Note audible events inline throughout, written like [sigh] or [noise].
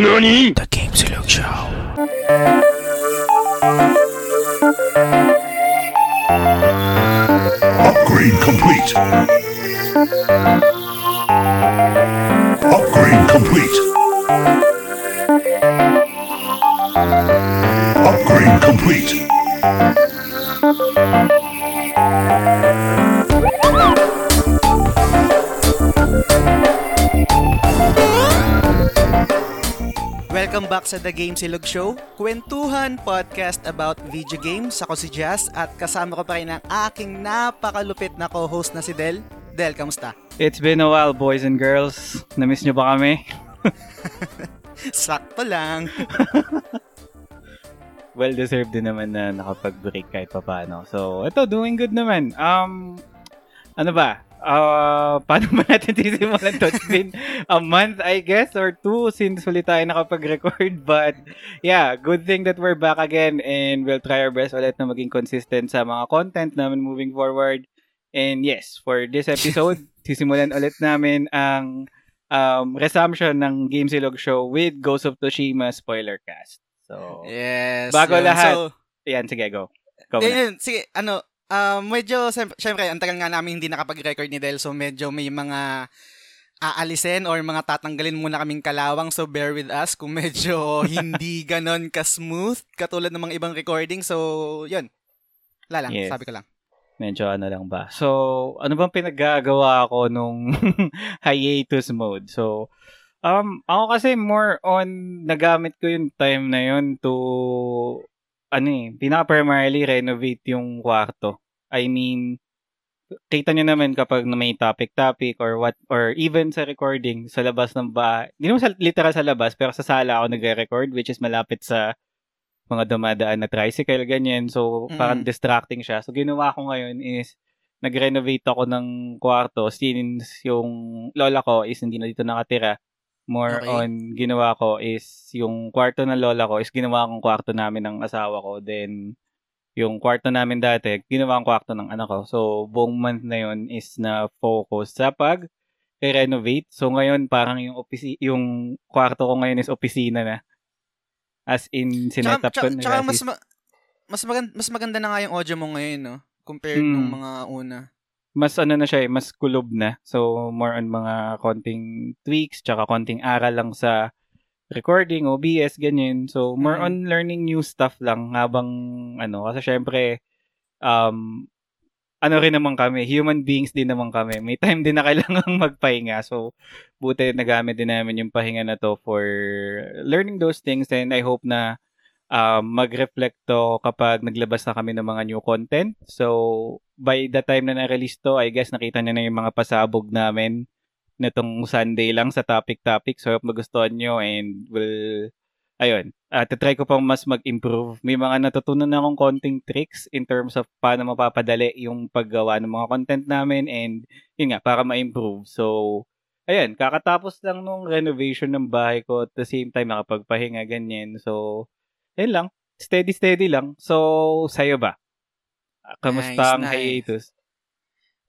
NANI? The Game Silog Show. Upgrade complete. Upgrade complete. Upgrade complete. Welcome back sa The Game Silog Show, kwentuhan podcast about video games. Ako si Jazz at kasama ko pa rin ang aking napakalupit na co-host na si Del. Del, kamusta? It's been a while, boys and girls. Namiss nyo ba kami? [laughs] Sakto lang. [laughs] Well-deserved din naman na nakapag-break kahit pa paano. So, ito, doing good naman. Um, ano ba? Uh, [laughs] paano ba natin sisimulan to? It's been a month, I guess, or two since ulit tayo nakapag-record. [laughs] But, yeah, good thing that we're back again and we'll try our best ulit na maging consistent sa mga content namin moving forward. And yes, for this episode, [laughs] sisimulan ulit namin ang um, resumption ng Game Silog Show with Ghost of Tsushima spoiler cast. So, Yes. Bago yun. lahat. So, yan, sige, go. Go yun, na. yun. Sige, ano, ah, medyo, syempre, ang tagal nga namin hindi nakapag-record ni Del, so medyo may mga aalisin or mga tatanggalin muna kaming kalawang, so bear with us kung medyo [laughs] hindi ganon ka-smooth, katulad ng mga ibang recording, so, yun. Wala lang, Yes. sabi ko lang. Medyo ano lang ba. So, ano bang pinaggagawa ko nung [laughs] hiatus mode? So, um, ako kasi more on, nagamit ko yung time na yun to, ano eh, pinaka-primarily renovate yung kwarto. I mean, kita nyo naman kapag may topic-topic or what, or even sa recording, sa labas ng bahay. Hindi naman sa, literal sa labas, pero sa sala ako nagre-record, which is malapit sa mga dumadaan na tricycle, ganyan. So, parang Mm. distracting siya. So, ginawa ko ngayon is, nag-renovate ako ng kwarto since yung lola ko is hindi na dito nakatira. More Okay. on, ginawa ko is, yung kwarto ng lola ko is ginawa kong kwarto namin ng asawa ko. Then, yung kwarto namin dati, ginawa kong kwarto ng anak ko. So, buong month na yun is na focus sa pag renovate. So, ngayon, parang yung, opisi- yung kwarto ko ngayon is opisina na. As in, sinetup Tsaka, ko. tsaka, mas, ma- mas, maganda, mas maganda na nga yung audio mo ngayon, no? Compared Mm. nung mga una. Mas ano na siya eh, mas kulob na. So, more on mga konting tweaks, tsaka konting aral lang sa recording, OBS, ganyan. So, more Mm. on learning new stuff lang habang, ano, kasi syempre, um, ano rin naman kami, human beings din naman kami. May time din na kailangang [laughs] magpahinga. So, buti nagamit din namin yung pahinga na to for learning those things and I hope na um, mag-reflect to kapag naglabas na kami ng mga new content. So, by the time na na-release to, I guess nakita niyo na yung mga pasabog namin nitong Sunday lang sa topic-topic. So, hope magustuhan nyo and will, ayun, uh, try ko pang mas mag-improve. May mga natutunan na akong konting tricks in terms of paano mapapadali yung paggawa ng mga content namin and yun nga, para ma-improve. So, ayun, kakatapos lang nung renovation ng bahay ko at the same time nakapagpahinga, ganyan. So, ayun lang. Steady-steady lang. So, sa'yo ba? Kamusta Nice, ang nice. hiatus?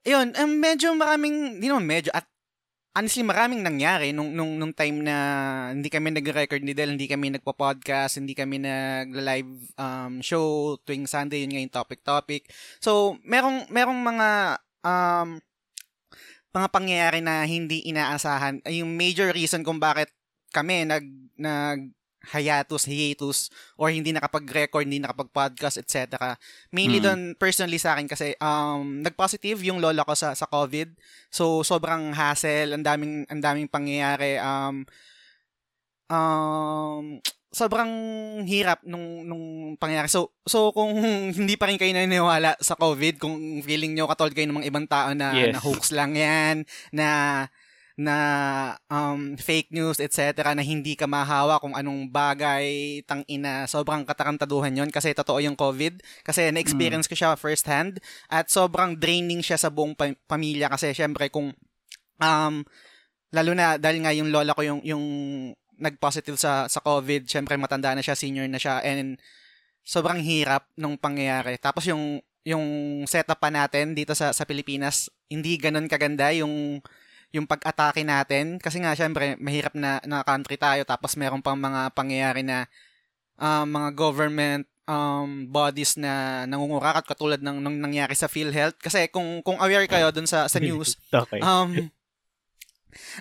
Ayun, um, medyo maraming, di naman medyo, at honestly, maraming nangyari nung, nung, nung time na hindi kami nag-record ni Del, hindi kami nagpo-podcast, hindi kami nag-live um, show tuwing Sunday, yun nga yung topic-topic. So, merong, merong mga, um, mga pangyayari na hindi inaasahan. Ay, Yung major reason kung bakit kami nag, nag, hiatus, hiatus, or hindi nakapag-record, hindi nakapag-podcast, etc. Mainly Mm. doon, personally sa akin kasi, um, nag-positive yung lola ko sa, sa COVID. So, sobrang hassle, ang daming, ang daming pangyayari. Um, um, sobrang hirap nung, nung pangyayari. So, so kung [laughs] hindi pa rin kayo naniniwala sa COVID, kung feeling nyo katulad kayo ng mga ibang tao na, Yes. na hoax lang yan, na na um, fake news, etc., na hindi ka mahawa kung anong bagay, tang ina, sobrang katarantaduhan yon kasi totoo yung COVID. Kasi na-experience ko siya first hand at sobrang draining siya sa buong pa- pamilya kasi syempre kung um, lalo na dahil nga yung lola ko yung, yung nag-positive sa, sa COVID, syempre matanda na siya, senior na siya, and sobrang hirap nung pangyayari. Tapos yung yung setup pa natin dito sa sa Pilipinas, hindi ganun kaganda yung yung pag-atake natin. Kasi nga, syempre, mahirap na, na country tayo. Tapos meron pang mga pangyayari na um, mga government um, bodies na nangungurakot katulad ng, ng nangyari sa PhilHealth. Kasi kung, kung aware kayo dun sa, sa news, [laughs] Okay. um,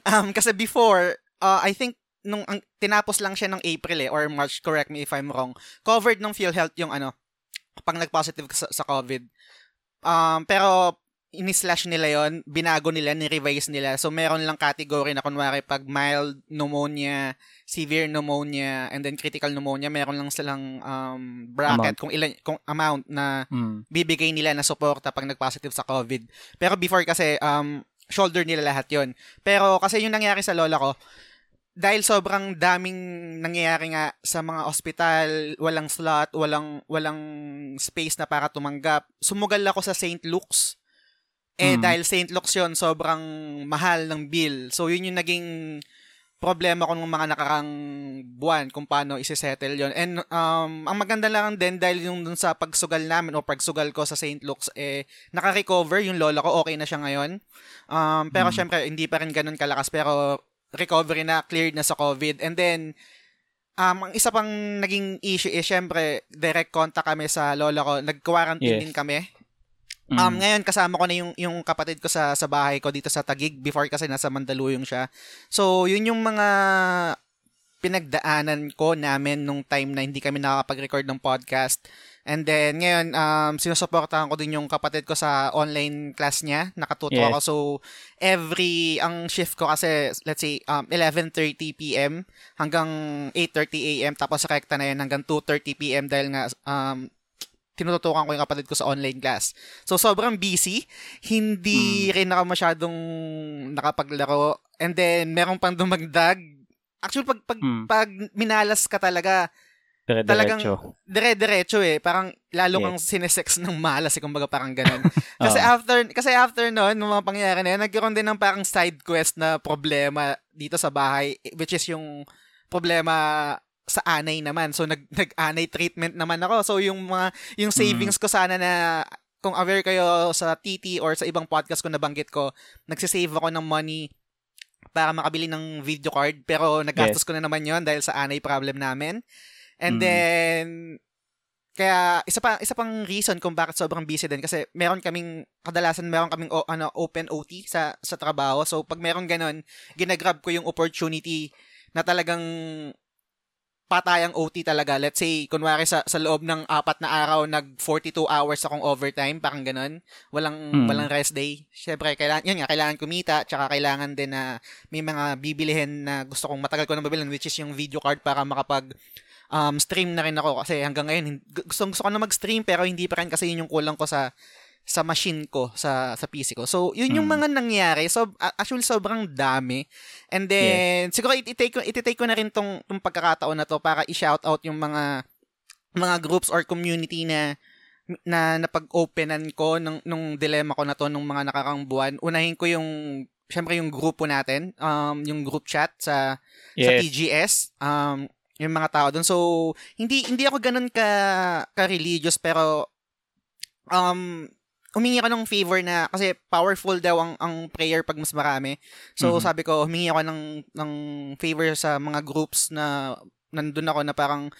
um, kasi before, uh, I think, nung ang, tinapos lang siya ng April eh, or March, correct me if I'm wrong, covered ng PhilHealth yung ano, pang nag-positive sa, sa COVID. Um, pero ini-slash nila yon binago nila, ni-revise nila. So, meron lang category na kunwari pag mild pneumonia, severe pneumonia, and then critical pneumonia, meron lang silang um, bracket Amount. kung ilan kung amount na Mm. bibigay nila na suporta pag nag-positive sa COVID. Pero before kasi, um, shoulder nila lahat yon Pero kasi yung nangyari sa lola ko, dahil sobrang daming nangyayari nga sa mga ospital, walang slot, walang walang space na para tumanggap. Sumugal ako sa St. Luke's. Eh Mm. dahil St. Luke's 'yon, sobrang mahal ng bill. So yun yung naging problema ko nung mga nakarang buwan kung paano isi-settle yon. And um, ang maganda lang din dahil yung dun sa pagsugal namin o pagsugal ko sa St. Luke's, eh, naka-recover yung lola ko, okay na siya ngayon. Um, pero Mm. syempre, hindi pa rin ganun kalakas, pero recovery na, cleared na sa COVID. And then, um, ang isa pang naging issue is, syempre, direct contact kami sa lola ko. Nag-quarantine Yes. din kami. Mm. Um, ngayon kasama ko na yung yung kapatid ko sa sa bahay ko dito sa Tagig before kasi nasa Mandaluyong siya. So, yun yung mga pinagdaanan ko namin nung time na hindi kami nakakapag-record ng podcast. And then, ngayon, um, sinusuportahan ko din yung kapatid ko sa online class niya. Nakatuto Yes. ako. So, every, ang shift ko kasi, let's say, um, 11.30 p.m. hanggang 8.30 a.m. Tapos, rekta na yan hanggang 2.30 p.m. dahil nga, um, tinututukan ko yung kapatid ko sa online class. So, sobrang busy. Hindi rin ako masyadong nakapaglaro. And then, meron pang dumagdag. Actually, pag, pag, Mm. pag minalas ka talaga, talagang- Dire-diretso. dire-diretso eh. Parang lalo Yes. kang sinesex ng malas eh, kumbaga parang ganun. [laughs] kasi Oo. after kasi after noon, nung mga pangyayari na yun, nagkaroon din ng parang side quest na problema dito sa bahay, which is yung problema sa anay naman. So nag nag-anay treatment naman ako. So yung mga yung savings ko sana na kung aware kayo sa TT or sa ibang podcast ko nabanggit ko, nagsisave ako ng money para makabili ng video card pero nagastos ko na naman yon dahil sa anay problem namin. And Mm. then kaya isa pa isa pang reason kung bakit sobrang busy din kasi meron kaming kadalasan meron kaming o, ano open OT sa sa trabaho. So pag meron ganun, ginagrab ko yung opportunity na talagang patayang OT talaga. Let's say, kunwari sa, sa loob ng apat na araw, nag 42 hours akong overtime, parang ganun. Walang, Mm. walang rest day. Siyempre, kailangan, yun nga, kailangan kumita, tsaka kailangan din na may mga bibilihin na gusto kong matagal ko na mabilhin, which is yung video card para makapag um, stream na rin ako kasi hanggang ngayon gusto, gusto ko na mag-stream pero hindi pa rin kasi yun yung kulang ko sa sa machine ko, sa sa PC ko. So, yun yung Mm. mga nangyari. So, actually, sobrang dami. And then, siguro iti-take ko, iti-take ko na rin tong, tong pagkakataon na to para i-shout out yung mga mga groups or community na na napag-openan ko ng nung dilemma ko na to nung mga nakarang buwan. Unahin ko yung syempre yung grupo natin, um yung group chat sa sa Yes. TGS, um yung mga tao doon. So hindi hindi ako ganun ka ka religious pero um humingi ako ng favor na kasi powerful daw ang ang prayer pag mas marami. So Mhm. sabi ko humingi ako ng ng favor sa mga groups na nandun ako na parang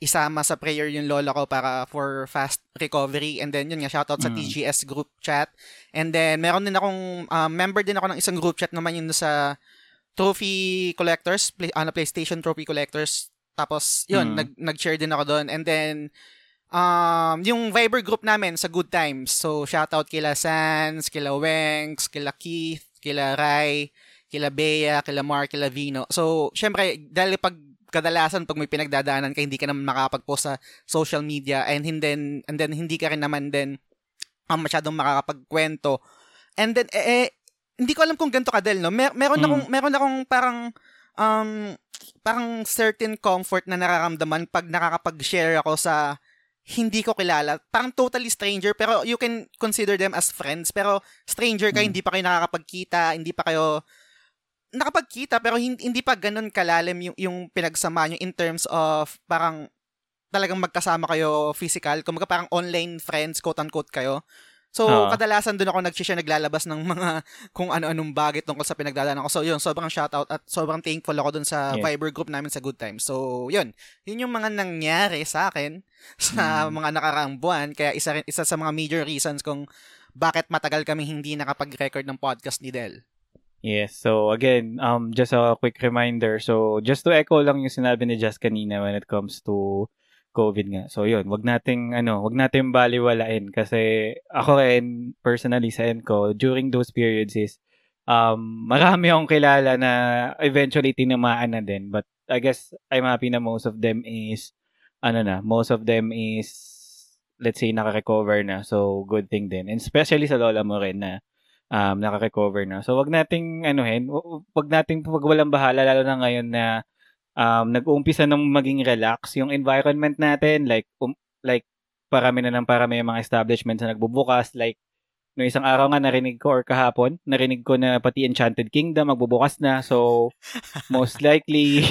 isama sa prayer yung lola ko para for fast recovery and then yun nga shoutout sa Mm. TGS group chat and then meron din akong um, member din ako ng isang group chat naman yun sa trophy collectors play, ano PlayStation trophy collectors tapos yun Mm. nag nag-share din ako doon and then um yung Viber group namin sa Good Times. So shoutout kila Sans kila Wengs kila Keith kila Rai kila Bea kila Mark kila Vino. So syempre dahil pag kadalasan pag may pinagdadaanan ka hindi ka naman makakapag-post sa social media and then and then hindi ka rin naman din um, masyadong makakapagkwento. And then eh, eh, hindi ko alam kung ganito kadel no? Mer- meron Mm. akong meron akong parang um parang certain comfort na nararamdaman pag nakakapag-share ako sa hindi ko kilala. Parang totally stranger pero you can consider them as friends pero stranger ka, Mm. hindi pa kayo nakakapagkita, hindi pa kayo nakapagkita pero hindi, hindi pa ganun kalalim yung, yung pinagsama nyo in terms of parang talagang magkasama kayo physical. Kumbaga parang online friends, quote-unquote kayo. So, Oo. kadalasan doon ako nag-share naglalabas ng mga [laughs] kung ano-anong bagay tungkol sa pinagdadaanan ko. So, yun, sobrang shoutout at sobrang thankful ako doon sa Yes. Viber group namin sa Good Times. So, yun. Yun yung mga nangyari sa akin [laughs] sa Mm. mga nakaraang buwan. Kaya isa, rin, isa sa mga major reasons kung bakit matagal kami hindi nakapag-record ng podcast ni Del. Yes. So again, um just a quick reminder. So just to echo lang yung sinabi ni Jess kanina when it comes to COVID nga. So yun, wag nating ano, wag nating baliwalain kasi ako rin personally sa ko during those periods is um marami akong kilala na eventually tinamaan na din but I guess I'm happy na most of them is ano na, most of them is let's say naka-recover na. So good thing din. And especially sa lola mo rin na um, naka-recover na. So, wag nating, anuhin, wag nating pagwalang bahala, lalo na ngayon na um, nag-uumpisa ng maging relax yung environment natin. Like, um, like parami na ng parami yung mga establishments na nagbubukas. Like, no isang araw nga narinig ko or kahapon, narinig ko na pati Enchanted Kingdom magbubukas na. So, [laughs] most likely,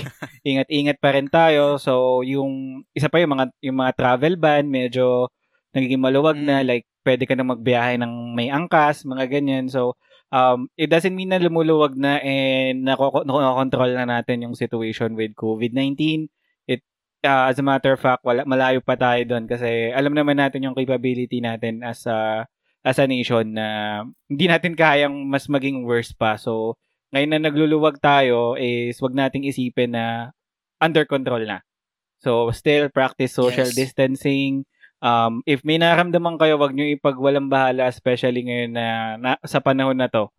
ingat-ingat pa rin tayo. So, yung isa pa yung mga yung mga travel ban medyo nagiging maluwag na like pwede ka na magbiyahe ng may angkas, mga ganyan. So, um, it doesn't mean na lumuluwag na and nako- nakokontrol na natin yung situation with COVID-19. It, uh, as a matter of fact, wala, malayo pa tayo doon kasi alam naman natin yung capability natin as a, as a nation na hindi natin kayang mas maging worse pa. So, ngayon na nagluluwag tayo is wag nating isipin na under control na. So, still practice social Yes. distancing. Um, if may naramdaman kayo, wag nyo ipagwalang bahala, especially ngayon na, na sa panahon na to,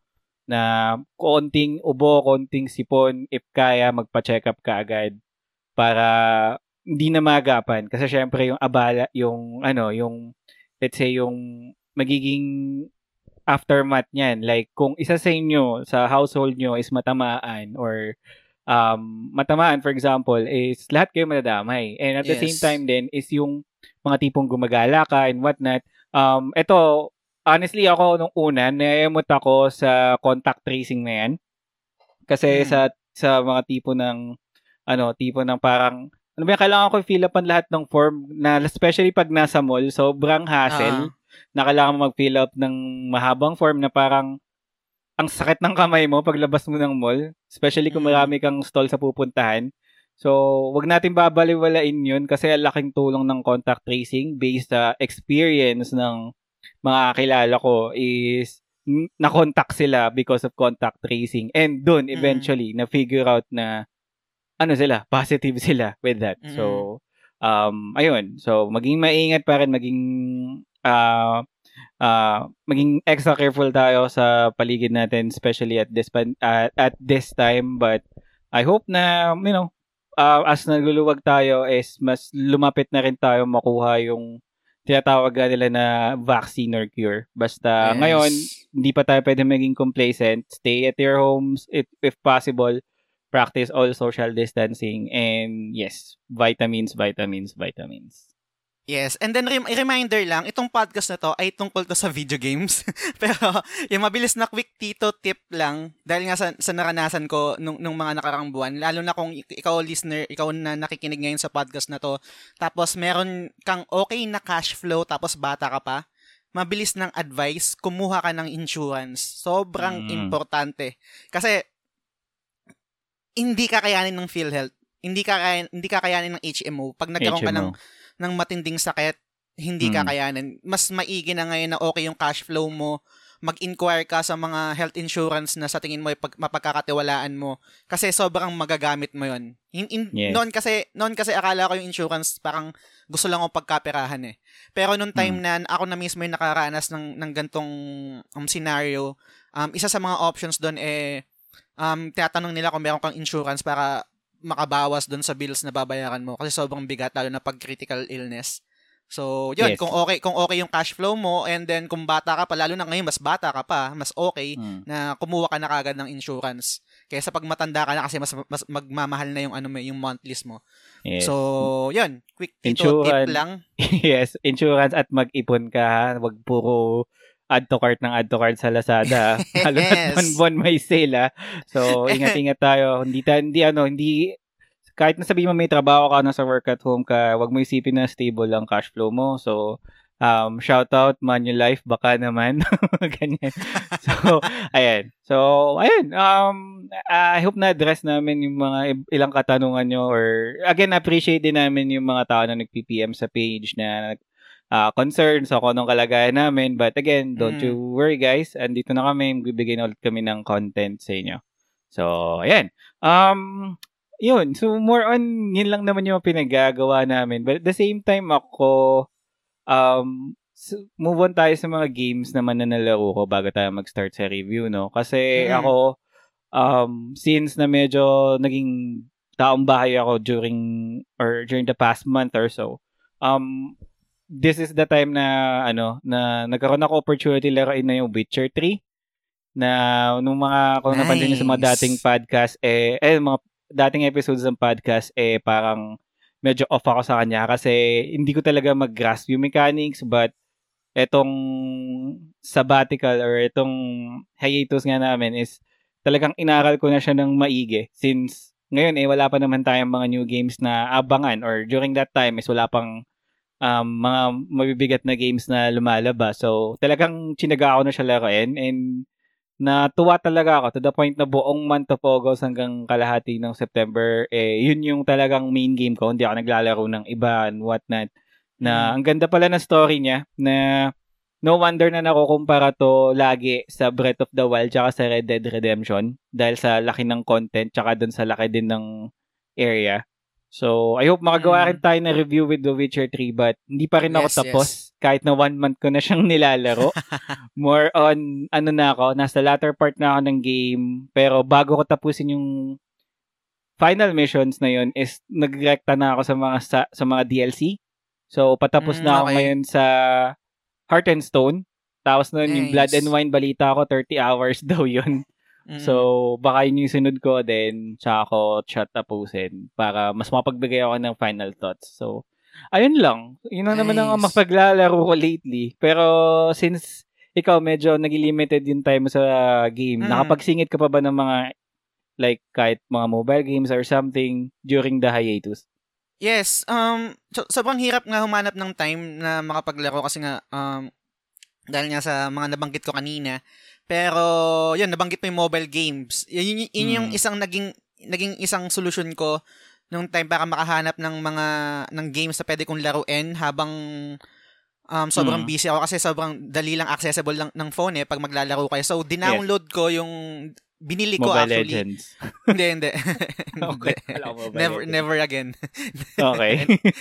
na konting ubo, konting sipon, if kaya, magpa-check up ka agad para hindi na magapan. Kasi syempre yung abala, yung ano, yung, let's say, yung magiging aftermath niyan. Like, kung isa sa inyo, sa household nyo is matamaan or um, matamaan, for example, is lahat kayo madadamay. And at the same Yes. time din is yung mga tipong gumagala ka and whatnot. Um, ito, honestly ako nung una, naemot ako sa contact tracing na yan. Kasi Mm. sa sa mga tipo ng ano, tipo ng parang ano ba, kailangan ko i-fill upan lahat ng form na especially pag nasa mall, sobrang hassle Ah. na kailangan mo mag-fill up ng mahabang form na parang ang sakit ng kamay mo paglabas mo ng mall, especially kung Mm. marami kang stall sa pupuntahan. So, wag natin babaliwalain yun kasi ang laking tulong ng contact tracing based sa experience ng mga kilala ko is na-contact sila because of contact tracing. And dun, Mm. eventually, na-figure out na ano sila, positive [laughs] sila with that. Mm. So, um, ayun. So, maging maingat pa rin, maging ah ah, maging extra careful tayo sa paligid natin especially at this pan- at, at this time but I hope na you know uh, as nagluluwag tayo is mas lumapit na rin tayo makuha yung tinatawag nila na vaccine or cure. Basta Yes. ngayon, hindi pa tayo pwede maging complacent. Stay at your homes if, if possible. Practice all social distancing and yes, vitamins, vitamins, vitamins. Yes, and then rem- reminder lang, itong podcast na to ay tungkol to sa video games. [laughs] Pero yung mabilis na quick tito tip lang, dahil nga sa, sa naranasan ko nung, nung mga nakarang buwan, lalo na kung ik- ikaw listener, ikaw na nakikinig ngayon sa podcast na to, tapos meron kang okay na cash flow, tapos bata ka pa, mabilis ng advice, kumuha ka ng insurance. Sobrang Mm. importante. Kasi, hindi kakayanin ng PhilHealth. Hindi kakayanin, hindi kakayanin ng HMO. Pag nagkaroon ka ng HMO. Ng matinding sakit, hindi Mm. kakayanin. Mas maigi na ngayon na okay yung cash flow mo, mag-inquire ka sa mga health insurance na sa tingin mo ay pag, mapagkakatiwalaan mo kasi sobrang magagamit mo yon. In, in, Yes. Noon kasi noon kasi akala ko yung insurance parang gusto lang ako pagkaperahan eh. Pero nung time na ako na mismo yung nakaranas ng ng gantong um, scenario, um, isa sa mga options doon eh um, tinatanong nila kung meron kang insurance para makabawas doon sa bills na babayaran mo kasi sobrang bigat lalo na pag critical illness. So, yun, Yes. kung okay kung okay yung cash flow mo and then kung bata ka pa lalo na ngayon mas bata ka pa, mas okay Mm. na kumuha ka na kagad ng insurance. Kaysa pag matanda ka na kasi mas, mas magmamahal na yung ano mo, yung monthlies mo. Yes. So, yun, quick tito tip Insurance. lang. [laughs] yes, insurance at mag-ipon ka. Wag puro add to cart ng add to cart sa Lazada. [laughs] Lalo na Yes. buwan-buwan may sale ah. So, [laughs] ingat-ingat tayo. Hindi ta, hindi ano, hindi kahit na sabihin mo may trabaho ka, nasa work at home ka, wag mo isipin na stable ang cash flow mo. So, um, shout out Manulife, baka naman. [laughs] Ganyan. So, ayan. So, ayan. Um, I hope na-address namin yung mga ilang katanungan nyo or again, appreciate din namin yung mga tao na nag-PPM sa page na uh, concerns o kung anong kalagayan namin. But again, don't mm. you worry guys. Andito na kami. Bibigyan ulit kami ng content sa inyo. So, ayan. Um, yun. So, more on, yun lang naman yung pinagagawa namin. But at the same time, ako, um, so move on tayo sa mga games naman na nalaro ko bago tayo mag-start sa review, no? Kasi mm-hmm. ako, um, since na medyo naging taong bahay ako during, or during the past month or so, um, this is the time na, ano, na nagkaroon ako opportunity laruin na yung Witcher 3 na nung mga kung nice. napansin niyo sa mga dating podcast eh eh mga dating episodes ng podcast eh parang medyo off ako sa kanya kasi hindi ko talaga mag-grasp yung mechanics but etong sabbatical or etong hiatus nga namin is talagang inaral ko na siya ng maigi since ngayon eh wala pa naman tayong mga new games na abangan or during that time is wala pang um, mga mabibigat na games na lumalabas. So talagang chinaga ako na siya laruin and natuwa talaga ako to the point na buong month of August hanggang kalahati ng September, eh, yun yung talagang main game ko. Hindi ako naglalaro ng iba and whatnot. Na mm. ang ganda pala ng story niya na no wonder na nakukumpara to lagi sa Breath of the Wild tsaka sa Red Dead Redemption dahil sa laki ng content tsaka dun sa laki din ng area. So, I hope makagawa mm. rin tayo na review with The Witcher 3 but hindi pa rin ako yes, tapos yes. kahit na one month ko na siyang [laughs] nilalaro. [laughs] More on, ano na ako, nasa latter part na ako ng game pero bago ko tapusin yung final missions na yun is nagrekta na ako sa mga sa, sa mga DLC. So, patapos mm, na ako okay. ngayon sa Heart and Stone. Tapos noon nice. yung Blood and Wine balita ko 30 hours [laughs] daw yun. Mm. So, baka yun yung sunod ko din, tsaka ako chat tapusin para mas mapagbigay ako ng final thoughts. So, ayun lang. Yun lang nice. naman ang mapaglalaro ko lately. Pero, since ikaw medyo nagilimited yung time mo sa game, mm. nakapagsingit ka pa ba ng mga like kahit mga mobile games or something during the hiatus? Yes, um so, sobrang hirap nga humanap ng time na makapaglaro kasi nga um dahil nga sa mga nabanggit ko kanina, pero, yun, nabanggit mo yung mobile games. Yun, yun, yun yung hmm. isang naging, naging isang solution ko nung time para makahanap ng mga, ng games na pwede kong laruin habang um, sobrang mm. busy ako kasi sobrang dali lang accessible lang ng phone eh pag maglalaro kayo. So, dinownload yes. ko yung binili ko Mobile actually. Legends. [laughs] hindi, hindi. [laughs] okay. [laughs] never Legends. never again. okay.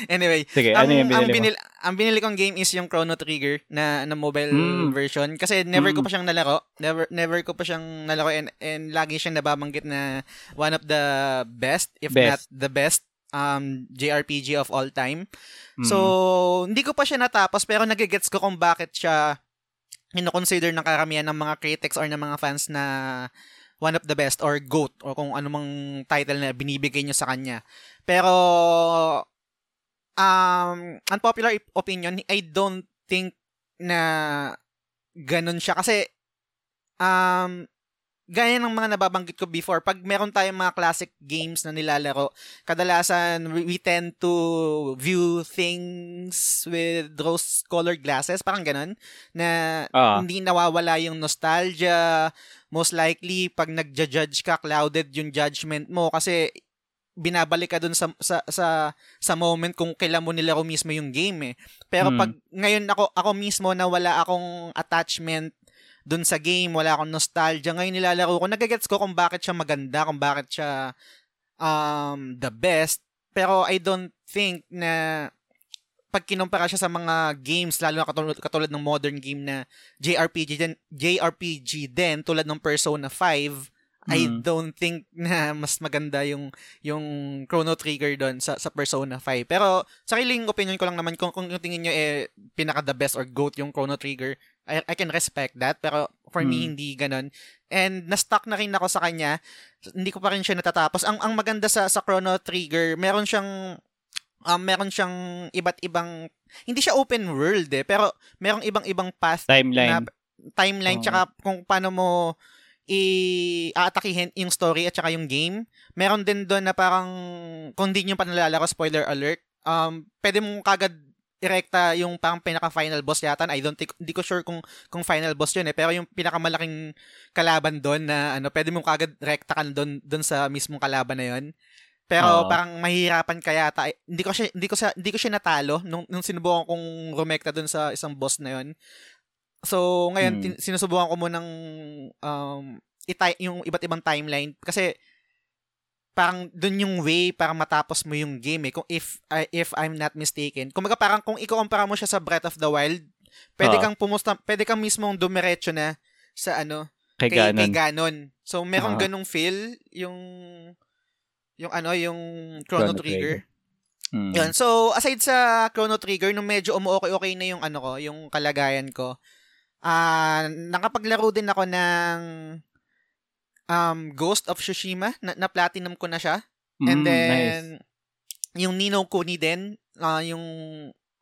anyway, Sige, ang, ano yung binili ang binili, mo? ang binili kong game is yung Chrono Trigger na na mobile mm. version kasi never mm. ko pa siyang nalaro. Never never ko pa siyang nalaro and, and lagi siyang nababanggit na one of the best if best. not the best um JRPG of all time. Mm. So, hindi ko pa siya natapos pero nagigets ko kung bakit siya ino-consider ng karamihan ng mga critics or ng mga fans na one of the best or GOAT or kung anumang title na binibigay nyo sa kanya. Pero, um, unpopular opinion, I don't think na ganun siya. Kasi, um, gaya ng mga nababanggit ko before, pag meron tayong mga classic games na nilalaro, kadalasan we tend to view things with rose-colored glasses, parang ganun, na uh. hindi nawawala yung nostalgia. Most likely, pag nagja-judge ka, clouded yung judgment mo kasi binabalik ka dun sa sa sa sa moment kung kailan mo nilaro mismo yung game eh. Pero hmm. pag ngayon ako ako mismo na wala akong attachment dun sa game, wala akong nostalgia. Ngayon nilalaro ko, nagagets ko kung bakit siya maganda, kung bakit siya um, the best. Pero I don't think na pag kinumpara siya sa mga games, lalo na katulad, katulad ng modern game na JRPG din, JRPG din tulad ng Persona 5, I mm. don't think na mas maganda yung yung Chrono Trigger doon sa sa Persona 5. Pero sariling opinion ko lang naman kung kung yung tingin niyo eh pinaka the best or goat yung Chrono Trigger, I, I can respect that pero for mm. me hindi ganoon. And na-stuck na rin ako sa kanya. Hindi ko pa rin siya natatapos. Ang ang maganda sa sa Chrono Trigger, meron siyang um, meron siyang iba't ibang hindi siya open world eh, pero merong ibang-ibang path timeline. na timeline oh. tsaka kung paano mo i-aatakihin yung story at saka yung game. Meron din doon na parang, kung di nyo pa nalalaro, spoiler alert, um, pwede mong kagad irekta yung parang pinaka-final boss yata. I don't think, hindi ko sure kung, kung final boss yun eh. Pero yung pinakamalaking kalaban doon na ano, pwede mong kagad rekta ka doon, doon sa mismong kalaban na yun. Pero Oo. parang mahirapan ka yata. Eh, Hindi ko siya hindi ko siya hindi ko siya natalo nung nung sinubukan kong rumekta doon sa isang boss na yun. So, ngayon Hmm. tin- sinusubukan ko munang um itay yung iba't ibang timeline kasi parang doon yung way para matapos mo yung game eh. Kung if I- if I'm not mistaken. Kumbaga parang kung ikukumpara mo siya sa Breath of the Wild, pwede Oo. kang pumusta, pwede kang mismong dumiretso na sa ano, Kay, kay, ganon. kay ganon. So merong Oo. ganong feel yung yung ano, yung Chrono, Chrono Trigger. Mm. Yun. So, aside sa Chrono Trigger, nung medyo umu-okay-okay na yung ano ko, yung kalagayan ko, ah nakapaglaro din ako ng um, Ghost of Tsushima. Na, na-platinum ko na siya. And Mm, then, nice. yung Nino Kuni din, ah, yung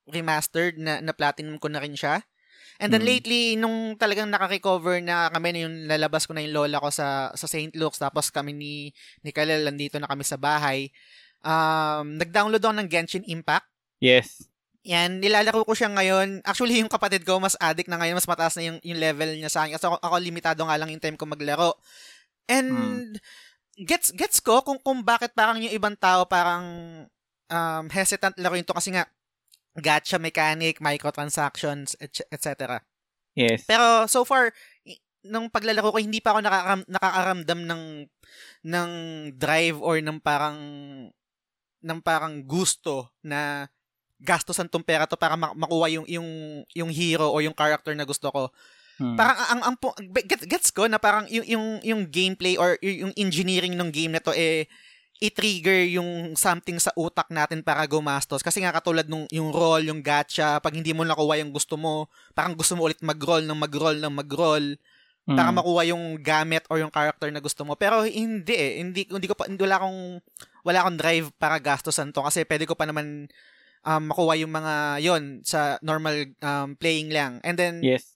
remastered na, na-platinum ko na rin siya. And then Mm. lately, nung talagang naka-recover na kami na yung lalabas ko na yung lola ko sa, sa St. Luke's, tapos kami ni, ni Kalel, nandito na kami sa bahay, um, nag-download ako ng Genshin Impact. Yes. Yan, nilalaro ko siya ngayon. Actually, yung kapatid ko, mas addict na ngayon, mas mataas na yung, yung level niya sa akin. Kasi ako, ako limitado nga lang yung time ko maglaro. And, gets gets ko kung, kung bakit parang yung ibang tao parang um, hesitant laruin to kasi nga, gacha mechanic, microtransactions, et- etc. Yes. Pero so far, nung paglalaro ko, hindi pa ako nakakaram, nakakaramdam ng ng drive or ng parang ng parang gusto na gastosan tong pera to para ma- makuha yung yung yung hero o yung character na gusto ko. Mm. Parang ang ang, gets, gets ko na parang yung yung yung gameplay or yung engineering ng game na to eh i-trigger yung something sa utak natin para gumastos. Kasi nga katulad nung yung roll, yung gacha, pag hindi mo nakuha yung gusto mo, parang gusto mo ulit mag-roll ng mag-roll ng mag-roll Mm. para makuha yung gamit or yung character na gusto mo. Pero hindi eh. Hindi, hindi ko pa, hindi, wala akong, wala akong drive para gastosan to kasi pwede ko pa naman um, makuha yung mga yon sa normal um, playing lang. And then, Yes.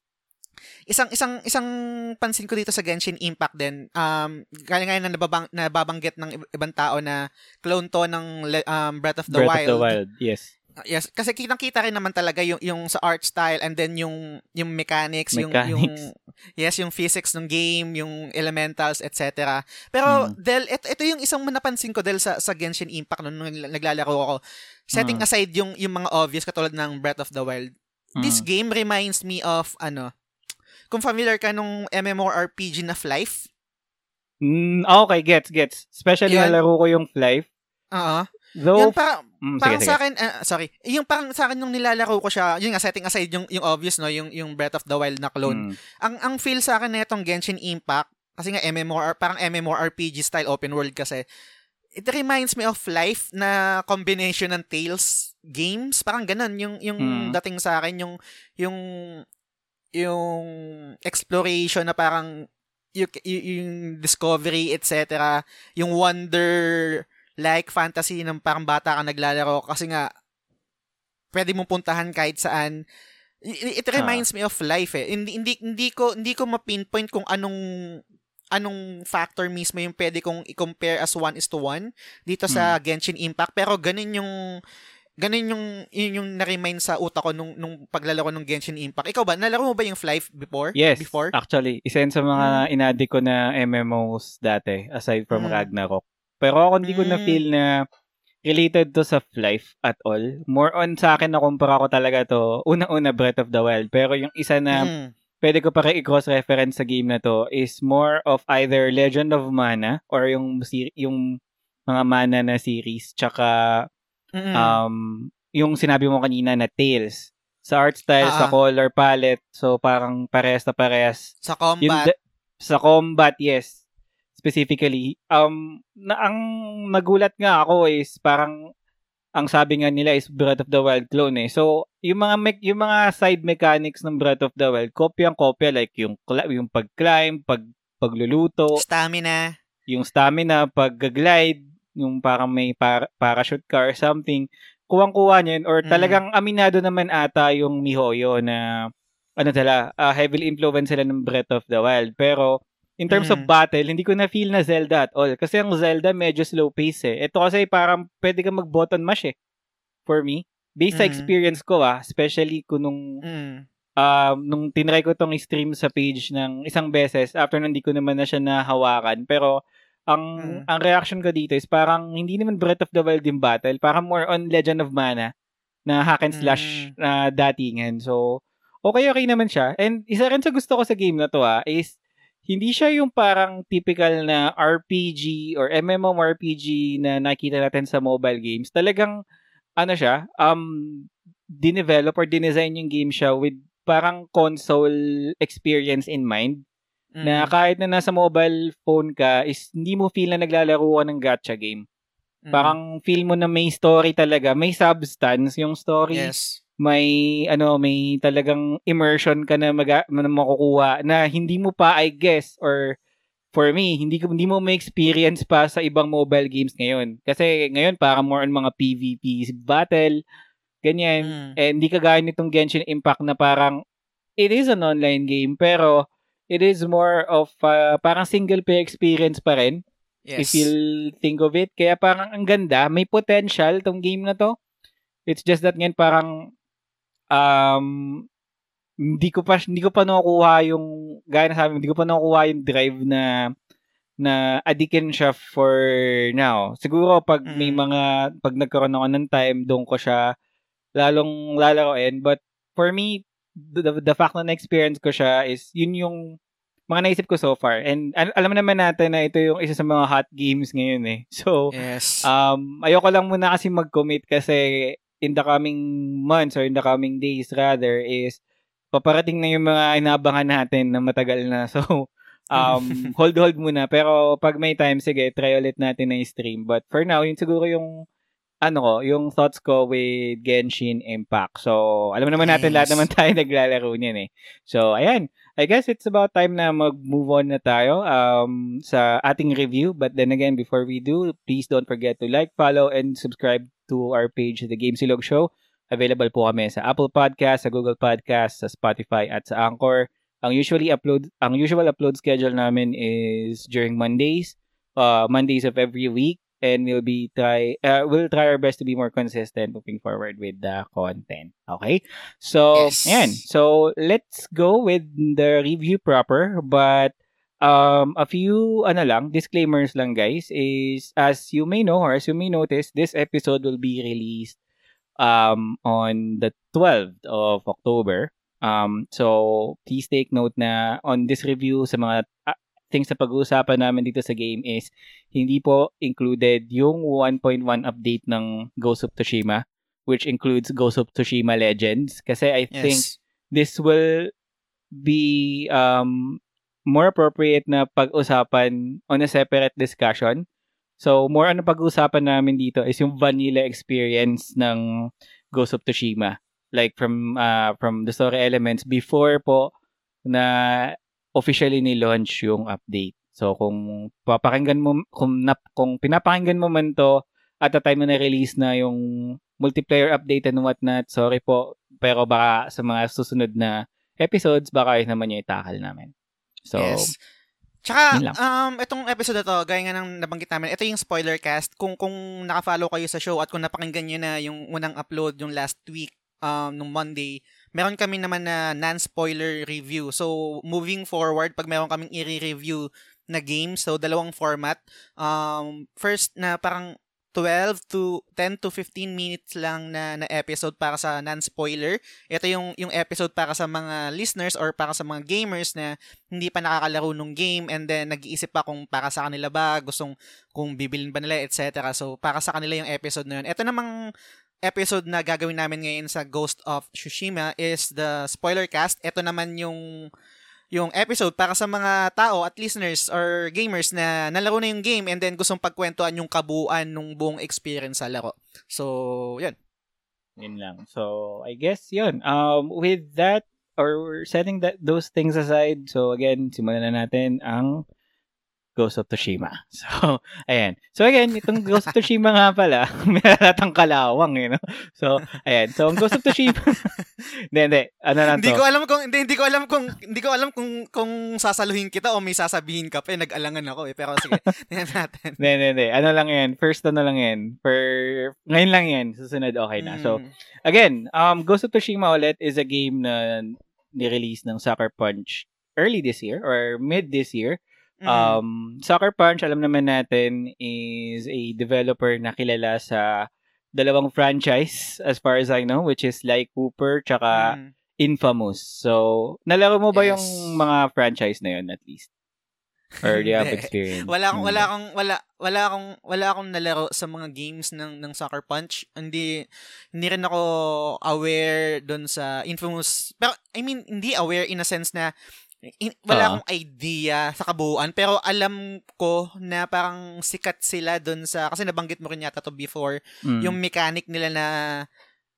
Isang isang isang pansin ko dito sa Genshin Impact din um kaya nga na nababang, nababanggit ng ib- ibang tao na clone to ng um, Breath of the Breath Wild. of the Wild. Yes. Uh, Yes, kasi kitang-kita rin naman talaga yung yung sa art style and then yung yung mechanics, yung yung Mechanics. [laughs] yes, yung physics ng game, yung elementals, etc. Pero Mm. Del, ito, ito yung isang napansin ko Del sa sa Genshin Impact no, nung nagla- naglalaro ako. Setting Mm. aside yung yung mga obvious katulad ng Breath of the Wild. This Mm. game reminds me of ano, kung familiar ka nung MMORPG na Flife. Mm, okay, gets, gets. Especially Yun. nalaro ko yung Flife. Oo. Though, Yun para Mm, parang sige. sa akin, ah, sorry, yung parang sa akin nung nilalaro ko siya, yun nga setting aside yung yung obvious no, yung yung Breath of the Wild na clone. Mm. Ang ang feel sa akin nitong Genshin Impact kasi nga MMOR parang MMORPG style open world kasi it reminds me of life na combination ng Tales games, parang ganun yung yung Mm. dating sa akin yung yung yung exploration na parang yung, yung discovery etc yung wonder like fantasy ng parang bata ka naglalaro. Kasi nga pwede mong puntahan kahit saan. It, it reminds me of life eh. Hindi hindi hindi ko hindi ko ma-pinpoint kung anong anong factor mismo yung pwede kong i-compare as one is to one dito sa Genshin Impact. Pero ganun yung ganun yung yun yung na-remind sa utak ko nung nung paglalaro ng Genshin Impact. Ikaw ba nalaro mo ba yung Flife before? Yes, Before? actually. Isa yun sa mga inadi ko na MMOs dati, aside from Mm. Ragnarok. Pero ako hindi ko Mm. na-feel na related to sa Life at all. More on sa akin na kumpara ko talaga to, [laughs] unang-una Breath of the Wild. Pero yung isa na Mm. pwede ko pa i-cross-reference sa game na to is more of either Legend of Mana or yung, yung mga Mana na series. Tsaka Mm-mm. um, yung sinabi mo kanina na Tales. Sa art style, Ah, sa ah. color palette, so parang parehas na parehas. sa Yung combat. da- sa combat, yes. Specifically, um, na, ang nagulat nga ako is parang ang sabi nga nila is Breath of the Wild clone eh. So, yung mga me- yung mga side mechanics ng Breath of the Wild, kopyang-kopya like yung cl- yung pag-climb, pag pagluluto, stamina. yung stamina, pag-glide, yung parang may par- parachute ka or something, kuwang-kuha niya yun. Or Mm. talagang aminado naman ata yung MiHoYo na ano tala, ah, heavily influenced sila ng Breath of the Wild. Pero in terms of Mm. battle, hindi ko na feel na Zelda at all. Kasi ang Zelda medyo slow pace eh. Ito kasi parang pwede ka mag-button mash eh. For me. based sa Mhm. experience ko ah, especially kung nung Mm. um, nung tinry ko tong stream sa page ng isang beses, after nun, hindi ko naman na siya nahawakan. Pero, ang Mm. ang reaction ko dito is parang hindi naman Breath of the Wild yung battle. Parang more on Legend of Mana na hack and slash Mm. na datingan. So, okay, okay naman siya. And isa rin sa gusto ko sa game na to ah, is hindi siya yung parang typical na RPG or MMORPG na nakita natin sa mobile games. Talagang, ano siya, um, dinevelop or dinesign yung game siya with parang console experience in mind. Mm. Na kahit na nasa mobile phone ka, is hindi mo feel na naglalaro ka ng gacha game. Mm. Parang feel mo na may story talaga, may substance yung story Yes. may ano may talagang immersion ka na, mag- na makukuha na hindi mo pa I guess or for me hindi ko hindi mo may experience pa sa ibang mobile games ngayon kasi ngayon para more on mga PVP battle ganyan Mm. eh hindi kagaya nitong Genshin Impact na parang it is an online game pero it is more of uh, parang single player experience pa rin Yes. if you'll think of it. Kaya parang ang ganda, may potential tong game na to. It's just that ngayon parang um hindi ko pa hindi ko pa nakukuha yung gaya na sabi, hindi ko pa nakukuha yung drive na na adikin siya for now. Siguro pag may Mm. mga pag nagkaroon ako ng time, doon ko siya lalong lalaroin. But for me, the, the, fact na na-experience ko siya is yun yung mga naisip ko so far. And al- alam naman natin na ito yung isa sa mga hot games ngayon eh. [laughs] So, Yes. um, ayoko lang muna kasi mag-commit kasi in the coming months or in the coming days rather is paparating na yung mga inabangan natin na matagal na. [laughs] So, um, [laughs] hold hold muna. Pero pag may time, sige, try ulit natin na stream. But for now, yun siguro yung ano ko, yung thoughts ko with Genshin Impact. So, alam naman natin Nice. lahat naman tayo [laughs] naglalaro niyan eh. So, ayan. I guess it's about time na mag-move on na tayo um, sa ating review. But then again, before we do, please don't forget to like, follow, and subscribe to our page, The Game Silog Show. Available po kami sa Apple Podcast, sa Google Podcast, sa Spotify, at sa Anchor. Ang usually upload, ang usual upload schedule namin is during Mondays, uh, Mondays of every week, and we'll be try, uh, we'll try our best to be more consistent moving forward with the content. Okay? So, Yes. ayan. So, let's go with the review proper, but um, a few, ano lang, disclaimers lang, guys, is as you may know or as you may notice, this episode will be released um, on the 12th of October. Um, so, please take note na on this review sa mga ah, things na pag-uusapan namin dito sa game is hindi po included yung 1.1 update ng Ghost of Tsushima which includes Ghost of Tsushima Legends kasi I think yes. this will be um more appropriate na pag-usapan on a separate discussion. So, more ano pag-usapan namin dito is yung vanilla experience ng Ghost of Tsushima. Like from uh, from the story elements before po na officially ni-launch yung update. So, kung papakinggan mo, kung, nap, kung pinapakinggan mo man to at the time na na-release na yung multiplayer update and whatnot, sorry po, pero baka sa mga susunod na episodes, baka yun naman yung itakal namin. So, yes. Tsaka, um, itong episode na to, gaya nga ng nabanggit namin, ito yung spoiler cast. Kung, kung nakafollow kayo sa show at kung napakinggan nyo na yung unang upload yung last week, um, nung Monday, meron kami naman na non-spoiler review. So, moving forward, pag meron kaming i-review na game, so dalawang format. Um, first na parang 12 to 10 to 15 minutes lang na, na episode para sa non-spoiler. Ito yung yung episode para sa mga listeners or para sa mga gamers na hindi pa nakakalaro nung game and then nag-iisip pa kung para sa kanila ba, gustong kung bibilin ba nila, etc. So, para sa kanila yung episode na yun. Ito namang episode na gagawin namin ngayon sa Ghost of Tsushima is the spoiler cast. Ito naman yung yung episode para sa mga tao at listeners or gamers na nalaro na yung game and then gustong pagkwentuhan yung kabuuan ng buong experience sa laro. So, yun. Yun lang. So, I guess yun. Um, with that, or setting that those things aside, so again, simulan na natin ang Ghost of Tsushima. [laughs] So, ayan. So, again, itong Ghost of Tsushima nga pala, [laughs] may halatang kalawang, you know? So, ayan. So, ang Ghost of Tsushima, [laughs] hindi, hindi. Ano lang Hindi ko alam kung hindi, hindi ko alam kung hindi ko alam kung kung sasaluhin kita o may sasabihin ka pa. Eh, nag-alangan ako eh. Pero sige, tingnan natin. Hindi, hindi, hindi. Ano lang yan? First ano lang yan. For, ngayon lang yan. Susunod, okay na. So, Mm. again, um, Ghost of Tsushima ulit is a game na ni-release ng Sucker Punch early this year or mid this year. Mm. Um, Sucker Punch, alam naman natin, is a developer na kilala sa dalawang franchise as far as I know, which is Sly Cooper tsaka Mm. Infamous. So, nalaro mo ba Yes. yung mga franchise na yun at least? Or do you have [laughs] experience? Wala akong wala akong wala wala akong wala akong nalaro sa mga games ng ng Sucker Punch. Hindi hindi rin ako aware doon sa Infamous. Pero I mean, hindi aware in a sense na in- wala Ah. akong idea sa kabuuan pero alam ko na parang sikat sila doon sa kasi nabanggit mo rin yata to before Mm. yung mechanic nila na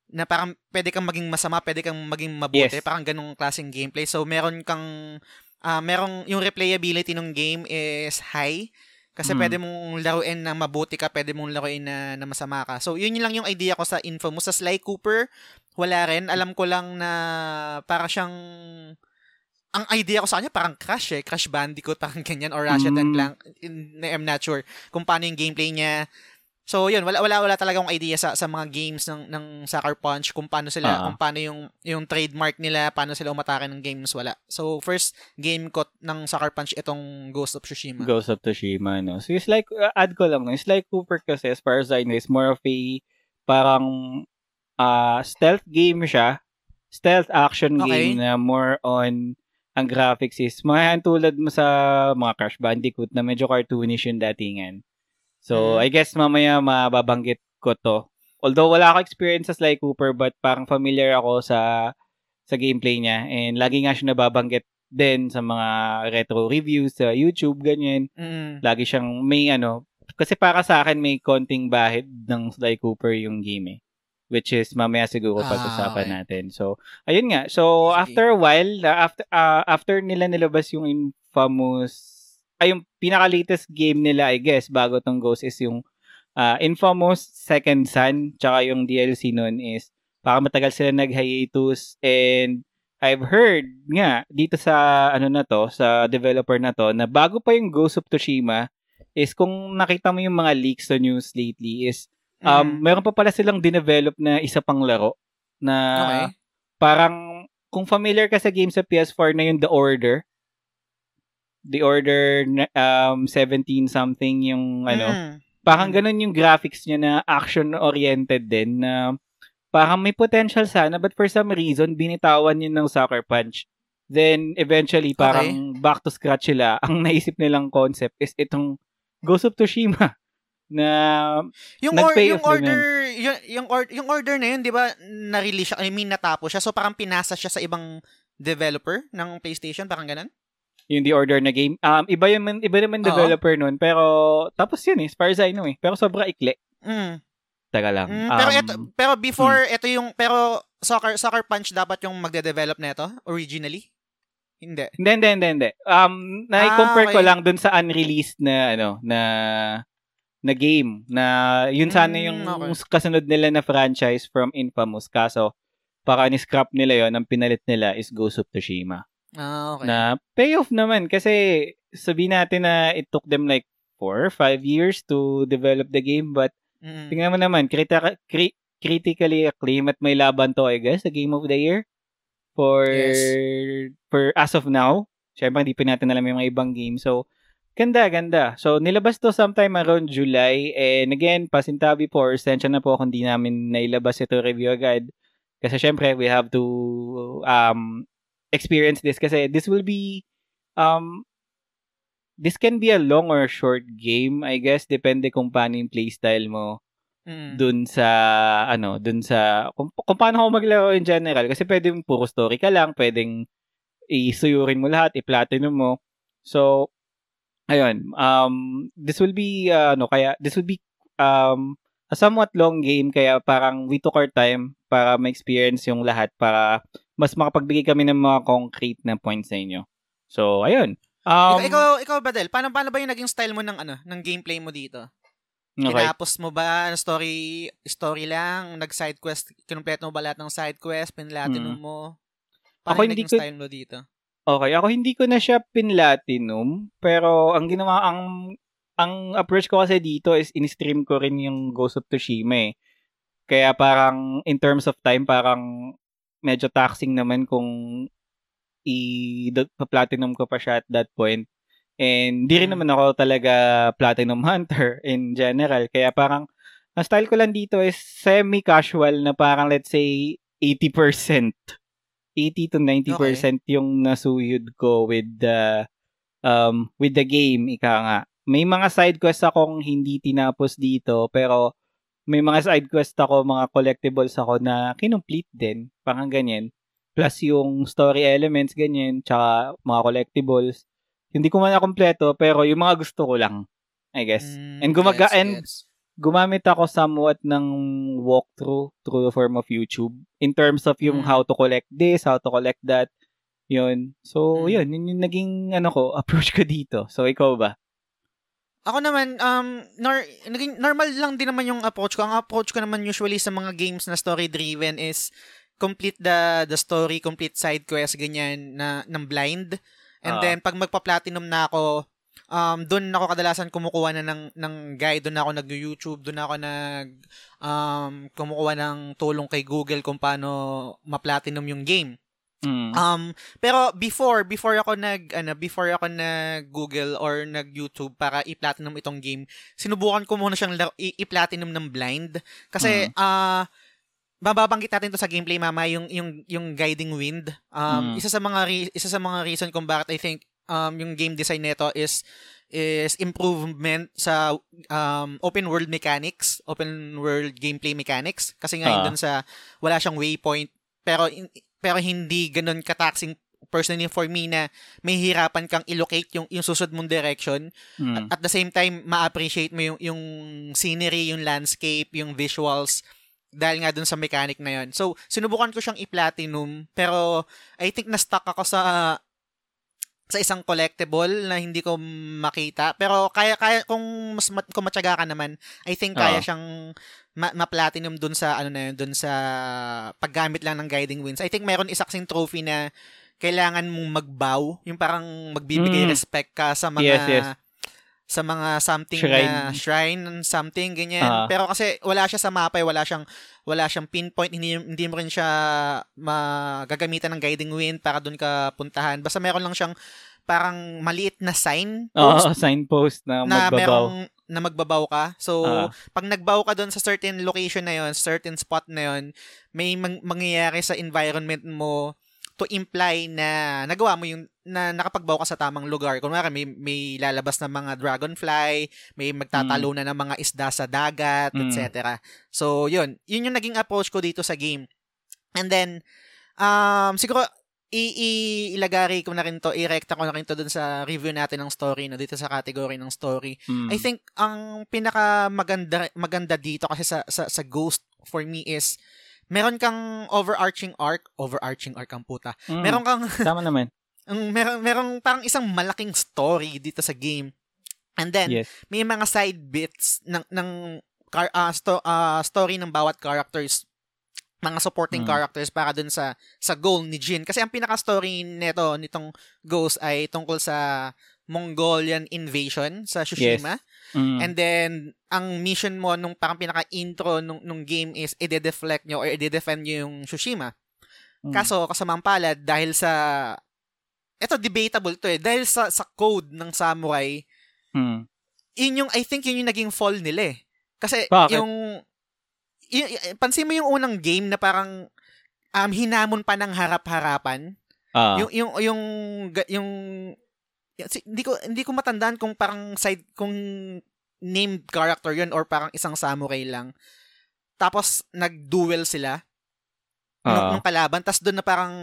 na parang pwede kang maging masama, pwede kang maging mabuti, Yes. parang ganung klaseng gameplay. So meron kang ah merong yung replayability ng game is high kasi Mm. pwede mong laruin na mabuti ka, pwede mong laruin na, na masama ka. So yun, lang yung idea ko sa Infamous. Sa Sly Cooper, wala rin. Alam ko lang na para siyang ang idea ko sa kanya parang Crash eh, Crash Bandicoot, parang ganyan, or Ratchet and Mm. Clank. In- I'm not sure kung paano yung gameplay niya. So yun, wala wala wala talaga akong idea sa sa mga games ng ng Sucker Punch kung paano sila Ah. kung paano yung yung trademark nila, paano sila umatake ng games wala. So first game ko ng Sucker Punch itong Ghost of Tsushima. Ghost of Tsushima, no? So, it's like, uh, add ko lang, no? It's like Cooper kasi, as far as I know, is more of a, parang, uh, stealth game siya. Stealth action Okay. game na more on, ang graphics is, mga tulad mo sa mga Crash Bandicoot na medyo cartoonish yung datingan. So, Mhm. I guess mamaya mababanggit ko to. Although wala ako experience sa Sly Cooper, but parang familiar ako sa sa gameplay niya. And lagi nga siya nababanggit din sa mga retro reviews sa YouTube, ganyan. Mm. Lagi siyang may ano, kasi para sa akin may konting bahid ng Sly Cooper yung game eh. Which is mamaya siguro Ah, pag-usapan okay. natin. So, ayun nga. So, Sige. after a while, uh, after uh, after nila nilabas yung infamous ay yung pinaka-latest game nila, I guess, bago tong Ghost is yung uh, Infamous Second Son, tsaka yung DLC nun is para matagal sila nag-hiatus and I've heard nga dito sa ano na to, sa developer na to, na bago pa yung Ghost of Tsushima is kung nakita mo yung mga leaks sa news lately is um, Mm. meron pa pala silang dinevelop na isa pang laro na Okay. parang kung familiar ka sa game sa PS4 na yung The Order, The Order um 17 something yung ano, Mm. parang ganun yung graphics niya na action oriented din na parang may potential sana but for some reason binitawan yun ng Sucker Punch. Then eventually parang back to scratch sila. [laughs] Ang naisip nilang concept is itong Ghost of Tsushima na Yung or, Nag-pay yung order yung yung, or, yung order na yun, 'di ba, na-release siya, I mean natapos siya. So parang pinasa siya sa ibang developer ng PlayStation, parang ganun. yung The Order na game. Um, iba yung iba naman developer nun, pero tapos yun eh, as far as I know eh. Pero sobra ikli. Mm. Taga lang. Mm, pero Um, ito, pero before ito yung pero Soccer Soccer Punch dapat yung magde-develop nito originally. Hindi. Hindi, hindi, hindi, hindi. Um, na-compare Ah, ko okay. lang dun sa unreleased na, ano, na, na game. Na, yun sana Mm, yung okay. kasunod nila na franchise from Infamous. Kaso, para ni-scrap nila yon ang pinalit nila is Ghost of Tsushima. Ah, okay. Na payoff naman kasi sabihin natin na it took them like 4 or 5 years to develop the game but Mm. tingnan mo naman, critica- cri- critically acclaimed at may laban to I guess, the Game of the Year for Yes. for as of now. Syempre hindi pa natin alam yung mga ibang game. So, ganda, ganda. So, nilabas to sometime around July. And again, pasintabi po, or sensya na po kung di namin nailabas ito review agad. Kasi syempre, we have to um, experience this. Kasi this will be um, this can be a long or short game, I guess. Depende kung paano yung playstyle mo Mm. dun sa ano, dun sa kung, kung paano ako maglaro in general kasi pwedeng puro story ka lang, pwedeng isuyurin mo lahat, i-platinum mo. So ayun, um this will be uh, ano kaya this will be um a somewhat long game kaya parang we took our time para ma-experience yung lahat para mas makapagbigay kami ng mga concrete na points sa inyo. So ayun. Um, ikaw, ikaw, ikaw ba, Del? Paano, paano ba yung naging style mo ng, ano, ng gameplay mo dito? okay. Tinapos mo ba ng story story lang? Nag-side quest? Kinumpleto mo ba lahat ng side quest? Pinlatinum Mm. mo? Ako Paano yung hindi ko- style mo dito? Okay, ako hindi ko na siya pinlatinum, pero ang ginawa ang ang approach ko kasi dito is in-stream ko rin yung Ghost of Tsushima eh. Kaya parang in terms of time parang medyo taxing naman kung i-platinum ko pa siya at that point. And di rin Mm. naman ako talaga platinum hunter [laughs] in general. Kaya parang ang style ko lang dito is semi-casual na parang let's say 80%. 80 to 90% yung nasuyod ko with the um with the game ika nga. May mga side quest akong hindi tinapos dito pero may mga side quest ako, mga collectibles ako na kinomplete din, parang ganyan. Plus yung story elements ganyan, tsaka mga collectibles. Hindi ko man na kompleto pero yung mga gusto ko lang, I guess. Mm, And gumaga- gets, and gets. Gumamit ako somewhat ng walkthrough through the form of YouTube in terms of yung Mm. how to collect this, how to collect that. Yun. So, Mm. yun. Yun yung naging, ano ko, [laughs] approach ko dito. So, ikaw ba? Ako naman, um, nor, naging, normal lang din naman yung approach ko. Ang approach ko naman usually sa mga games na story-driven is complete the the story, complete side quest, ganyan, na, ng blind. And Ah. then, pag magpa-platinum na ako, um, doon ako kadalasan kumukuha na ng, ng guide, doon ako nag-YouTube, doon ako nag, um, kumukuha ng tulong kay Google kung paano ma-platinum yung game. Mm. Um, pero before, before ako nag, ano, before ako nag Google or nag YouTube para i-platinum itong game, sinubukan ko muna siyang i-platinum ng blind. Kasi, ah, bababanggit natin to sa gameplay mama yung yung yung guiding wind um Mm. isa sa mga re- isa sa mga reason kung bakit I think um yung game design nito is is improvement sa um, open world mechanics, open world gameplay mechanics kasi nga Ah. yun dun sa wala siyang waypoint pero in- pero hindi ganun kataxing personally for me na may hirapan kang i-locate yung yung susunod mong direction Mm. at the same time ma-appreciate mo yung yung scenery, yung landscape, yung visuals dahil nga dun sa mechanic na yun. So, sinubukan ko siyang i-platinum pero I think na-stuck ako sa sa isang collectible na hindi ko makita. Pero kaya kaya kung mas mat, kung matyaga ka naman, I think kaya Oo. siyang ma- ma-platinum dun sa ano na yun, dun sa paggamit lang ng guiding winds. I think mayroon isa kasing trophy na kailangan mong magbow, yung parang magbibigay Mm. respect ka sa mga Yes, yes. Sa mga something Shrine. na shrine something ganyan. Ah. Pero kasi wala siya sa mapa, eh, wala siyang wala siyang pinpoint, hindi hindi mo rin siya magagamitan ng guiding wind para doon ka puntahan. Basta meron lang siyang parang maliit na sign Oo, post [laughs] signpost na na magbabaw. merong na magbabaw ka. So, Ah. pag nagbaw ka doon sa certain location na yon, certain spot na yon, may mang- mangyayari sa environment mo to imply na nagawa mo yung na nakapagbaw ka sa tamang lugar. Kunwari may may lalabas na mga dragonfly, may magtatalo na ng mga isda sa dagat, Mm. etc. So, yun. Yun yung naging approach ko dito sa game. And then um siguro i- i- ilagari ko na rin to, i-recta ko na rin to dun sa review natin ng story, no, dito sa category ng story. Mm. I think ang pinaka maganda maganda dito kasi sa sa, sa Ghost for me is meron kang overarching arc, overarching arc ang puta. Mm. Meron kang [laughs] Tama naman. [laughs] ang meron merong parang isang malaking story dito sa game. And then Yes. may mga side bits ng ng car, ah, sto- ah, story ng bawat characters mga supporting Mm. characters para dun sa sa goal ni Jin kasi ang pinaka story nito nitong Ghost ay tungkol sa Mongolian invasion sa Tsushima Mm. and then ang mission mo nung parang pinaka intro nung, nung game is i-deflect nyo or i-defend nyo yung Tsushima Mm. kaso kasamang palad dahil sa eto debatable to eh dahil sa sa code ng samurai Mm. yun yung I think yun yung naging fall nila eh. Kasi Bakit? yung y- y- pansin mo yung unang game na parang um hinamon pa ng harap-harapan. Ah. Yung yung yung yung hindi ko hindi ko matandaan kung parang side kung named character yun or parang isang samurai lang. Tapos nag-duel sila nung, Ah. nung kalaban. Tapos doon na parang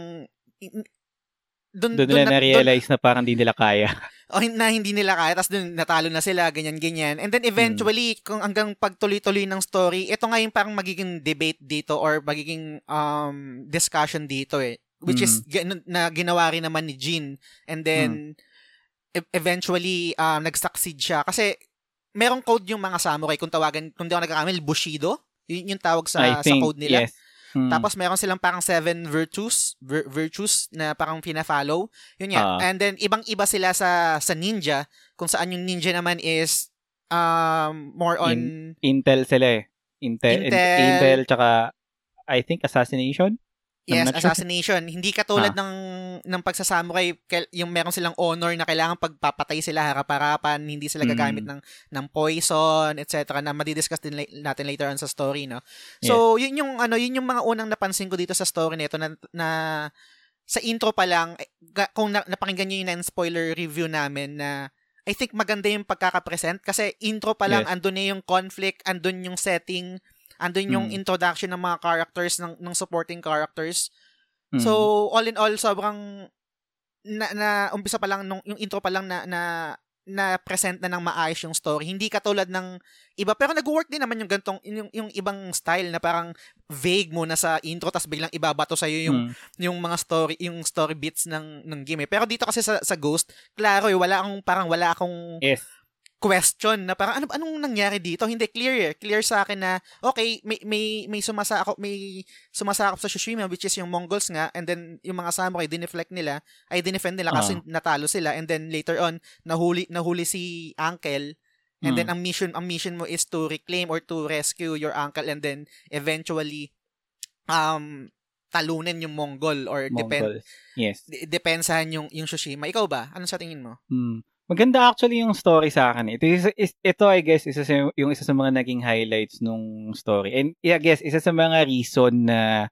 doon Doon nila na-realize na parang di nila kaya. [laughs] o na hindi nila kaya. Tapos dun natalo na sila ganyan ganyan. And then eventually kung hanggang pagtuloy-tuloy ng story ito nga yung parang magiging debate dito or magiging um discussion dito eh. Which is gin- na ginawa rin naman ni Jin. And then e- eventually um, nag-succeed siya. Kasi merong code yung mga samurai kung tawagan, kung di ako nagkakamil, Bushido. Yun yung tawag sa, I sa think, code nila. yes. Hmm. Tapos meron silang parang seven virtues, vir- virtues na parang pina-follow. Yun nga. Ah. And then ibang-iba sila sa sa ninja, kung saan yung ninja naman is um more on Intel sila eh. Intel, Intel. Intel, tsaka I think Assassination? Yes, not sure. assassination. Hindi katulad Ah. ng ng pagsasamurai, yung meron silang honor na kailangan pagpapatay sila harap-harapan, hindi sila Mm. gagamit ng ng poison, etc. na madidiscuss din la- natin later on sa story, no. So, yun yung ano, yun yung mga unang napansin ko dito sa story nito na, na sa intro pa lang eh, kung na, napakinggan niyo yung non-spoiler review namin na I think maganda yung pagkaka-present kasi intro pa lang Yes. andun na yung conflict, andun yung setting, andun yung Mm. introduction ng mga characters ng ng supporting characters. Hmm. So, all in all, sobrang na, na umpisa pa lang nung yung intro pa lang na na na present na ng maayos yung story. Hindi katulad ng iba pero nag-work din naman yung gantong yung, yung ibang style na parang vague muna sa intro tas biglang ibabato sa yung Hmm. yung mga story yung story bits ng ng game eh. Pero dito kasi sa sa Ghost, klaro eh, wala akong parang wala akong Yes. Question na parang ano anong nangyari dito? Hindi clear eh. Clear sa akin na okay, may may may sumasakop may sumasakop sa Tsushima which is yung Mongols nga and then yung mga samurai dineflect nila ay dinefend nila kasi natalo sila and then later on nahuli nahuli si Uncle and Mm. then ang mission ang mission mo is to reclaim or to rescue your uncle and then eventually um talunin yung Mongol or depend Mongol. Yes. de- depensahan yung yung Tsushima. Ikaw ba? Ano sa tingin mo? Hmm. Maganda actually yung story sa akin. Ito, is, ito I guess, isa sa, yung isa sa mga naging highlights nung story. And I guess, isa sa mga reason na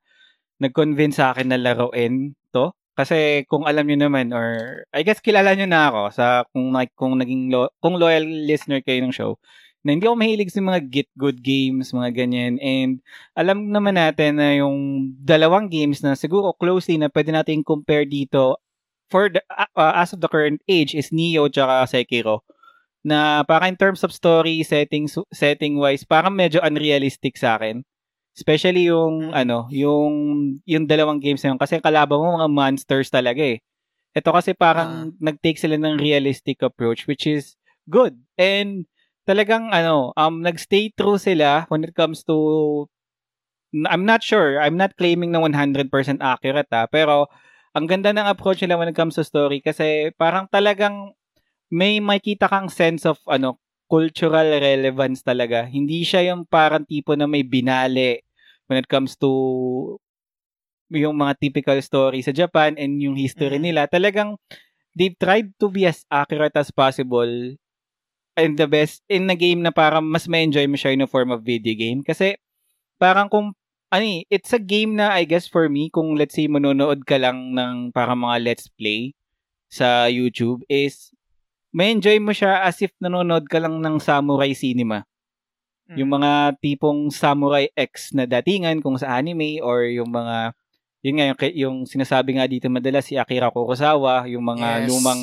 nag-convince sa akin na laruin to. Kasi kung alam nyo naman, or I guess kilala nyo na ako sa kung, like, kung naging lo, kung loyal listener kayo ng show, na hindi ako mahilig sa mga get good games, mga ganyan. And alam naman natin na yung dalawang games na siguro closely na pwede natin compare dito for the, uh, uh, as of the current age is Neo tsaka Sekiro. Na para in terms of story setting setting wise parang medyo unrealistic sa akin. Especially yung ano yung yung dalawang games na yun. Kasi kalaban mo mga monsters talaga eh. Ito kasi parang nag-take sila ng realistic approach which is good. And talagang ano um nag-stay true sila when it comes to I'm not sure. I'm not claiming na 100% accurate ah. Pero ang ganda ng approach nila when it comes to story kasi parang talagang may makita kang sense of ano cultural relevance talaga. Hindi siya yung parang tipo na may binali when it comes to yung mga typical story sa Japan and yung history Mhm. nila. Talagang they've tried to be as accurate as possible and the best in a game na parang mas ma-enjoy mo siya in a form of video game. Kasi parang kung eh, it's a game na I guess for me, kung let's say manonood ka lang ng parang mga let's play sa YouTube is may enjoy mo siya as if nanonood ka lang ng samurai cinema. Mm. Yung mga tipong samurai X na datingan kung sa anime or yung mga yun nga yung, yung sinasabi nga dito madalas si Akira Kurosawa, yung mga Yes. lumang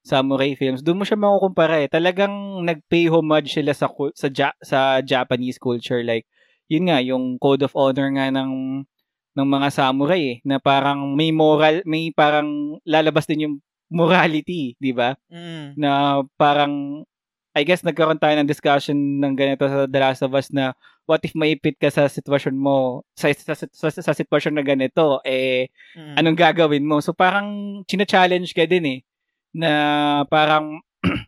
samurai films, doon mo siya makukumpara eh. Talagang nag-pay homage sila sa sa ja- sa Japanese culture like yun nga yung code of honor nga ng ng mga samurai eh, na parang may moral, may parang lalabas din yung morality, di ba? Mm. Na parang I guess nagkaroon tayo ng discussion ng ganito sa The Last of Us na what if maipit ka sa sitwasyon mo sa sa, sa, sa sitwasyon na ganito eh Mm. anong gagawin mo? So parang china-challenge ka din eh na parang [clears throat]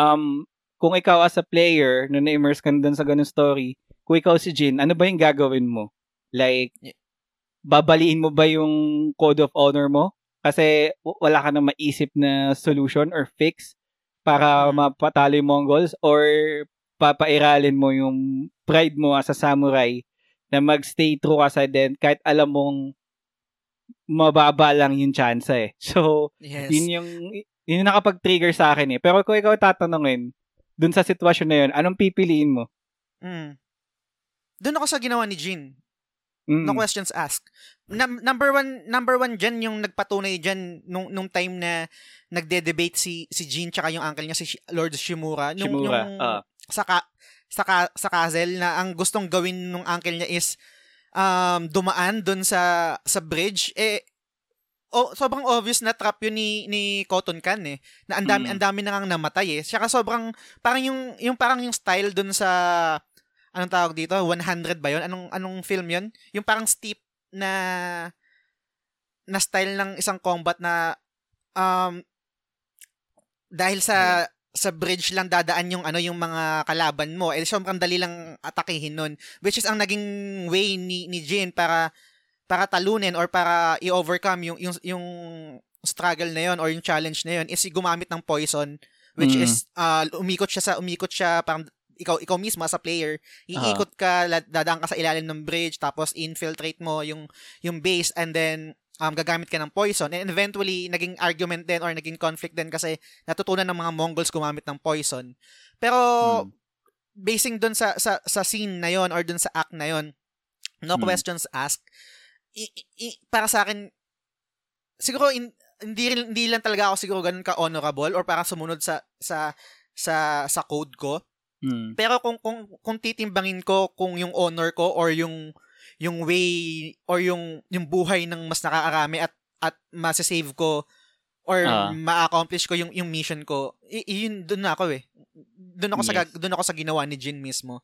um kung ikaw as a player na na-immerse ka dun sa ganung story, kung ikaw si Jin, ano ba yung gagawin mo? Like, babaliin mo ba yung code of honor mo? Kasi wala ka na maisip na solution or fix para Mm. mapatalo yung Mongols or papairalin mo yung pride mo as a samurai na magstay true ka sa den kahit alam mong mababa lang yung chance eh. [laughs] So, Yes. yun yung yun yung nakapag-trigger sa akin eh. Pero kung ikaw tatanungin, dun sa sitwasyon na yun, anong pipiliin mo? Mm. Doon ako sa ginawa ni Jean. Mm. No questions asked. Num- number one, number one dyan yung nagpatunay dyan nung, nung time na nagde-debate si, si Jean tsaka yung uncle niya, si Lord Shimura. Nung, Shimura, yung ah. sa, ka, sa, ka, sa castle na ang gustong gawin nung uncle niya is um, dumaan doon sa, sa bridge. Eh, oh, sobrang obvious na trap yun ni ni Cotton Can eh. Na ang dami Mm. ang dami na ngang namatay eh. Saka sobrang parang yung yung parang yung style dun sa anong tawag dito? 100 ba yun? Anong anong film yun? Yung parang steep na na style ng isang combat na um dahil sa sa bridge lang dadaan yung ano yung mga kalaban mo eh sobrang dali lang atakehin nun which is ang naging way ni ni Jin para para talunin or para i-overcome yung yung yung struggle na yon or yung challenge na yon is gumamit ng poison which Mm. is uh, umikot siya sa umikot siya parang ikaw ikaw mismo as a player iikot ka la- dadaan ka sa ilalim ng bridge tapos infiltrate mo yung yung base and then um, gagamit ka ng poison. And eventually naging argument din or naging conflict din kasi natutunan ng mga Mongols gumamit ng poison. Pero Mm. basing dun sa sa sa scene na yon or dun sa act na yon no Hmm. questions asked. I- i- para sa akin siguro in, hindi hindi lang talaga ako siguro ganun ka honorable or parang sumunod sa sa sa sa code ko Mm. pero kung kung kung titimbangin ko kung yung honor ko or yung yung way or yung yung buhay ng mas nakakarami at at masasave ko or Ah. ma-accomplish ko yung yung mission ko i- yun doon na ako eh doon ako sa Yes. gag- doon ako sa ginawa ni Jin mismo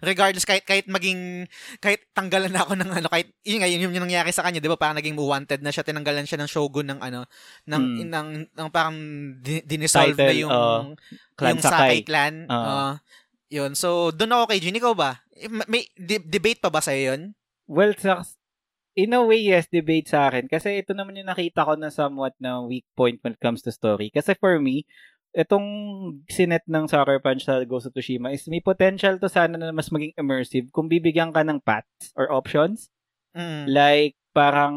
regardless kahit kahit maging kahit tanggalan na ako ng ano kahit yun nga yun, yun yung nangyari sa kanya 'di ba parang naging wanted na siya tinanggalan siya ng shogun ng ano ng Hmm. ng, ng parang di- dinisolve na yung uh, Clan yung Sakai Sakai. clan. Oo. Uh, yun. So, doon ako kay Jin. Ikaw ba? Eh, ma- May de- debate pa ba sa'yo yun? Well, sa, in a way, yes, debate sa akin. Kasi ito naman yung nakita ko na somewhat na weak point when it comes to story. Kasi for me, itong sinet ng Sucker Punch sa Ghost of Tsushima is may potential to sana na mas maging immersive kung bibigyan ka ng paths or options. Mm. Like, parang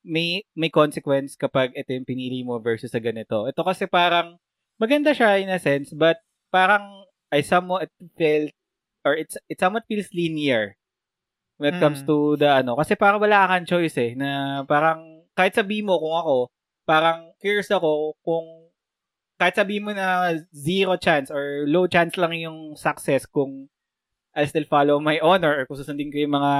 may may consequence kapag ito yung pinili mo versus sa ganito. Ito kasi parang maganda siya in a sense, but parang I somewhat felt or it's it somewhat feels linear when it comes Mm. to the ano kasi parang wala kang choice eh na parang kahit sabi mo kung ako parang curious ako kung kahit sabi mo na zero chance or low chance lang yung success kung I'll still follow my honor or kung susundin ko yung mga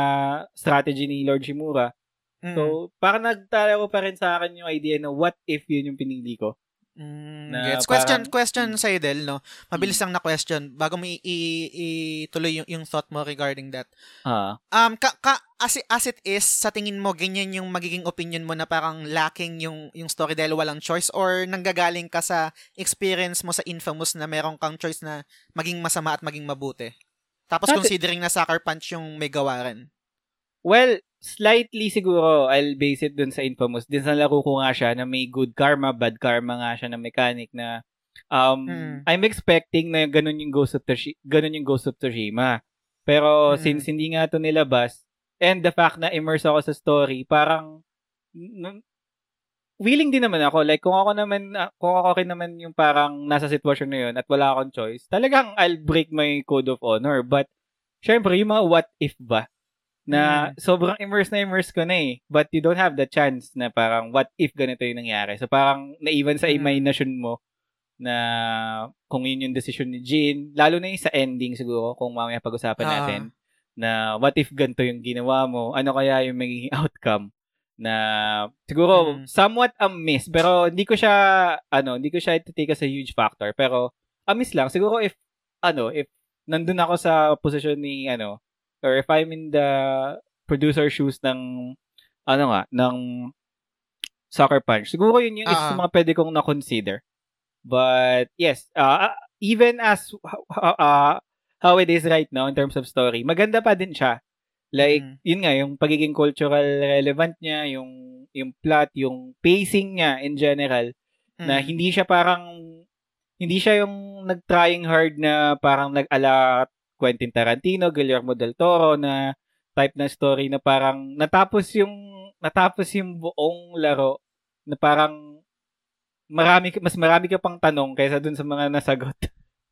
strategy ni Lord Shimura. Mm. So, parang nagtalago pa rin sa akin yung idea na what if yun yung pinili ko. Mm, na gets. Question, parang- question Mm. sa'yo, Del, no? Mabilis lang na question bago mo ituloy yung, yung thought mo regarding that. Ah. Um, ka, ka, as, it- as it is, sa tingin mo, ganyan yung magiging opinion mo na parang lacking yung, yung story dahil walang choice or nanggagaling ka sa experience mo sa Infamous na meron kang choice na maging masama at maging mabuti? Tapos Dati- considering na Sucker Punch yung may gawa rin. Well, slightly siguro I'll base it dun sa Infamous. Din sa laro ko nga siya na may good karma, bad karma nga siya na mechanic na um Mm. I'm expecting na ganun yung Ghost of Tsushima, ganun yung Ghost of Tsushima. Pero Mm. since hindi nga to nilabas and the fact na immerse ako sa story, parang n- willing din naman ako. Like kung ako naman ah, kung ako rin naman yung parang nasa sitwasyon na yun at wala akong choice, talagang I'll break my code of honor. But syempre yung mga what if ba na sobrang immerse na immerse ko na eh. But you don't have the chance na parang what if ganito yung nangyari. So parang naiwan sa Mm. imagination mo na kung yun yung decision ni Jin, lalo na yung sa ending siguro, kung mamaya pag-usapan Ah. natin, na what if ganito yung ginawa mo, ano kaya yung magiging [laughs] outcome na siguro Mm. somewhat a miss, pero hindi ko siya, ano, hindi ko siya iti-take as a huge factor, pero a miss lang. Siguro if, ano, if nandun ako sa posisyon ni, ano, or if I'm in the producer shoes ng, ano nga, ng Soccer Punch, siguro yun yung isa sa Ah. mga pwede kong na-consider. But, yes, uh, even as uh, uh, how it is right now in terms of story, maganda pa din siya. Like, Mm. yun nga, yung pagiging cultural relevant niya, yung, yung plot, yung pacing niya in general, na Mm. hindi siya parang, hindi siya yung nag-trying hard na parang nag-ala Quentin Tarantino, Guillermo del Toro na type na story na parang natapos yung natapos yung buong laro na parang marami mas marami ka pang tanong kaysa dun sa mga nasagot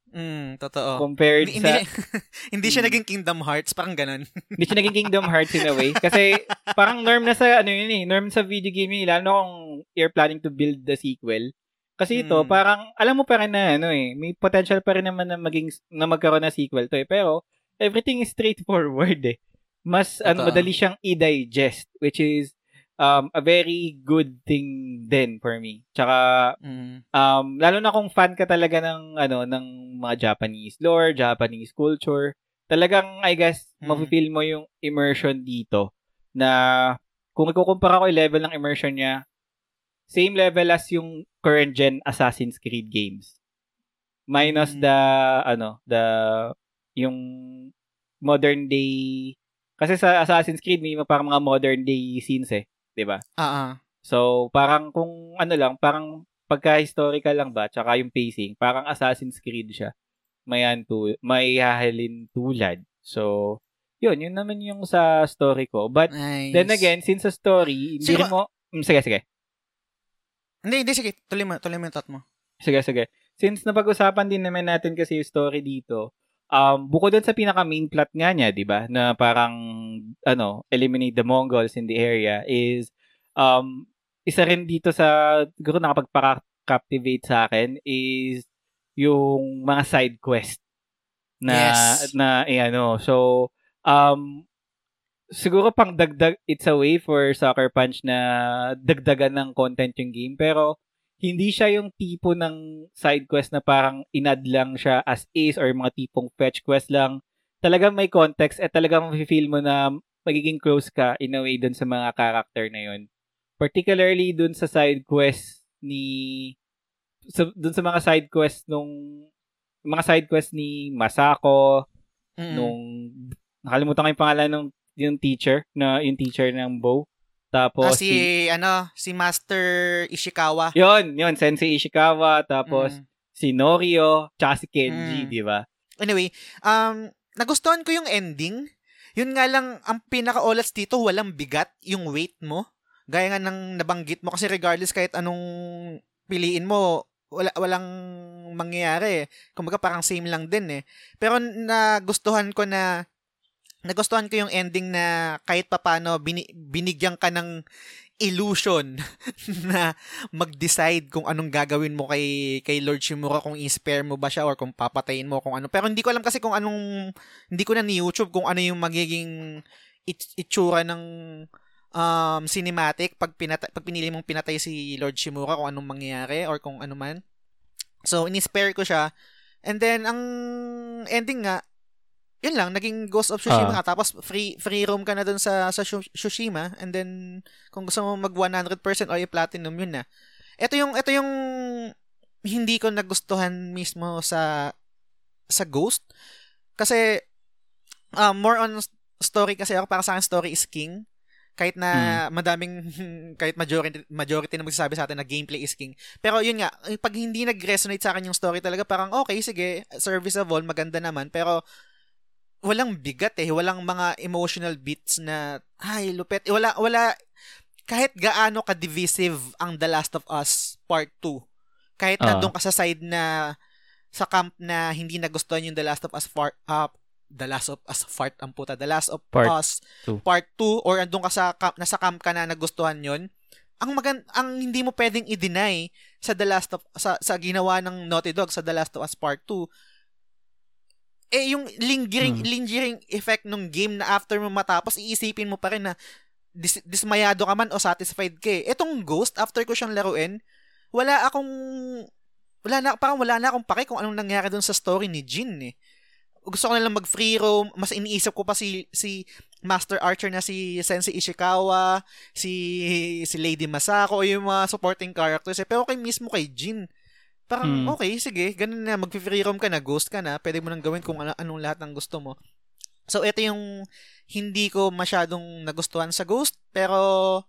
Mm, totoo. compared Hindi, sa hindi, [laughs] hindi siya Mm. naging Kingdom Hearts, parang ganun. [laughs] hindi siya naging Kingdom Hearts in a way kasi parang norm na sa ano yun eh norm sa video game yun lalo na kung you're planning to build the sequel kasi ito Mm. parang alam mo pa rin na ano eh may potential pa rin naman na maging na magkaroon ng sequel to eh pero everything is straightforward eh mas ano madali siyang i-digest which is um, a very good thing din for me. Tsaka, Mm. um, lalo na kung fan ka talaga ng, ano, ng mga Japanese lore, Japanese culture, talagang, I guess, Mm. mafe-feel mo yung immersion dito na kung ikukumpara ko yung level ng immersion niya, same level as yung current gen Assassin's Creed games. Minus Mm. the, ano, the, yung modern day, kasi sa Assassin's Creed, may parang mga modern day scenes eh, di ba? Ah, ah. So, parang kung ano lang, parang pagka-historical lang ba, tsaka yung pacing, parang Assassin's Creed siya. May, antu, may hahalin tulad. So, yun, yun naman yung sa story ko. But, Nice. then again, since sa story, hindi Siguro- mo, Mm, sige, sige. Hindi, hindi, sige. Tuloy mo, tuloy mo yung thought mo. Sige, sige. Since napag-usapan din naman natin kasi yung story dito, um, bukod dun sa pinaka main plot nga niya, di ba, na parang, ano, eliminate the Mongols in the area, is, um, isa rin dito sa, siguro nakapagpa-captivate sa akin, is yung mga side quest na, Yes. na, eh, ano, so, um, siguro pang dagdag, it's a way for Sucker Punch na dagdagan ng content yung game, pero, hindi siya yung tipo ng side quest na parang inad lang siya as is or mga tipong fetch quest lang. Talagang may context at talagang feel mo na magiging close ka in a way dun sa mga character na yun. Particularly dun sa side quest ni sa, dun sa mga side quest nung mga side quest ni Masako Mm-mm. nung nakalimutan ko yung pangalan ng yung teacher na yung teacher ng Bow. Tapos Ah, si, ano, si Master Ishikawa. Yun, yun, Sensei Ishikawa, tapos Mm. si Norio, tsaka si Kenji, Mm. di ba? Anyway, um, nagustuhan ko yung ending. Yun nga lang, ang pinaka-olats dito, walang bigat yung weight mo. Gaya nga ng nabanggit mo, kasi regardless kahit anong piliin mo, wala, walang mangyayari. Kumbaga parang same lang din eh. Pero nagustuhan ko na nagustuhan ko yung ending na kahit papano bini, binigyan ka ng illusion [laughs] na mag-decide kung anong gagawin mo kay kay Lord Shimura kung i-spare mo ba siya or kung papatayin mo kung ano. Pero hindi ko alam kasi kung anong hindi ko na ni YouTube kung ano yung magiging it- itsura ng um, cinematic pag pinata- pag pinili mong pinatay si Lord Shimura kung anong mangyayari or kung ano man. So, in-spare ko siya. And then, ang ending nga, yun lang, naging Ghost of Tsushima Ah. ka. Tapos, free free roam ka na dun sa, sa Tsushima. And then, kung gusto mo mag 100% o i-platinum, yun na. Ito yung, ito yung hindi ko nagustuhan mismo sa sa Ghost. Kasi, uh, more on story kasi ako. Para sa akin, story is king. Kahit na madaming, [laughs] kahit majority, majority na magsasabi sa atin na gameplay is king. Pero yun nga, pag hindi nag-resonate sa akin yung story talaga, parang okay, sige, serviceable, maganda naman. Pero, walang bigat eh. Walang mga emotional beats na, ay, lupet. Eh, Wala, wala, kahit gaano ka-divisive ang The Last of Us Part 2. Kahit na Ah. doon ka sa side na, sa camp na hindi nagustuhan yung The Last of Us Part, uh, The Last of Us Part, ang puta, The Last of Part Us two. Part 2, or andun ka sa camp, nasa camp ka na nagustuhan yon ang magan ang hindi mo pwedeng i-deny sa The Last of sa sa ginawa ng Naughty Dog sa The Last of Us Part 2 eh yung lingering Hmm. lingering effect ng game na after mo matapos iisipin mo pa rin na dis- dismayado ka man o satisfied ka eh. Etong Ghost after ko siyang laruin wala akong wala na parang wala na akong pake kung anong nangyari doon sa story ni Jin eh. Gusto ko na lang mag free roam, mas iniisip ko pa si si Master Archer na si Sensei Ishikawa, si si Lady Masako, yung mga supporting characters eh. Pero kay mismo kay Jin, parang Hmm. okay, sige, ganun na, mag-free roam ka na, ghost ka na, pwede mo nang gawin kung ano, anong lahat ng gusto mo. So, ito yung hindi ko masyadong nagustuhan sa Ghost, pero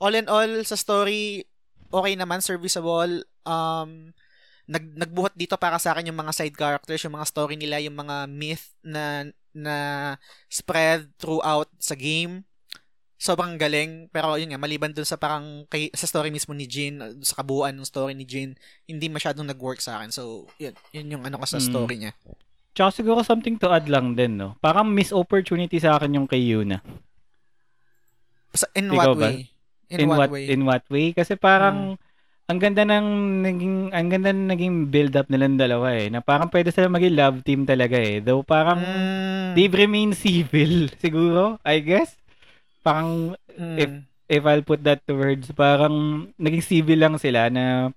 all in all, sa story, okay naman, serviceable. Um, nag, nagbuhat dito para sa akin yung mga side characters, yung mga story nila, yung mga myth na na spread throughout sa game. Sobrang galing, pero yun nga, maliban dun sa parang kay, sa story mismo ni Jin, sa kabuuan ng story ni Jin, hindi masyadong nag-work sa akin. So, yun, yun yung ano ko sa Mm. story niya. Tsaka siguro something to add lang din, no? Parang miss opportunity sa akin yung kay Yuna. Sa, in Ikaw what ba? way? In, what, way? In what way? Kasi parang ang ganda ng naging ang ganda ng naging build up nilang dalawa eh. Na parang pwede sila maging love team talaga eh. Though parang Mm, they've remained civil [laughs] siguro, I guess. Parang mm. if- if I'll put that to words, parang naging civil lang sila na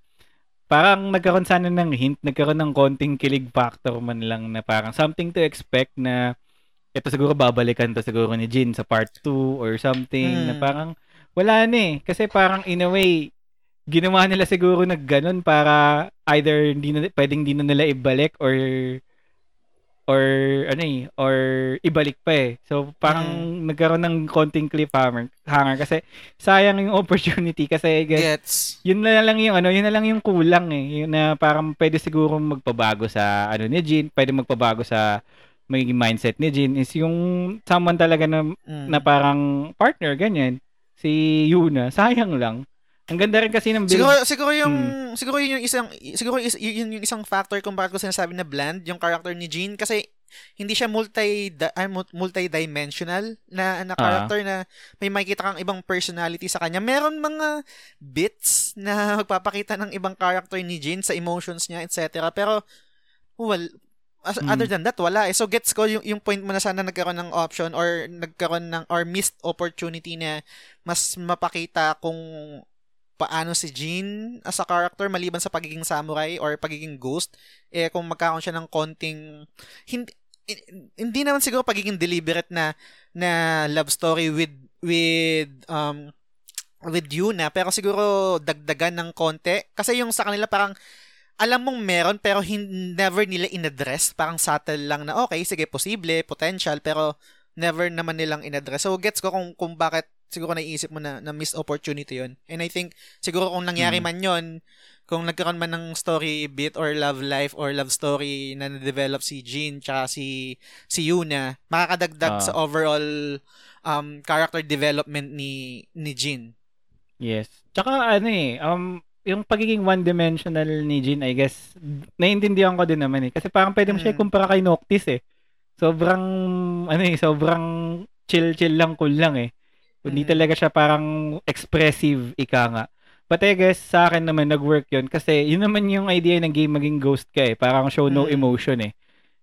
parang nagkaroon sana ng hint, nagkaroon ng konting kilig factor man lang na parang something to expect na ito siguro babalikan to siguro ni Jin sa part 2 or something Hmm. na parang wala na eh. Kasi parang in a way, ginawa nila siguro na ganun para either hindi na, pwedeng hindi na nila ibalik or or ano eh, or ibalik pa eh. So parang nagkaroon ng konting cliffhanger hanger kasi sayang yung [laughs] opportunity kasi I guess Gets. yun na lang yung ano, yun na lang yung kulang eh. Yun na parang pwede siguro magpabago sa ano ni Jin, pwede magpabago sa magiging mindset ni Jin is yung someone talaga na, Mm. na parang partner ganyan. Si Yuna, sayang lang. Ang ganda rin kasi ng build. Siguro siguro yung Hmm. siguro yun yung isang siguro is, yun yung isang factor kung bakit ko sinasabi na bland yung character ni Jean kasi hindi siya multi mul- multi-dimensional na na Ah. character na may makikita kang ibang personality sa kanya. Meron mga bits na [laughs] magpapakita ng ibang character ni Jean sa emotions niya, etc. Pero well, as, Hmm. other than that, wala eh. So gets ko yung, yung point mo na sana nagkaroon ng option or nagkaroon ng or missed opportunity na mas mapakita kung paano si Jean as a character maliban sa pagiging samurai or pagiging ghost eh kung magkakaroon siya ng konting hindi hindi naman siguro pagiging deliberate na na love story with with um with Yuna pero siguro dagdagan ng konti. Kasi yung sa kanila parang alam mong meron pero hin- never nila inaddress. Parang subtle lang na okay sige posible potential pero never naman nilang inaddress. So gets ko kung kung bakit siguro naiisip mo na, na missed opportunity yon and I think siguro kung nangyari Mm. man yon kung nagkaroon man ng story bit or love life or love story na na-develop si Jean tsaka si si Yuna makakadagdag Ah. sa overall um character development ni ni Jean Yes. Tsaka ano eh, um, yung pagiging one-dimensional ni Jin, I guess, naiintindihan ko din naman eh. Kasi parang pwede mo siya Mm. ikumpara kay Noctis eh. Sobrang, ano eh, sobrang chill-chill lang, cool lang eh. Hindi talaga siya parang expressive, ika nga. But I guess sa akin naman nag-work yun kasi yun naman yung idea ng game maging ghost ka eh. Parang show no Mm. emotion eh.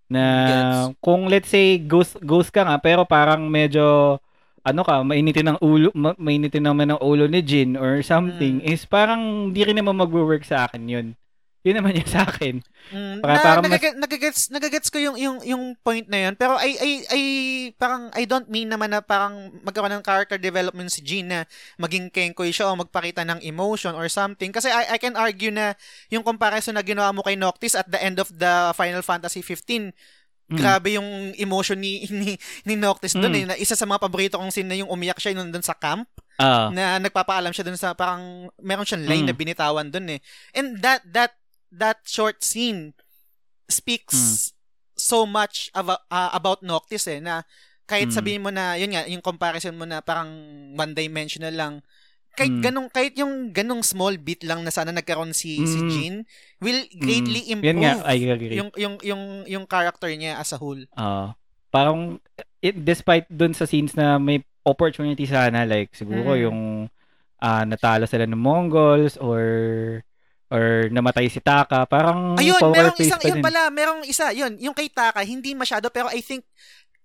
Na Gets. kung let's say ghost ghost ka nga pero parang medyo ano ka, mainitin ng ulo, ma- mainitin naman ng ulo ni Jin or something Mm. is parang hindi rin naman magwo-work sa akin yun. Yun naman yung sa akin. Mm, Para- na, parang mas- nagaget, nagagets, nagagets ko yung, yung, yung point na yun. Pero I, I, I, parang, I don't mean naman na parang magkaroon ng character development si Jean na maging kenkoy siya o magpakita ng emotion or something. Kasi I, I can argue na yung comparison na ginawa mo kay Noctis at the end of the Final Fantasy 15, Mm. grabe yung emotion ni, [laughs] ni, ni Noctis doon Mm. eh. Na isa sa mga paborito kong scene na yung umiyak siya nung doon sa camp Ah. na nagpapaalam siya dun sa parang meron siyang line Mm. na binitawan dun eh. And that that that short scene speaks Mm. so much about uh, about Noctis eh na kahit Mm. sabihin mo na yun nga yung comparison mo na parang one dimensional lang kahit Mm. ganong kahit yung ganong small bit lang na sana nagkaroon si si Mm. Jean will greatly Mm. improve nga, I agree. yung yung yung yung character niya as a whole. Ah, parang it, despite dun sa scenes na may opportunity sana like siguro Mm. yung ah, natalo sila ng Mongols or or namatay si Taka, parang Ayun, merong isang yun pala, merong isa, yun, yung kay Taka, hindi masyado pero I think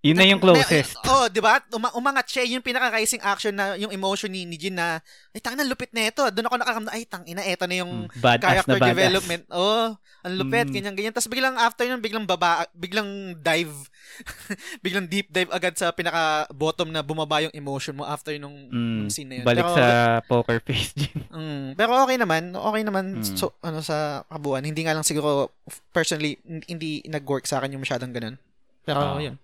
Yun na yung closest. oh, 'di ba? Uma- umangat siya yung pinaka-rising action na yung emotion ni, ni Jin na ay tang lupit na ito. Doon ako nakakamda ay tang ina eto na yung Mm, na character badass. development. Oh, ang lupit, Mm. ganyan ganyan. Tapos biglang after nun, biglang baba, biglang dive, [laughs] biglang deep dive agad sa pinaka bottom na bumaba yung emotion mo after nung, Mm, nung scene na yun. Balik pero, sa poker face [laughs] Jin. mm, pero okay naman, okay naman Mm. so ano sa kabuuan. Hindi nga lang siguro personally hindi nag-work sa akin yung masyadong ganun. Pero Ah. yun.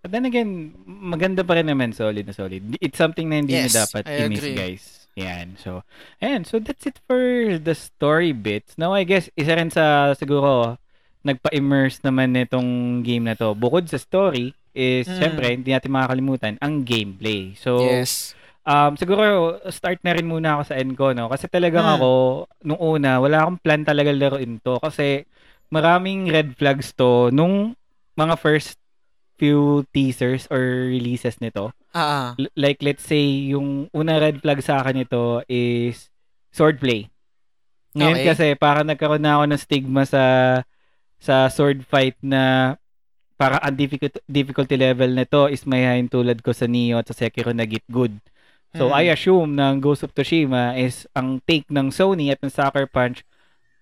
But then again, maganda pa rin naman, solid na solid. It's something na hindi Yes, na dapat I i-miss, agree. guys. Yan. So, ayan. So, that's it for the story bits. Now, I guess, isa rin sa, siguro, nagpa-immerse naman nitong game na to. Bukod sa story, is, Mm. syempre, hindi natin makakalimutan, ang gameplay. So, yes. um, siguro, start na rin muna ako sa end ko, no? Kasi talagang Mm. ako, nung una, wala akong plan talaga laruin to. Kasi, maraming red flags to nung mga first few teasers or releases nito. Ah, ah. L- like, let's say, yung una red flag sa akin ito is swordplay. Ngayon Okay. kasi, parang nagkaroon na ako ng stigma sa sa sword fight na para ang difficult, difficulty level nito is mayayain tulad ko sa Neo at sa Sekiro na Git Good. So Mm. I assume na ang Ghost of Tsushima is ang take ng Sony at ng Sucker Punch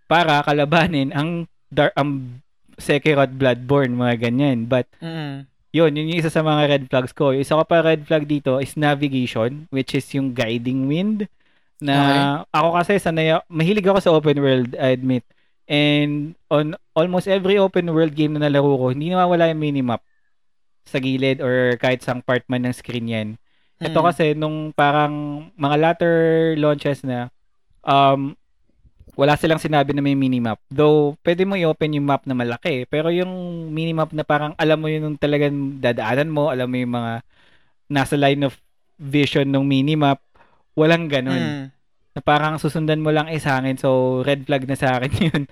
para kalabanin ang Dar ang Sekiro at Bloodborne, mga ganyan. But Mm. yun, yun yung isa sa mga red flags ko. Yung isa ko pa red flag dito is navigation, which is yung guiding wind. Na ako kasi sanay, mahilig ako sa open world, I admit. And on almost every open world game na nalaro ko, hindi nawawala yung minimap sa gilid or kahit sang part man ng screen yan. Ito Mm. kasi nung parang mga latter launches na um wala silang sinabi na may minimap. Though pwede mo i-open yung map na malaki, pero yung minimap na parang alam mo yun yung talagang dadaanan mo, alam mo yung mga nasa line of vision ng minimap, walang ganun. Mm. Na parang susundan mo lang is hangin. So, red flag na sa akin [laughs] yun.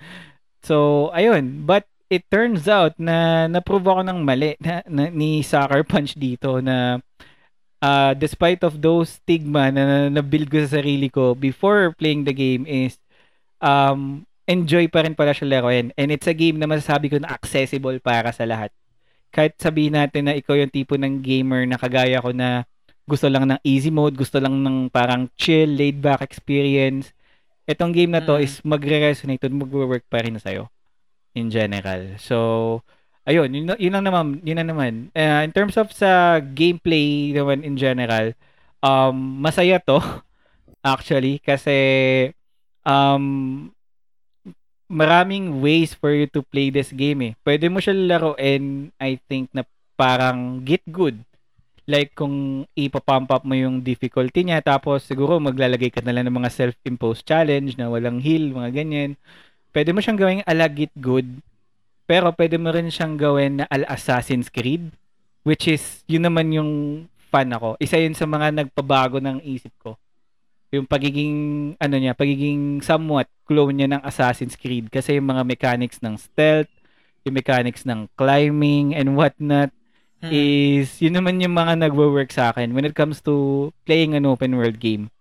So, ayun. But, it turns out na na-prove ako ng mali na, na, ni Sucker Punch dito na uh, despite of those stigma na na-build ko sa sarili ko before playing the game is um, enjoy pa rin pala siya laruin. And it's a game na masasabi ko na accessible para sa lahat. Kahit sabihin natin na ikaw yung tipo ng gamer na kagaya ko na gusto lang ng easy mode, gusto lang ng parang chill, laid back experience. Itong game na to Mm. is magre-resonate at magwo-work pa rin sa'yo in general. So, ayun, yun, yun lang naman, yun lang naman. Uh, in terms of sa gameplay naman in general, um, masaya to [laughs] actually kasi um, maraming ways for you to play this game eh. Pwede mo siya laruin, I think, na parang get good. Like, kung ipapump up mo yung difficulty niya, tapos siguro maglalagay ka na lang ng mga self-imposed challenge na walang heal, mga ganyan. Pwede mo siyang gawing ala get good, pero pwede mo rin siyang gawin na ala Assassin's Creed, which is, yun naman yung fan ako. Isa yun sa mga nagpabago ng isip ko yung pagiging ano niya, pagiging somewhat clone niya ng Assassin's Creed kasi yung mga mechanics ng stealth, yung mechanics ng climbing and whatnot Mm. is yun naman yung mga nagwo-work sa akin when it comes to playing an open world game.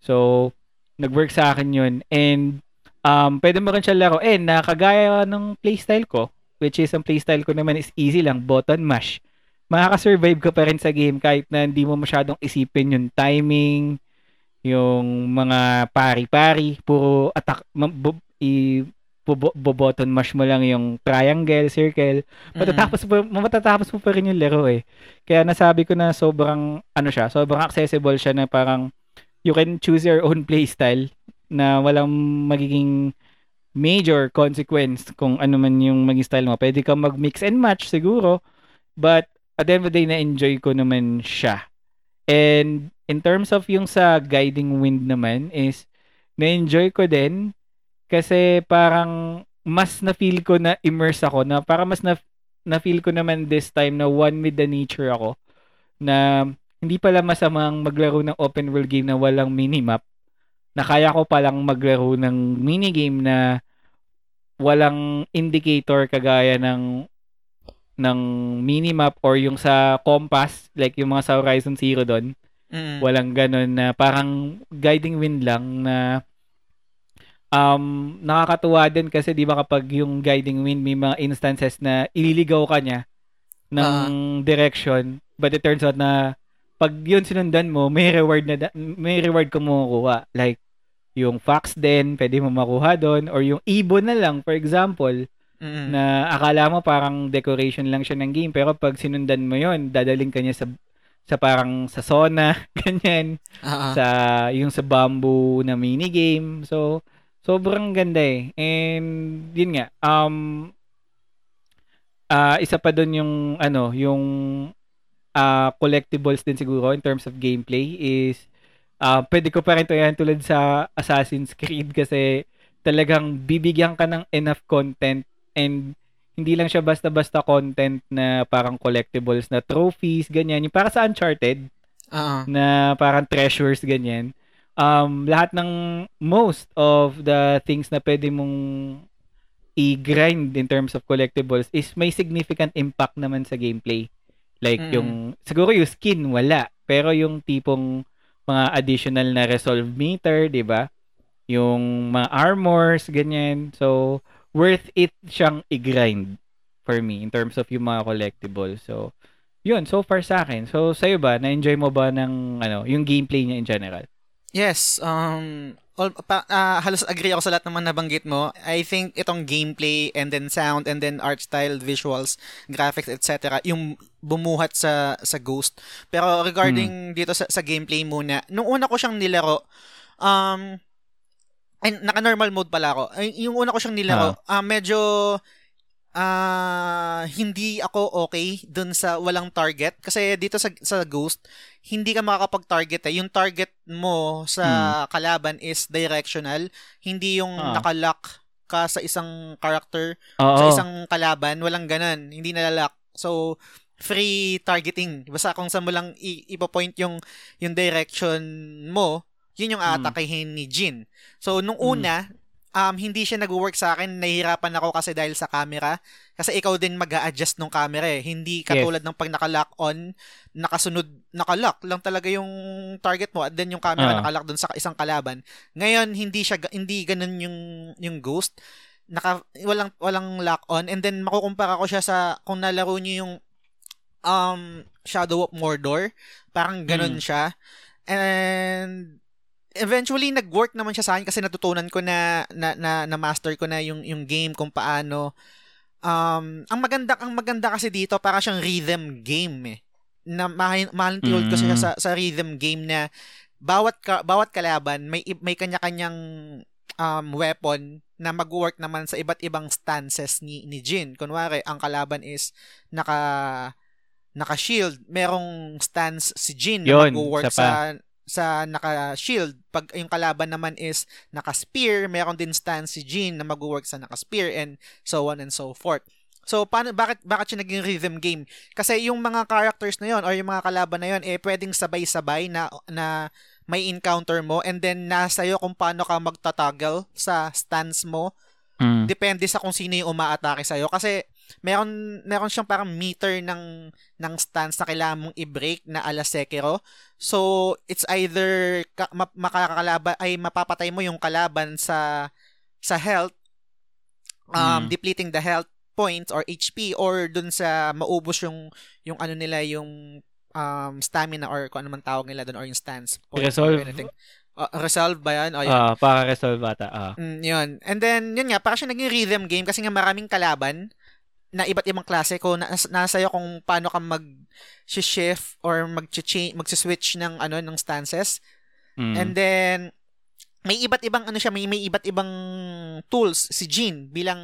So, nag-work sa akin yun and um, pwede mo rin siya laruin na kagaya ng playstyle ko which is ang playstyle ko naman is easy lang, button mash. Makaka-survive ka pa rin sa game kahit na hindi mo masyadong isipin yung timing, yung mga pari-pari, puro attack, bu- i, button mash mo lang yung triangle, circle, matatapos mo, matatapos mo pa rin yung laro eh. Kaya nasabi ko na sobrang, ano siya, sobrang accessible siya na parang you can choose your own [laughs] playstyle na walang magiging major consequence kung ano man yung maging style mo. Pwede kang mag-mix and match siguro, but at the end of the day, na-enjoy ko naman siya. And in terms of yung sa guiding wind naman is, na-enjoy ko din kasi parang mas na-feel ko na immerse ako na para mas na na-feel ko naman this time na one with the nature ako na hindi pala masamang maglaro ng open world game na walang minimap na kaya ko palang maglaro ng minigame na walang indicator kagaya ng ng minimap or yung sa compass like yung mga sa Horizon Zero doon Mm. walang ganun na parang guiding wind lang na um nakakatuwa din kasi 'di ba kapag yung guiding wind may mga instances na ililigaw ka niya ng direction but it turns out na pag yun sinundan mo may reward na may reward ka makukuha like yung fax din pwede mo makuha doon or yung ibon na lang for example Mm. na akala mo parang decoration lang siya ng game pero pag sinundan mo yon dadaling ka niya sa sa parang sa zona [laughs] ganyan ah. sa yung sa bamboo na mini game. So sobrang ganda eh. And yun nga um ah isa pa doon yung ano, yung ah collectibles din siguro in terms of gameplay is ah pwede ko pa rin to yan tulad sa Assassin's Creed kasi talagang bibigyan ka ng enough content and hindi lang siya basta-basta content na parang collectibles na trophies, ganyan. Yung para sa Uncharted, ah. na parang treasures ganyan. Um, lahat ng most of the things na pwede mong i-grind in terms of collectibles is may significant impact naman sa gameplay. Like Mm. yung siguro yung skin wala, pero yung tipong mga additional na resolve meter, 'di ba? Yung mga armors ganyan. So worth it siyang i-grind for me in terms of yung mga collectibles. So yun, so far sa akin. So, sa'yo ba, na-enjoy mo ba ng, ano, yung gameplay niya in general? Yes, um, all, pa, ah, halos agree ako sa lahat naman nabanggit mo. I think itong gameplay and then sound and then art style, visuals, graphics, etc. yung bumuhat sa sa Ghost. Pero regarding dito sa, sa gameplay muna, nung una ko siyang nilaro, um, and naka-normal mode pala ako. Ay, yung una ko siyang nilaro, ah, medyo ah hindi ako okay dun sa walang target kasi dito sa sa Ghost hindi ka makakapag-target eh. Yung target mo sa kalaban is directional, hindi yung Ah. nakalock ka sa isang character Oo. sa isang kalaban, walang ganun, hindi nalalock. So free targeting. Basta kung saan mo lang i- ipopoint yung yung direction mo, yun yung Mm. aatakihin ni Jin. So nung Mm. una, um, hindi siya nag-work sa akin. Nahihirapan ako kasi dahil sa camera. Kasi ikaw din mag adjust ng camera eh. Hindi katulad ng pag naka-lock on, nakasunod, naka-lock lang talaga yung target mo at then yung camera Ah. naka-lock dun sa isang kalaban. Ngayon, hindi siya, hindi ganun yung, yung ghost. Naka, walang, walang lock on and then makukumpara ko siya sa, kung nalaro niyo yung um, Shadow of Mordor, parang ganun Mm. siya. And eventually nag-work naman siya sa akin kasi natutunan ko na na, na, na master ko na yung yung game kung paano um ang maganda ang maganda kasi dito para siyang rhythm game eh na mahal mahal tiyold ko siya Mm. sa sa rhythm game na bawat ka, bawat kalaban may may kanya-kanyang um weapon na mag-work naman sa iba't ibang stances ni ni Jin. Kunwari, ang kalaban is naka naka-shield, merong stance si Jin na Yun, mag-work isa pa. sa sa naka-shield. Pag yung kalaban naman is naka-spear, meron din stance si Jin na mag-work sa naka-spear and so on and so forth. So paano bakit bakit siya naging rhythm game? Kasi yung mga characters na yon or yung mga kalaban na yon eh pwedeng sabay-sabay na na may encounter mo and then nasa iyo kung paano ka magtatoggle sa stance mo Mm. depende sa kung sino yung umaatake sa'yo. Kasi meron, meron siyang parang meter ng, ng stance na kailangan mong i-break na ala Sekiro. So, it's either ka, ma, makakalaban, ay mapapatay mo yung kalaban sa sa health, um, Mm. depleting the health points or HP or dun sa maubos yung yung ano nila yung um, stamina or kung ano man tawag nila dun or yung stance point Resolve. or anything. Uh, resolve ba yan? O, yun. Ah, para resolve ata. Ah. Mm, yun. And then, yun nga, para siya naging rhythm game kasi nga maraming kalaban na iba't ibang klase ko na, nasa iyo kung paano ka mag shift or mag mag-switch ng ano ng stances. Mm. And then may iba't ibang ano siya, may may iba't ibang tools si Jin bilang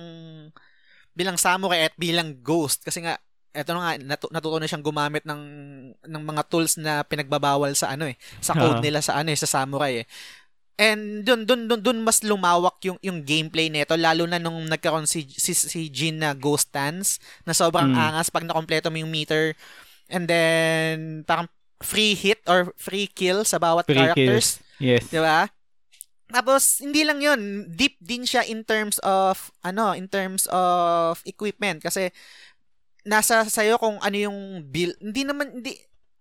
bilang samurai at bilang ghost kasi nga eto na nga natu- natuto na siyang gumamit ng ng mga tools na pinagbabawal sa ano eh sa code nila sa ano eh sa samurai eh. And dun dun dun, dun mas lumawak yung yung gameplay nito lalo na nung nagkaroon si si, si Jin na ghost stance na sobrang Mm. angas pag nakompleto mo yung meter and then parang free hit or free kill sa bawat Free characters. Yes. Di ba? Tapos, hindi lang yun. Deep din siya in terms of, ano, in terms of equipment. Kasi, nasa sayo kung ano yung build. Hindi naman, hindi,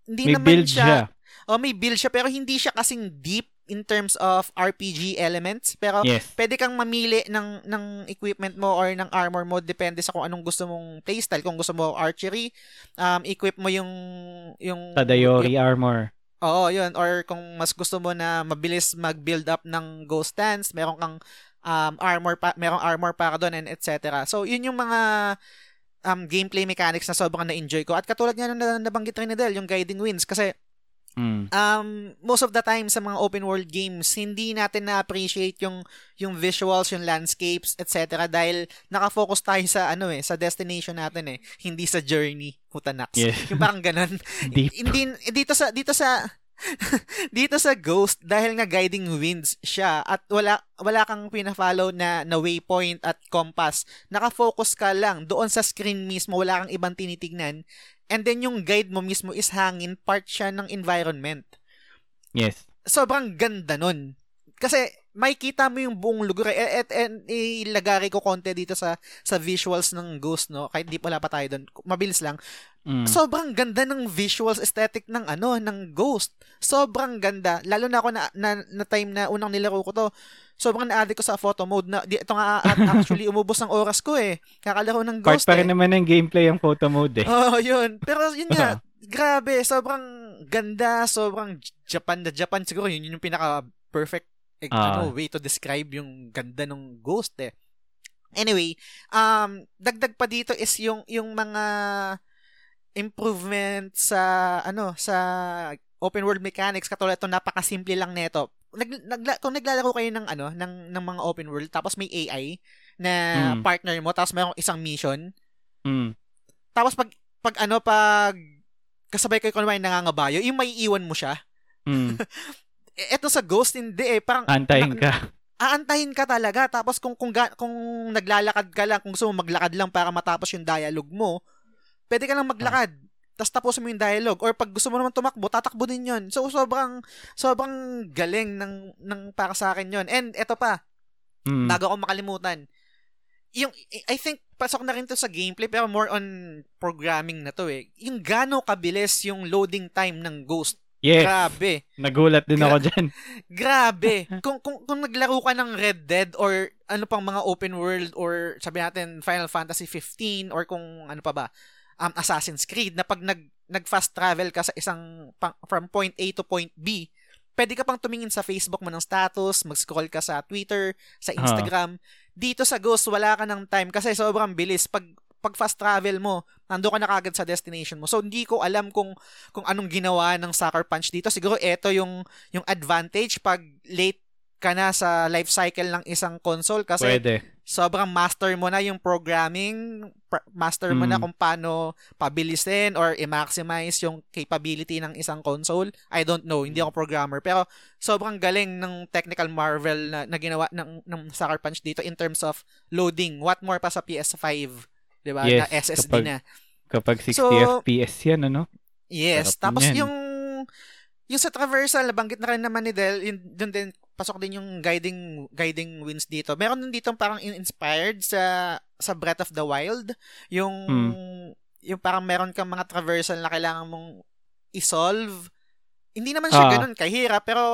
hindi May naman build siya. siya. Oh, may build siya, pero hindi siya kasing deep in terms of RPG elements. Pero, Yes. pwede kang mamili ng ng equipment mo or ng armor mo depende sa kung anong gusto mong playstyle. Kung gusto mo archery, um, equip mo yung yung Tadayori armor. Oo, yun. Or kung mas gusto mo na mabilis mag-build up ng ghost stance, meron kang um, armor pa, merong armor para doon and etc. So, yun yung mga um, gameplay mechanics na sobrang na-enjoy ko. At katulad nga na nabanggit rin ni Del, yung guiding winds. Kasi Mm. um, most of the time sa mga open world games, hindi natin na-appreciate yung yung visuals, yung landscapes, etc. dahil nakafocus tayo sa ano eh, sa destination natin eh, hindi sa journey, puta naks. Yes. Yung parang ganun. [laughs] Hindi dito sa dito sa [laughs] dito sa Ghost dahil nga guiding winds siya at wala wala kang pina-follow na na waypoint at compass. Naka-focus ka lang doon sa screen mismo, wala kang ibang tinitignan. And then yung guide mo mismo is hangin, part siya ng environment. Yes. Sobrang ganda nun. Kasi makikita mo yung buong lugar. Eh, at, at, ilagari ko konti dito sa sa visuals ng Ghost, no? Kahit di pala pa tayo doon. Mabilis lang. Mm. Sobrang ganda ng visuals aesthetic ng ano, ng Ghost. Sobrang ganda. Lalo na ako na, na, na time na unang nilaro ko to. Sobrang na-addict ko sa photo mode na di, ito nga at actually umubos ang oras ko eh. Kakalaro ng Part Ghost pa eh. rin naman ng gameplay ang photo mode eh. Oo, oh, yun. Pero yun nga, [laughs] grabe, sobrang ganda, sobrang Japan na Japan. Siguro yun, yun yung pinaka perfect eh, Ah. ano, way to describe yung ganda ng ghost eh. Anyway, um, dagdag pa dito is yung yung mga improvement sa ano sa open world mechanics katulad ito napakasimple lang nito. Nag, nagla, kung naglalaro kayo ng ano ng ng mga open world tapos may AI na Mm. partner mo tapos mayroong isang mission Mm. tapos pag pag ano pag kasabay kayo kunwari nangangabayo, yung may iwan mo siya. Mm. [laughs] E, eto sa Ghost hindi eh, parang Antayin na- ka. aantahin ka talaga tapos kung kung ga- kung naglalakad ka lang, kung gusto mo maglakad lang para matapos yung dialogue mo, pwede ka lang maglakad. Tapos tapusin mo yung dialogue or pag gusto mo naman tumakbo, tatakbo din 'yon. So sobrang sobrang galing ng ng para sa akin 'yon. And eto pa, Mm. bago ako makalimutan. Yung I think pasok na rin to sa gameplay pero more on programming na to eh. Yung gaano kabilis yung loading time ng Ghost. Yes. Grabe. Nagulat din ako dyan. [laughs] Grabe. kung, kung kung naglaro ka ng Red Dead or ano pang mga open world or sabi natin Final Fantasy 15 or kung ano pa ba um, Assassin's Creed na pag nag nag fast travel ka sa isang pang- from point A to point B pwede ka pang tumingin sa Facebook mo ng status, mag-scroll ka sa Twitter, sa Instagram. Dito sa Ghost, wala ka ng time kasi sobrang bilis. Pag, pag fast travel mo, nando ka na kagad sa destination mo. So, hindi ko alam kung, kung anong ginawa ng Sucker Punch dito. Siguro, ito yung, yung advantage pag late ka na sa life cycle ng isang console kasi Pwede. sobrang master mo na yung programming, pr- master mo na Mm. kung paano pabilisin or i-maximize yung capability ng isang console. I don't know, hindi ako programmer. Pero sobrang galing ng technical marvel na, na ginawa ng, ng Sucker Punch dito in terms of loading. What more pa sa PS5, di ba? Yes, na SSD kapag- na. Kapag 60 So- FPS yan, ano? Yes. Sarap Tapos niyan. yung yung sa traversal, nabanggit na rin naman ni Del, yun, dun din, pasok din yung guiding guiding winds dito. Meron din dito parang in- inspired sa sa Breath of the Wild. Yung Hmm. yung parang meron kang mga traversal na kailangan mong i-solve. Hindi naman siya Ah. ganun kahirap, pero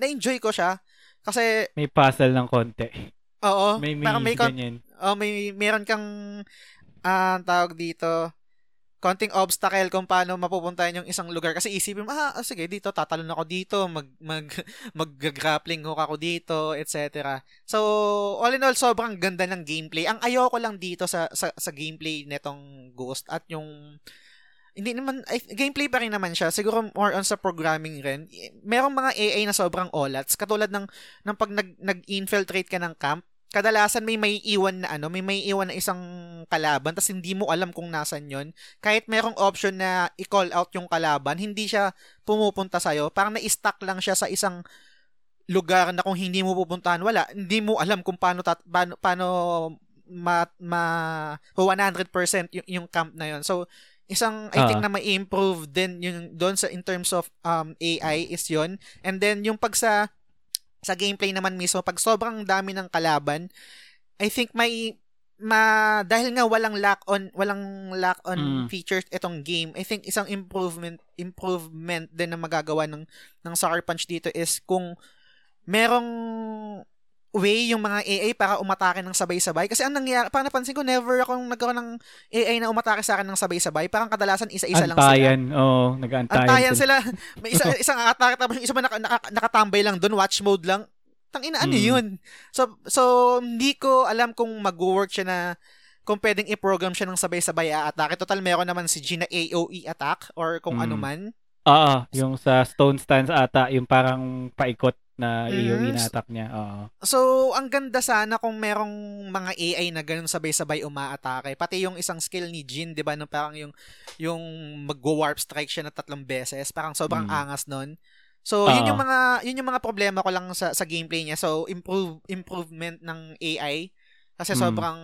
na-enjoy ko siya. Kasi, May puzzle ng konti. oo, May, may, parang may, kon- ganyan. Oh, may meron kang ang tawag dito konting obstacle kung paano mapupuntahan yung isang lugar kasi isipin mo ah ah, sige dito tatalon ako dito mag mag [laughs] mag-grappling hook ako dito etc. So all in all sobrang ganda ng gameplay. Ang ayoko lang dito sa sa, sa gameplay netong Ghost at yung hindi naman ay, gameplay pa rin naman siya. Siguro more on sa programming rin. Merong mga AI na sobrang olats katulad ng ng pag nag nag-infiltrate ka ng camp kadalasan may may iwan na ano, may may iwan na isang kalaban tapos hindi mo alam kung nasan yon. Kahit merong option na i-call out yung kalaban, hindi siya pumupunta sa'yo. Parang na-stuck lang siya sa isang lugar na kung hindi mo pupuntahan, wala. Hindi mo alam kung paano, tat, paano, paano ma, ma 100% yung, yung camp na yon. So, isang I think Ah. na ma-improve din yung doon sa in terms of um AI is yon. And then yung pag sa sa gameplay naman mismo, pag sobrang dami ng kalaban, I think may ma dahil nga walang lock on walang lock on Mm. features itong game I think isang improvement improvement din na magagawa ng ng Sucker Punch dito is kung merong way yung mga AI para umatake ng sabay-sabay kasi ang nangyari parang napansin ko never akong nagkaroon ng AI na umatake sa akin ng sabay-sabay parang kadalasan isa-isa lang sila Antayan. Oo, nag-aantayan. Antayan sila. May isa, [laughs] isang atake tapos yung isa ba naka, naka- nakatambay lang doon, watch mode lang. Tangina, ano Mm. yun? So, so, hindi ko alam kung mag-work siya na kung pwedeng i-program siya ng sabay-sabay a-atake. Total, meron naman si Gina AOE attack or kung Mm. ano man. Oo, yung sa stone stance ata, yung parang paikot na Mm. yung ina-attack niya. Oo. So, ang ganda sana kung merong mga AI na ganun sabay-sabay umaatake. Pati yung isang skill ni Jin, 'di ba, no parang yung yung magwo-warp strike siya na tatlong beses, parang sobrang Mm. angas nun. So, yun Oo. yung mga yun yung mga problema ko lang sa sa gameplay niya. So, improve improvement ng AI kasi Mm. sobrang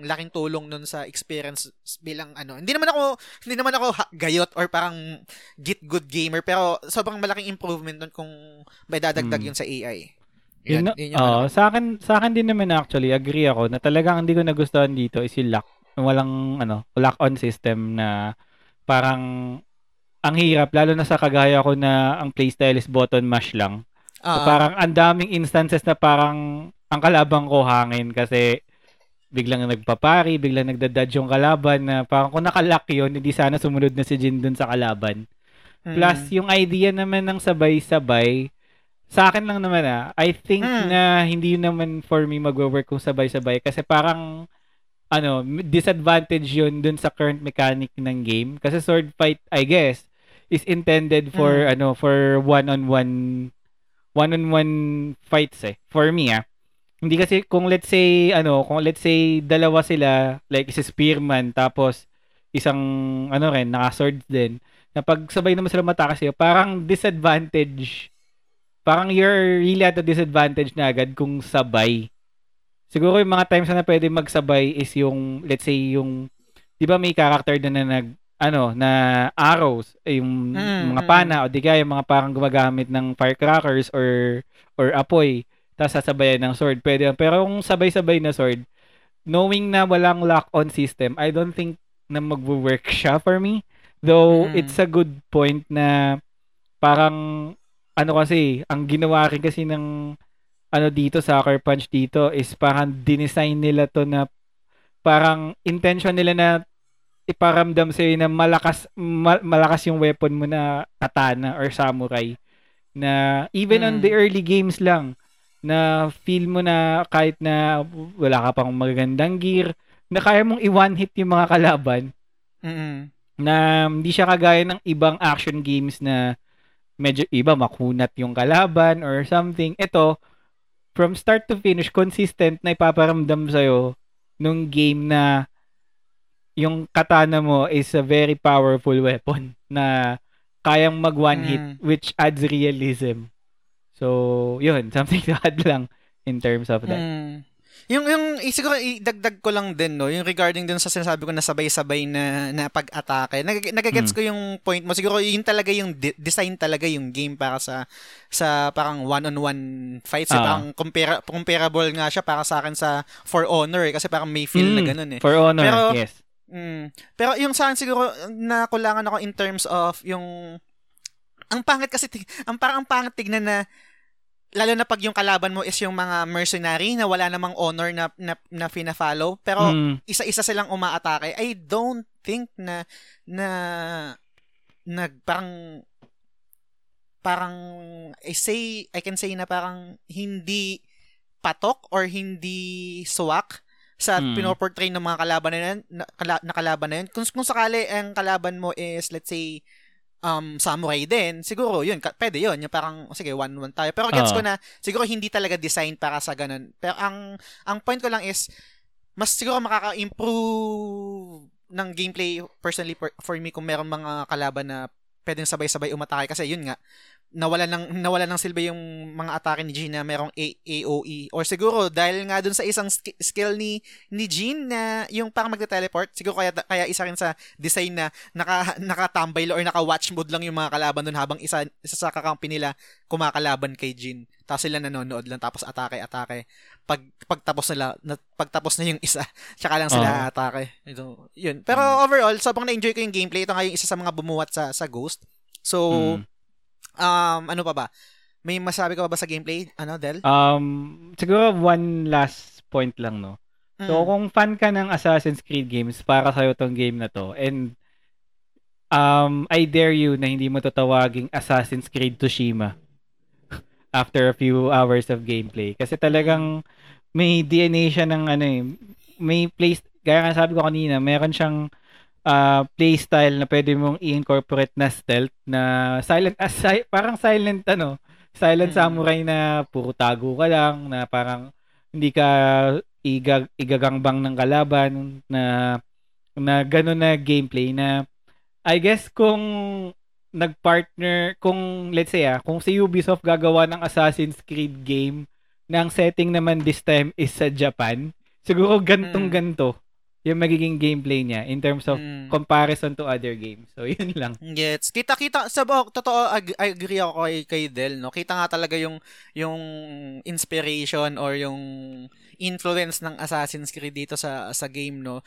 laking tulong nun sa experience bilang ano. Hindi naman ako hindi naman ako ha- gayot or parang git good gamer pero sobrang malaking improvement nun kung may dadagdag Mm. yun sa AI. Yun, Yan, yun yung oo, ano. sa akin sa akin din naman actually agree ako na talagang hindi ko nagustuhan dito is yung lock. Walang ano, lock on system na parang ang hirap lalo na sa kagaya ko na ang playstyle is button mash lang. So, Ah, parang ang daming instances na parang ang kalabang ko hangin kasi biglang nagpapari, biglang nagdadodge yung kalaban na parang kung nakalock yun, hindi sana sumunod na si Jin dun sa kalaban. Mm. Plus, yung idea naman ng sabay-sabay, sa akin lang naman ah, I think Mm. na hindi yun naman for me magwo-work kung sabay-sabay kasi parang ano, disadvantage yun dun sa current mechanic ng game. Kasi sword fight, I guess, is intended for ano, for one-on-one one-on-one fights eh. For me ah. Hindi kasi kung let's say ano, kung let's say dalawa sila, like isa spearman tapos isang ano rin, naka-sword din. Na pag sabay naman sila matake sa'yo, parang disadvantage. Parang you're really at a disadvantage na agad kung sabay. Siguro yung mga times na pwede magsabay is yung, let's say, yung, di ba may character na, na nag, ano, na arrows, yung Mm, mga mm. pana, o di kaya yung mga parang gumagamit ng firecrackers or, or apoy, tapos sasabayan ng sword. Pwede yan. Pero kung sabay-sabay na sword, knowing na walang lock-on system, I don't think na magwo-work [laughs] siya for me. Though, Mm. it's a good point na parang, ano kasi, ang ginawa rin kasi ng ano dito, Sucker Punch dito is parang dinesign nila to na parang intention nila na iparamdam sa'yo na malakas ma- malakas yung weapon mo na katana or samurai na even on Mm. the early games lang na feel mo na kahit na wala ka pang magagandang gear na kaya mong i-one hit yung mga kalaban Mm-mm. na hindi siya kagaya ng ibang action games na medyo iba makunat yung kalaban or something. Ito, from start to finish, consistent na ipaparamdam sa'yo nung game na yung katana mo is a very powerful weapon na kayang mag one hit Mm. which adds realism. So, yun, [laughs] something to add lang in terms of that. Mm. Yung yung eh, siguro idagdag ko lang din no, yung regarding dun sa sinasabi ko na sabay-sabay na na pag-atake. Nag nagagets Mm. ko yung point mo. Siguro yun talaga yung de- design talaga yung game para sa sa parang one-on-one fights. Eh, Ah. parang compara- comparable nga siya para sa akin sa For Honor eh, kasi parang may feel na Mm, ganun eh. For honor, Pero- yes. Mm. Pero yung sa akin siguro nakulangan ako in terms of yung ang pangit kasi ang parang ang pangit tignan na lalo na pag yung kalaban mo is yung mga mercenary na wala namang honor na na, na fina-follow pero Mm, isa-isa silang umaatake I don't think na na nag parang parang I say I can say na parang hindi patok or hindi swak sa Mm. pinoportray ng mga kalaban na yun, na, na kalaban na yun. Kung, kung sakali ang kalaban mo is, let's say, um, samurai din, siguro yun, ka, pwede yun. Yung parang, oh, sige, one-one tayo. Pero gets Oo. ko na, siguro hindi talaga design para sa ganun. Pero ang, ang point ko lang is, mas siguro makaka-improve ng gameplay personally for, for me kung meron mga kalaban na pwedeng sabay-sabay umatake kasi yun nga nawala ng nawala ng silbi yung mga atake ni Jean na merong A- AOE or siguro dahil nga dun sa isang sk- skill ni ni Jean na yung parang magte-teleport siguro kaya kaya isa rin sa design na naka nakatambay or naka-watch mode lang yung mga kalaban dun habang isa isa sa kakampi nila kumakalaban kay Jean. Tapos sila nanonood lang tapos atake atake. Pag pagtapos nila na, pagtapos na yung isa [laughs] tsaka lang sila Oo. atake. Ito yun. Pero overall sobrang na-enjoy ko yung gameplay. Ito nga yung isa sa mga bumuwat sa sa Ghost. So mm. Um, ano pa ba? May masabi ka pa ba sa gameplay? Ano, Del? Um, siguro one last point lang, no? So, Mm. kung fan ka ng Assassin's Creed games, para sa'yo tong game na to. And, um, I dare you na hindi mo tatawaging Assassin's Creed Tsushima [laughs] after a few hours of gameplay. Kasi talagang may DNA siya ng ano eh, may place, gaya nga sabi ko kanina, meron siyang uh, playstyle na pwede mong i-incorporate na stealth na silent, as si- parang silent ano, silent Mm. samurai na puro tago ka lang, na parang hindi ka igag, igagangbang ng kalaban na na gano'n na gameplay na I guess kung nagpartner kung let's say ah kung si Ubisoft gagawa ng Assassin's Creed game na ang setting naman this time is sa Japan siguro gantong Mm. ganto yung magiging gameplay niya in terms of Mm. comparison to other games so [laughs] yun lang Gets. Kita-kita sa oh, totoo ag- I agree ako kay, kay Del, no. Kita nga talaga yung yung inspiration or yung influence ng Assassin's Creed dito sa sa game, no.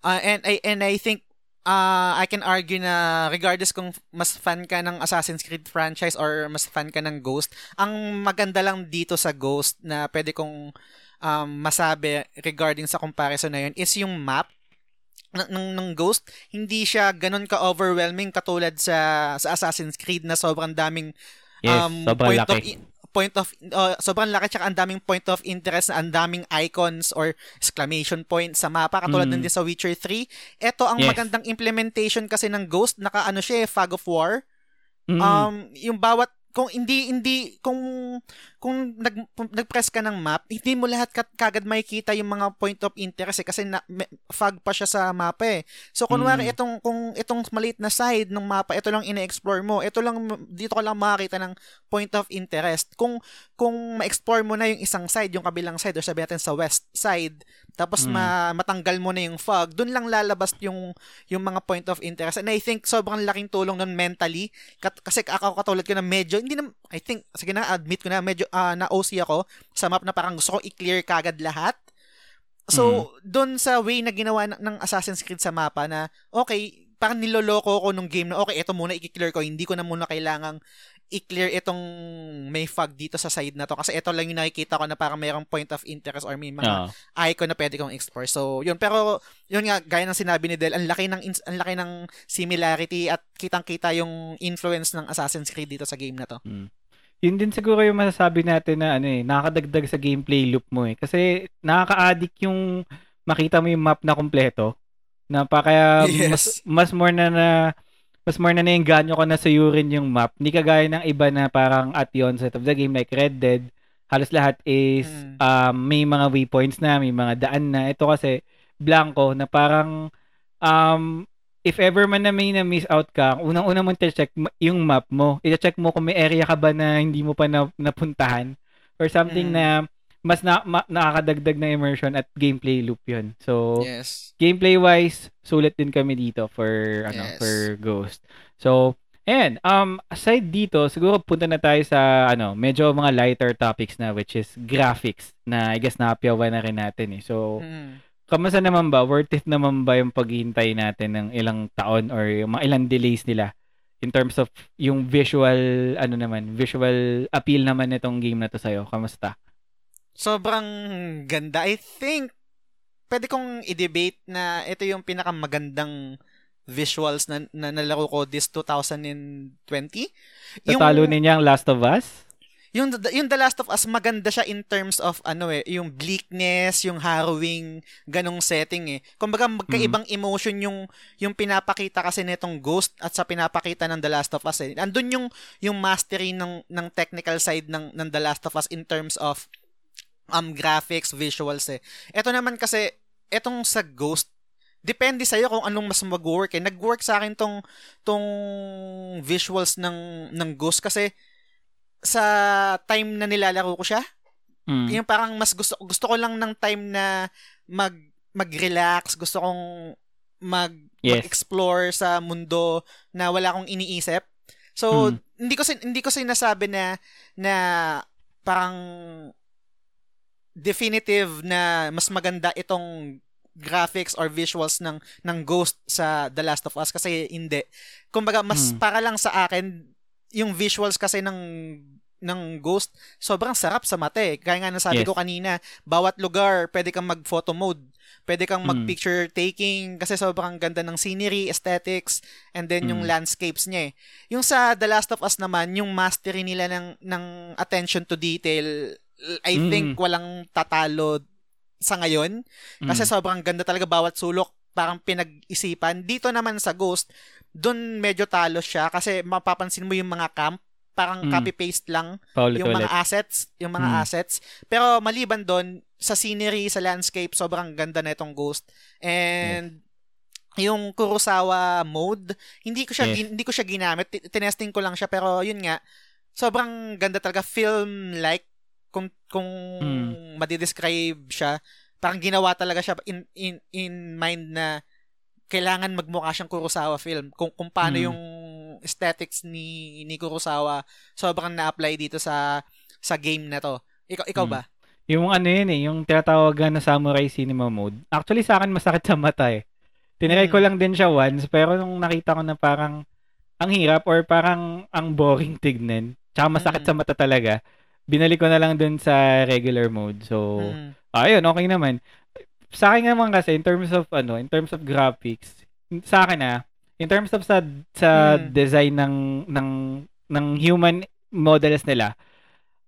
Uh, and I and I think uh, I can argue na regardless kung mas fan ka ng Assassin's Creed franchise or mas fan ka ng Ghost, ang maganda lang dito sa Ghost na pwede kong um, masabi regarding sa comparison na yun is yung map ng, ng, ng Ghost, hindi siya ganun ka-overwhelming katulad sa, sa Assassin's Creed na sobrang daming Yes, um, sobrang point laki. of point of uh, sobrang laki tsaka ang daming point of interest na ang daming icons or exclamation points sa mapa katulad Mm. din din sa Witcher 3 ito ang Yes. magandang implementation kasi ng Ghost naka ano siya eh, Fog of War Mm. um yung bawat kung hindi hindi kung kung nag nag-press ka ng map hindi mo lahat kagad makikita yung mga point of interest eh, kasi na, me- fog pa siya sa mapa eh so kunwari Mm. itong kung itong maliit na side ng mapa ito lang ine-explore mo ito lang dito ka lang makakita ng point of interest kung kung ma-explore mo na yung isang side yung kabilang side or sabi natin sa west side tapos Mm. ma- matanggal mo na yung fog dun lang lalabas yung yung mga point of interest and I think sobrang laking tulong nun mentally Kat- kasi ako katulad ko na medyo hindi na I think sige na admit ko na medyo ah, na OC ako sa map na parang gusto ko i-clear kagad lahat so doon sa way na ginawa ng, ng Assassin's Creed sa mapa na okay parang niloloko ko nung game na okay ito muna i-clear ko hindi ko na muna kailangang i-clear itong may fog dito sa side na to kasi ito lang yung nakikita ko na parang mayroong point of interest or may mga Oo. icon na pwede kong explore. So, yun. Pero, yun nga, gaya ng sinabi ni Del, ang laki ng, ang laki ng similarity at kitang-kita yung influence ng Assassin's Creed dito sa game na to. Yun din siguro yung masasabi natin na ano eh, nakakadagdag sa gameplay loop mo eh. Kasi nakaka-addict yung makita mo yung map na kompleto. Na pa kaya [laughs] mas, Yes. mas more na na mas more na nainganyo ko na sayurin yung map. Hindi kagaya ng iba na parang at the onset of the game like Red Dead, halos lahat is Mm. um, may mga waypoints na, may mga daan na. Ito kasi blanco na parang um, if ever man na may na-miss out ka, unang-una mo check yung map mo. I-check mo kung may area ka ba na hindi mo pa na, napuntahan or something Mm. na mas na, ma, nakakadagdag na immersion at gameplay loop yun. So, Yes. gameplay wise, sulit din kami dito for ano, Yes. for Ghost. So, ayan, um aside dito, siguro punta na tayo sa ano, medyo mga lighter topics na which is graphics na I guess naapyawan na rin natin eh. So, Mm. Kamusta naman ba? Worth it naman ba yung paghihintay natin ng ilang taon or yung mga ilang delays nila in terms of yung visual ano naman, visual appeal naman nitong game na to sa'yo? Kamusta? Sobrang ganda. I think, pwede kong i-debate na ito yung pinakamagandang visuals na, na nalaro ko this 2020. Tatalo niya ang Last of Us? Yung yung The Last of Us maganda siya in terms of ano eh, yung bleakness, yung harrowing ganong setting eh. Kumbaga magkaibang emotion yung yung pinapakita kasi nitong Ghost at sa pinapakita ng The Last of Us eh. Andun yung yung mastery ng ng technical side ng ng The Last of Us in terms of um graphics, visuals eh. Ito naman kasi etong sa Ghost depende sa kung anong mas mag-work eh. Nag-work sa akin tong tong visuals ng ng Ghost kasi sa time na nilalaro ko siya, Mm. yung parang mas gusto gusto ko lang ng time na mag mag-relax, gusto kong mag Yes. mag-explore sa mundo na wala akong iniisip. So, Mm. hindi ko sin- hindi ko sinasabi na na parang definitive na mas maganda itong graphics or visuals ng ng Ghost sa The Last of Us kasi hindi. Kumbaga mas Hmm. para lang sa akin yung visuals kasi ng ng Ghost sobrang sarap sa mata eh. Kaya nga nasabi Yes. ko kanina, bawat lugar pwede kang mag photo mode. Pwede kang mag Mm. picture taking kasi sobrang ganda ng scenery, aesthetics, and then yung Mm. landscapes niya eh. Yung sa The Last of Us naman, yung mastery nila ng ng attention to detail, I Mm. think walang tatalo sa ngayon. Kasi Mm. sobrang ganda talaga bawat sulok, parang pinag-isipan. Dito naman sa Ghost, doon medyo talo siya kasi mapapansin mo yung mga camp, parang Mm. copy-paste lang Paulit yung ulit. mga assets, yung mga Mm. assets. Pero maliban doon, sa scenery, sa landscape, sobrang ganda na itong Ghost. And yung Kurosawa mode, hindi ko siya Yes. gin- hindi ko siya ginamit. Ti- Tinesting ko lang siya pero yun nga, sobrang ganda talaga film like kung kung Mm. madidescribe siya. Parang ginawa talaga siya in in in mind na kailangan magmukha siyang Kurosawa film. Kung kung paano Mm. yung aesthetics ni ni Kurosawa sobrang na-apply dito sa sa game na to. Ikaw ikaw Mm. ba? Yung ano yun eh, yung tinatawagan na samurai cinema mode. Actually sa akin masakit sa mata eh. Tinry ko Mm. lang din siya once, pero nung nakita ko na parang ang hirap or parang ang boring tignan, tsaka masakit Mm. sa mata talaga, binalik ko na lang dun sa regular mode. So, Mm. Ayun, okay naman. Sa akin naman kasi in terms of ano, in terms of graphics, sa akin ah, in terms of sa sa Hmm. design ng ng ng human models nila,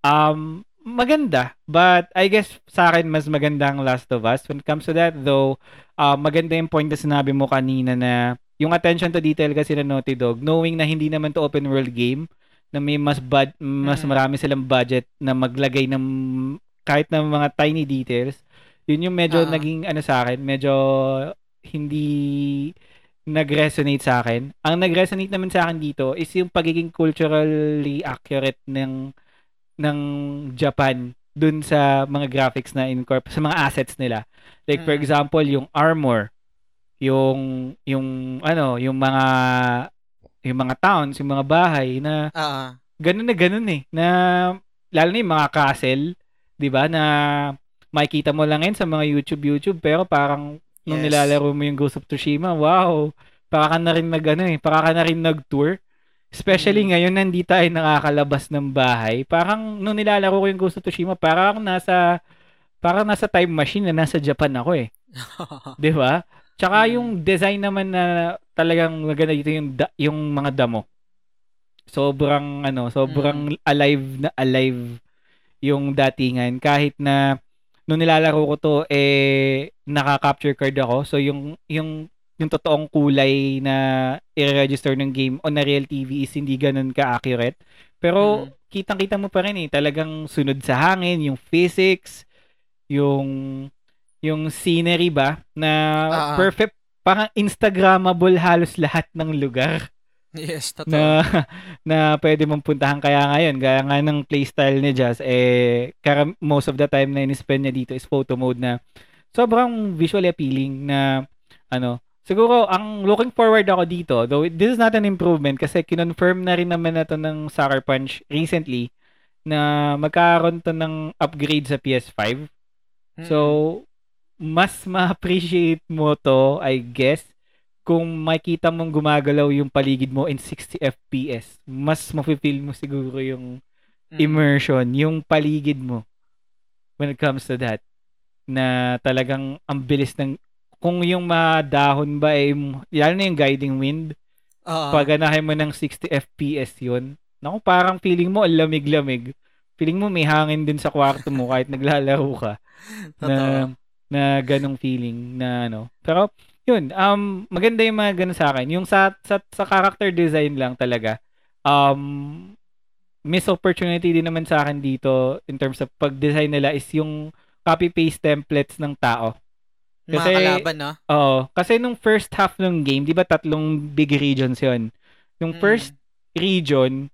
um maganda, but I guess sa akin mas maganda ang Last of Us when it comes to that though uh, maganda yung point na sinabi mo kanina na yung attention to detail kasi ng Naughty Dog knowing na hindi naman to open world game na may mas bud mas Mm. marami silang budget na maglagay ng kahit ng mga tiny details yun yung medyo Ah. naging ano sa akin medyo hindi nag-resonate sa akin. Ang nag-resonate naman sa akin dito is yung pagiging culturally accurate ng ng Japan dun sa mga graphics na incorp sa mga assets nila. Like for Mm. example, yung armor, yung yung ano, yung mga yung mga towns, yung mga bahay na Ah, ganun na ganun eh na lalo na yung mga castle, 'di ba? Na makikita mo lang yan sa mga YouTube YouTube pero parang nung Yes. nilalaro mo yung Ghost of Tsushima, wow. Para ka na rin nag ano eh, para ka na rin nag-tour. Especially Mm. ngayon nandito tayo nakakalabas ng bahay. Parang nung nilalaro ko yung Ghost of Tsushima, parang nasa parang nasa time machine na nasa Japan ako eh. [laughs] 'Di ba? Tsaka Mm. yung design naman na talagang maganda dito yung da- yung mga damo. Sobrang ano, sobrang alive na alive yung datingan kahit na nung nilalaro ko to eh naka-capture card ako. So yung yung yung totoong kulay na i-register ng game on a real TV is hindi ganun ka-accurate. Pero Mm. kitang-kita mo pa rin eh, talagang sunod sa hangin, yung physics, yung yung scenery ba na ah. perfect parang instagrammable halos lahat ng lugar yes, totoo. na [laughs] na pwede mong puntahan kaya ngayon gaya nga ng playstyle ni Jazz eh karam- most of the time na in-spend niya dito is photo mode na sobrang visually appealing na ano siguro ang looking forward ako dito though this is not an improvement kasi kinonfirm na rin naman na to ng Sucker Punch recently na magkakaroon to ng upgrade sa PS5 Mm. So, mas ma-appreciate mo to, I guess, kung makita mong gumagalaw yung paligid mo in 60 FPS. Mas mafe-feel mo siguro yung Mm. immersion, yung paligid mo when it comes to that. Na talagang ang bilis ng kung yung mga dahon ba eh, lalo na yung guiding wind, Ah, pag ganahin mo ng 60 FPS yun, naku, parang feeling mo lamig-lamig. Feeling mo may hangin din sa kwarto mo kahit naglalaro ka [laughs] na na ganong feeling na ano. Pero yun, um maganda yung mga ganun sa akin. Yung sa sa, sa character design lang talaga. Um miss opportunity din naman sa akin dito in terms of pag-design nila is yung copy-paste templates ng tao. Mga kasi- kalaban, no? Oo. Kasi nung first half ng game, di ba tatlong big regions yon Yung Mm. first region,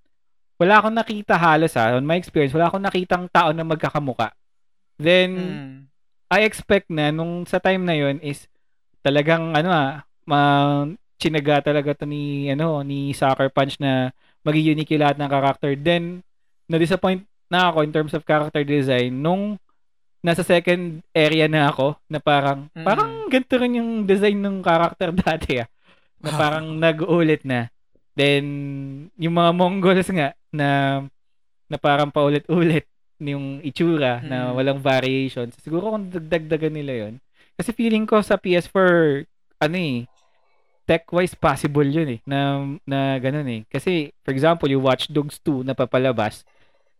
wala akong nakita halos ha, on my experience, wala akong nakitang tao na magkakamuka. Then, Mm. I expect na nung sa time na yon is talagang ano ah, ma chinaga talaga to ni ano ni Sucker Punch na maging unique yung lahat ng character. Then na-disappoint na ako in terms of character design nung nasa second area na ako na parang Mm. parang ganito rin yung design ng character [laughs] dati ah. Na parang nag-uulit na. Then yung mga Mongols nga na na parang paulit-ulit yung itsura na Mm. walang variation. Siguro kung dagdagan nila yon Kasi feeling ko sa PS4, ano eh, tech-wise possible yun eh, na, na ganun eh. Kasi, for example, yung Watch Dogs 2 na papalabas,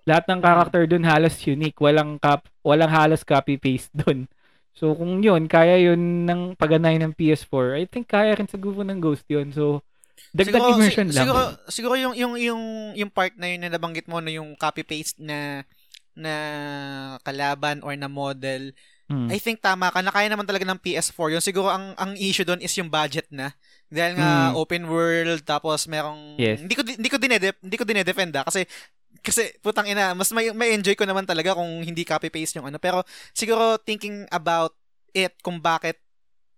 lahat ng character dun halos unique. Walang, kap, walang halos copy-paste dun. So, kung yun, kaya yun ng paganay ng PS4, I think kaya rin siguro ng Ghost yun. So, dagdag siguro, immersion si- lang. Siguro, siguro yung, yung, yung, yung part na yun na nabanggit mo na yung copy-paste na na kalaban or na model, Mm. I think tama ka na kaya naman talaga ng PS4 yun. Siguro ang ang issue doon is yung budget na. Dahil nga Mm. open world tapos merong Yes. hindi ko di- hindi ko dinedef hindi ko dinedefend ah, kasi kasi putang ina, mas may, may enjoy ko naman talaga kung hindi copy paste yung ano. Pero siguro thinking about it kung bakit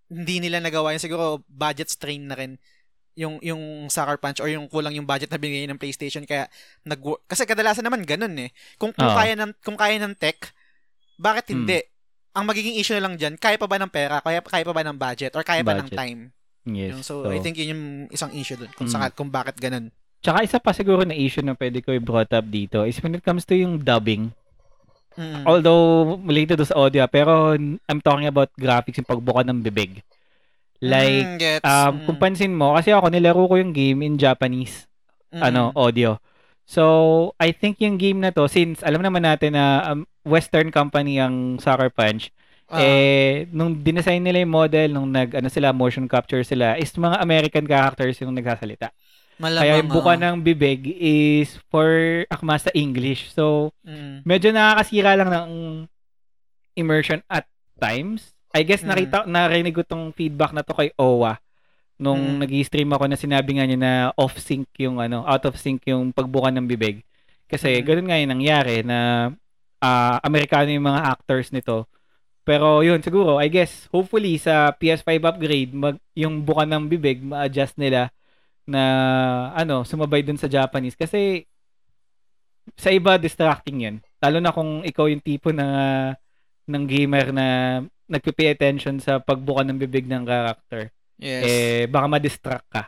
hindi nila nagawa yun, siguro budget strain na rin yung yung Sucker Punch or yung kulang yung budget na binigay ng PlayStation kaya nag kasi kadalasan naman ganun eh. Kung kung Oo. kaya ng kung kaya ng tech, bakit Hmm. Ang magiging issue na lang diyan, kaya pa ba ng pera, kaya kaya pa ba ng budget or kaya pa ng Budget. time? Yes. Yun. So, I think yun yung isang issue doon kung Mm. saka, kung bakit ganun. Tsaka isa pa siguro na issue na pwede ko i-brought up dito is when it comes to yung dubbing. Mm. Although, related to sa audio, pero I'm talking about graphics, yung pagbuka ng bibig. Like, Mm, gets. um, Mm. kung pansin mo, kasi ako, nilaro ko yung game in Japanese, Mm. ano, audio. So, I think yung game na to, since alam naman natin na um, Western company ang Sucker Punch, Ah. eh, nung dinesign nila yung model, nung nag, ano sila, motion capture sila, is mga American characters yung nagsasalita. Malamang, Kaya yung buka ng bibig is for akma sa English. So, Mm. medyo nakakasira lang ng immersion at times. I guess Mm. nakita, narinig ko tong feedback na to kay Owa nung Mm. nag-stream ako na sinabi nga niya na off-sync yung ano, out of sync yung pagbuka ng bibig. Kasi Mm. ganun nga yung nangyari na ah, Amerikano yung mga actors nito. Pero yun, siguro, I guess, hopefully sa PS5 upgrade, mag, yung buka ng bibig, ma-adjust nila na ano, sumabay dun sa Japanese. Kasi sa iba, distracting yun. Lalo na kung ikaw yung tipo na ng gamer na nagpe-pay attention sa pagbuka ng bibig ng character. Yes. Eh, baka ma-distract ka.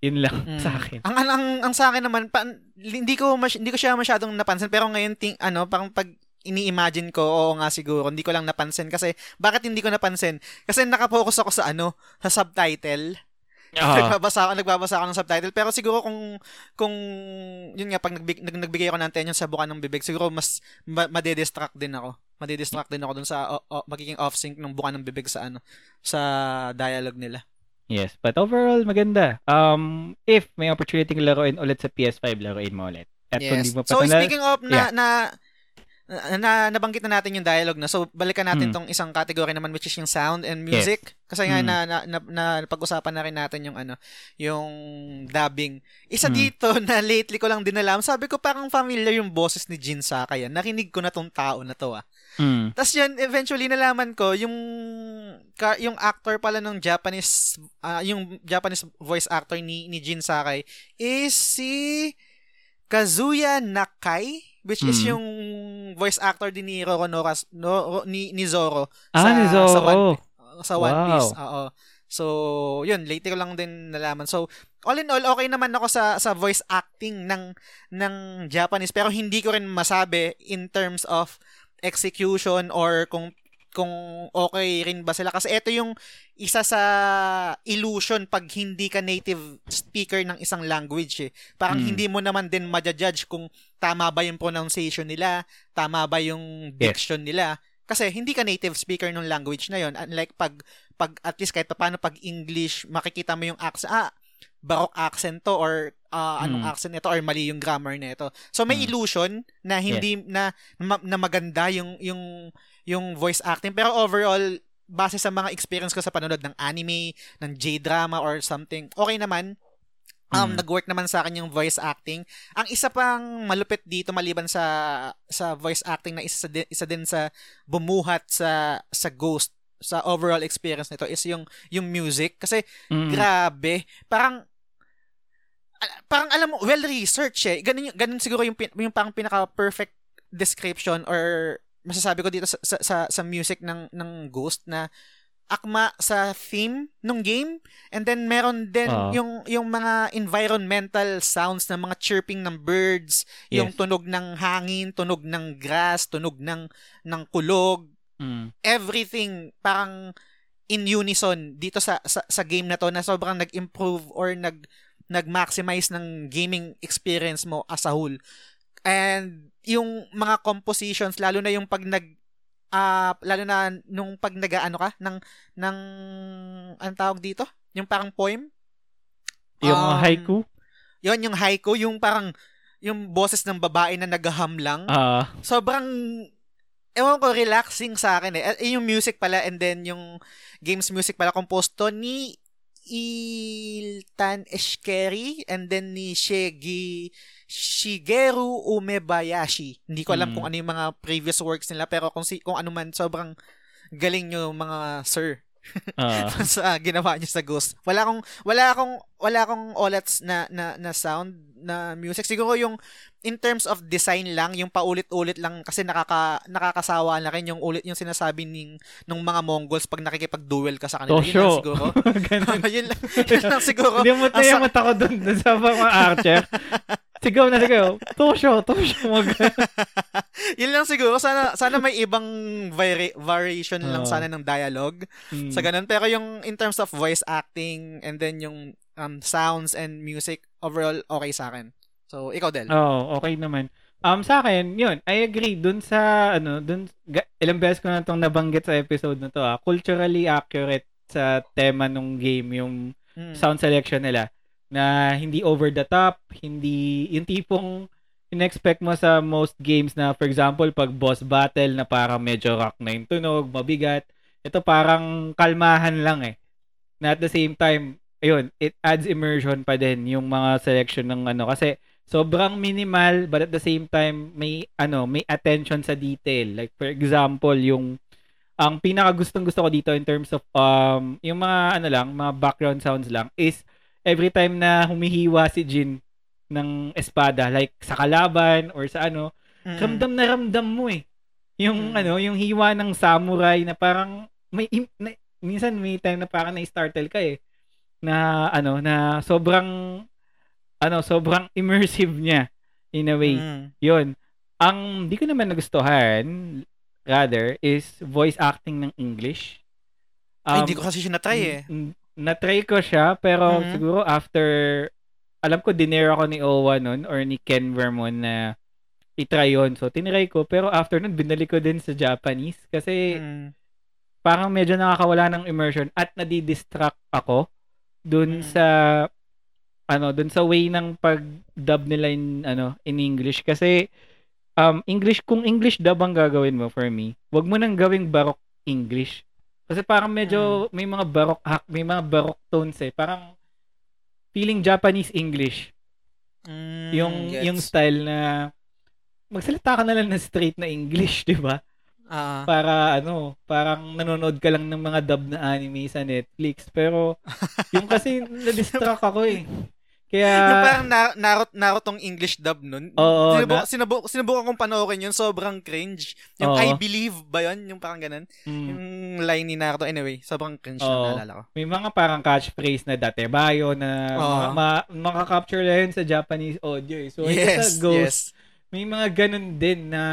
Yun lang Mm. sa akin. Ang, ang, ang, ang sa akin naman, pa, hindi ko mas, hindi ko siya masyadong napansin pero ngayon ting, ano, parang pag ini-imagine ko, oo nga siguro, hindi ko lang napansin kasi bakit hindi ko napansin? Kasi nakapokus ako sa ano, sa subtitle. Ah, nagbabasa ako, nagbabasa ako ng subtitle pero siguro kung kung yun nga pag nagbig, nag, nagbigay ako ng attention sa buka ng bibig, siguro mas ma, madidistract din ako. Madidistract din ako dun sa o, o, magiging off-sync ng buka ng bibig sa ano, sa dialogue nila. Yes, but overall, maganda. Um, if may opportunity kang laruin ulit sa PS5, laruin mo ulit. At kung di mo pa So, na- speaking of na, Yeah. na, na, nabanggit na natin yung dialogue na. So, balikan natin Hmm. tong isang category naman which is yung sound and music. Kasi nga Hmm. na, na, na, na pag-usapan na rin natin yung ano, yung dubbing. Isa Hmm. dito [laughs] na lately ko lang din alam. Sabi ko parang familiar yung boses ni Jin Sakai. yan. Narinig ko na tong tao na to ah. Mm. Tapos yun, eventually nalaman ko, yung ka, yung actor pala ng Japanese, ah, yung Japanese voice actor ni, ni Jin Sakai is si Kazuya Nakai, which is Mm. yung voice actor din ni Roronoka, no, ni, ni Zoro. Ah, ni Zoro. Sa One, sa One Wow. Piece. Oo. So, yun, late ko lang din nalaman. So, all in all, okay naman ako sa sa voice acting ng ng Japanese pero hindi ko rin masabi in terms of execution or kung kung okay rin ba sila kasi ito yung isa sa illusion pag hindi ka native speaker ng isang language eh. Parang Mm. hindi mo naman din ma-judge kung tama ba yung pronunciation nila, tama ba yung diction nila. Kasi hindi ka native speaker ng language na yon. Unlike pag pag at least kahit paano pag English, makikita mo yung accent. Ah, Baroque accent to or ah, anong Mm. accent nito or mali yung grammar nito. So may Mm. illusion na hindi na, ma- na maganda yung yung yung voice acting pero overall base sa mga experience ko sa panonood ng anime, ng J-drama or something, okay naman. Um, Mm. nag-work naman sa akin yung voice acting. Ang isa pang malupit dito maliban sa sa voice acting na isa, sa di- isa din sa bumuhat sa sa Ghost sa overall experience nito is yung yung music kasi Mm. grabe, parang parang alam mo well researched eh. Ganun yung- ganun siguro yung yung parang pinaka perfect description or masasabi ko dito sa sa, sa, sa music ng ng Ghost na akma sa theme ng game and then meron din Oo. yung yung mga environmental sounds ng mga chirping ng birds, yung Yes. tunog ng hangin, tunog ng grass, tunog ng ng kulog, Mm. everything parang in unison dito sa sa, sa game na to na sobrang nag-improve or nag nag-maximize ng gaming experience mo as a whole. And yung mga compositions lalo na yung pag nag ah lalo na nung pag nag-ano ka ng ng anong tawag dito? Yung parang poem? Yung Um, haiku? Yon yung haiku, yung parang yung boses ng babae na naghaham lang Ah, sobrang ewan ko relaxing sa akin eh. Eh, yung music pala and then yung games music pala composed to ni Iltan Eshkeri and then ni Shigi Shigeru Umebayashi. Hindi ko alam Mm. kung ano yung mga previous works nila pero kung si kung ano man sobrang galing nyo mga sir ah. [laughs] sa ginawa niyo sa Ghost. Wala akong wala akong wala akong olats na na na sound na music. Siguro yung in terms of design lang, yung paulit-ulit lang kasi nakaka nakakasawa na rin yung ulit yung sinasabi ning ng mga Mongols pag nakikipag-duel ka sa kanila. Yun lang Tosho. siguro. [laughs] [laughs] Yun, lang, yun lang siguro. Hindi mo sa- tayo mata ko dun, dun sa mga archer. sigaw na sigaw. Tosho, tosho. Mag- [laughs] Yun lang siguro. Sana, sana may ibang vari- variation lang Oo. sana ng dialogue Mm. sa ganun. Pero yung in terms of voice acting and then yung um, sounds and music, overall, okay sa akin. So, ikaw, Del. Oo, okay naman. Um, sa akin, yun, I agree. Dun sa, ano, dun, ilang beses ko na itong nabanggit sa episode na to, ah, culturally accurate sa tema ng game, yung Mm. sound selection nila, na hindi over the top, hindi, yung tipong, in-expect mo sa most games na, for example, pag boss battle na parang medyo rock na yung tunog, mabigat, ito parang kalmahan lang eh. Na at the same time, ayun, it adds immersion pa din yung mga selection ng ano, kasi sobrang minimal but at the same time may ano may attention sa detail like for example yung ang pinaka gustong gusto ko dito in terms of um yung mga ano lang mga background sounds lang is every time na humihiwa si Jin ng espada like sa kalaban or sa ano Mm. ramdam na ramdam mo eh yung Mm. ano yung hiwa ng samurai na parang may im- na, minsan may time na parang na-startle ka eh na ano na sobrang ano sobrang [laughs] immersive niya in a way Mm. yun ang di ko naman nagustuhan rather is voice acting ng English Ay, Um, hindi ko kasi siya na-try eh. n- na-try ko siya pero Mhm. siguro after alam ko dinare ako ni Owa nun or ni Ken Vermon na i-try yun. So, tinry ko. Pero after nun, binalik ko din sa Japanese. Kasi, Mm. parang medyo nakakawala ng immersion at nadidistract ako dun Mm. sa ano, dun sa way ng pag-dub nila in, ano, in English. Kasi, um, English, kung English dub ang gagawin mo for me, wag mo nang gawing baroque English. Kasi parang medyo may mga baroque, hack- may mga baroque tones eh. Parang feeling Japanese English. Mm, Yung, gets. yung style na magsalita ka na lang na straight na English, [laughs] di ba? Ah. para ano, parang nanonood ka lang ng mga dub na anime sa Netflix. Pero [laughs] yung kasi na-distract ako eh. Kaya [laughs] yung parang na, narot, narotong English dub nun. Oo, Sinubu, na- sinubu, sinubukan kong panoorin yun. Sobrang cringe. Yung Oo. I believe ba yun? Yung parang ganun. mm, Yung line ni Naruto. Anyway, sobrang cringe Oo. na naalala ko. may mga parang catchphrase na datebayo na Oo. mga, ma, makaka-capture na yun sa Japanese audio eh. So, yes, that goes yes. may mga ganun din na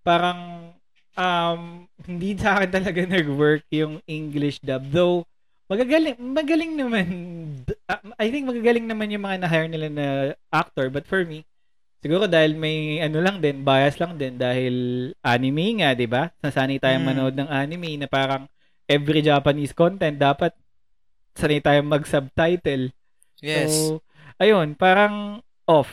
parang um hindi sa akin talaga [laughs] nag-work yung English dub. Though, magagaling, magaling naman. ah, I think magagaling naman yung mga na-hire nila na actor. But for me, siguro dahil may ano lang din, bias lang din dahil anime nga, di ba? Nasanay tayong Mm. manood ng anime na parang every Japanese content dapat sanay tayong mag-subtitle. Yes. So, ayun, parang off.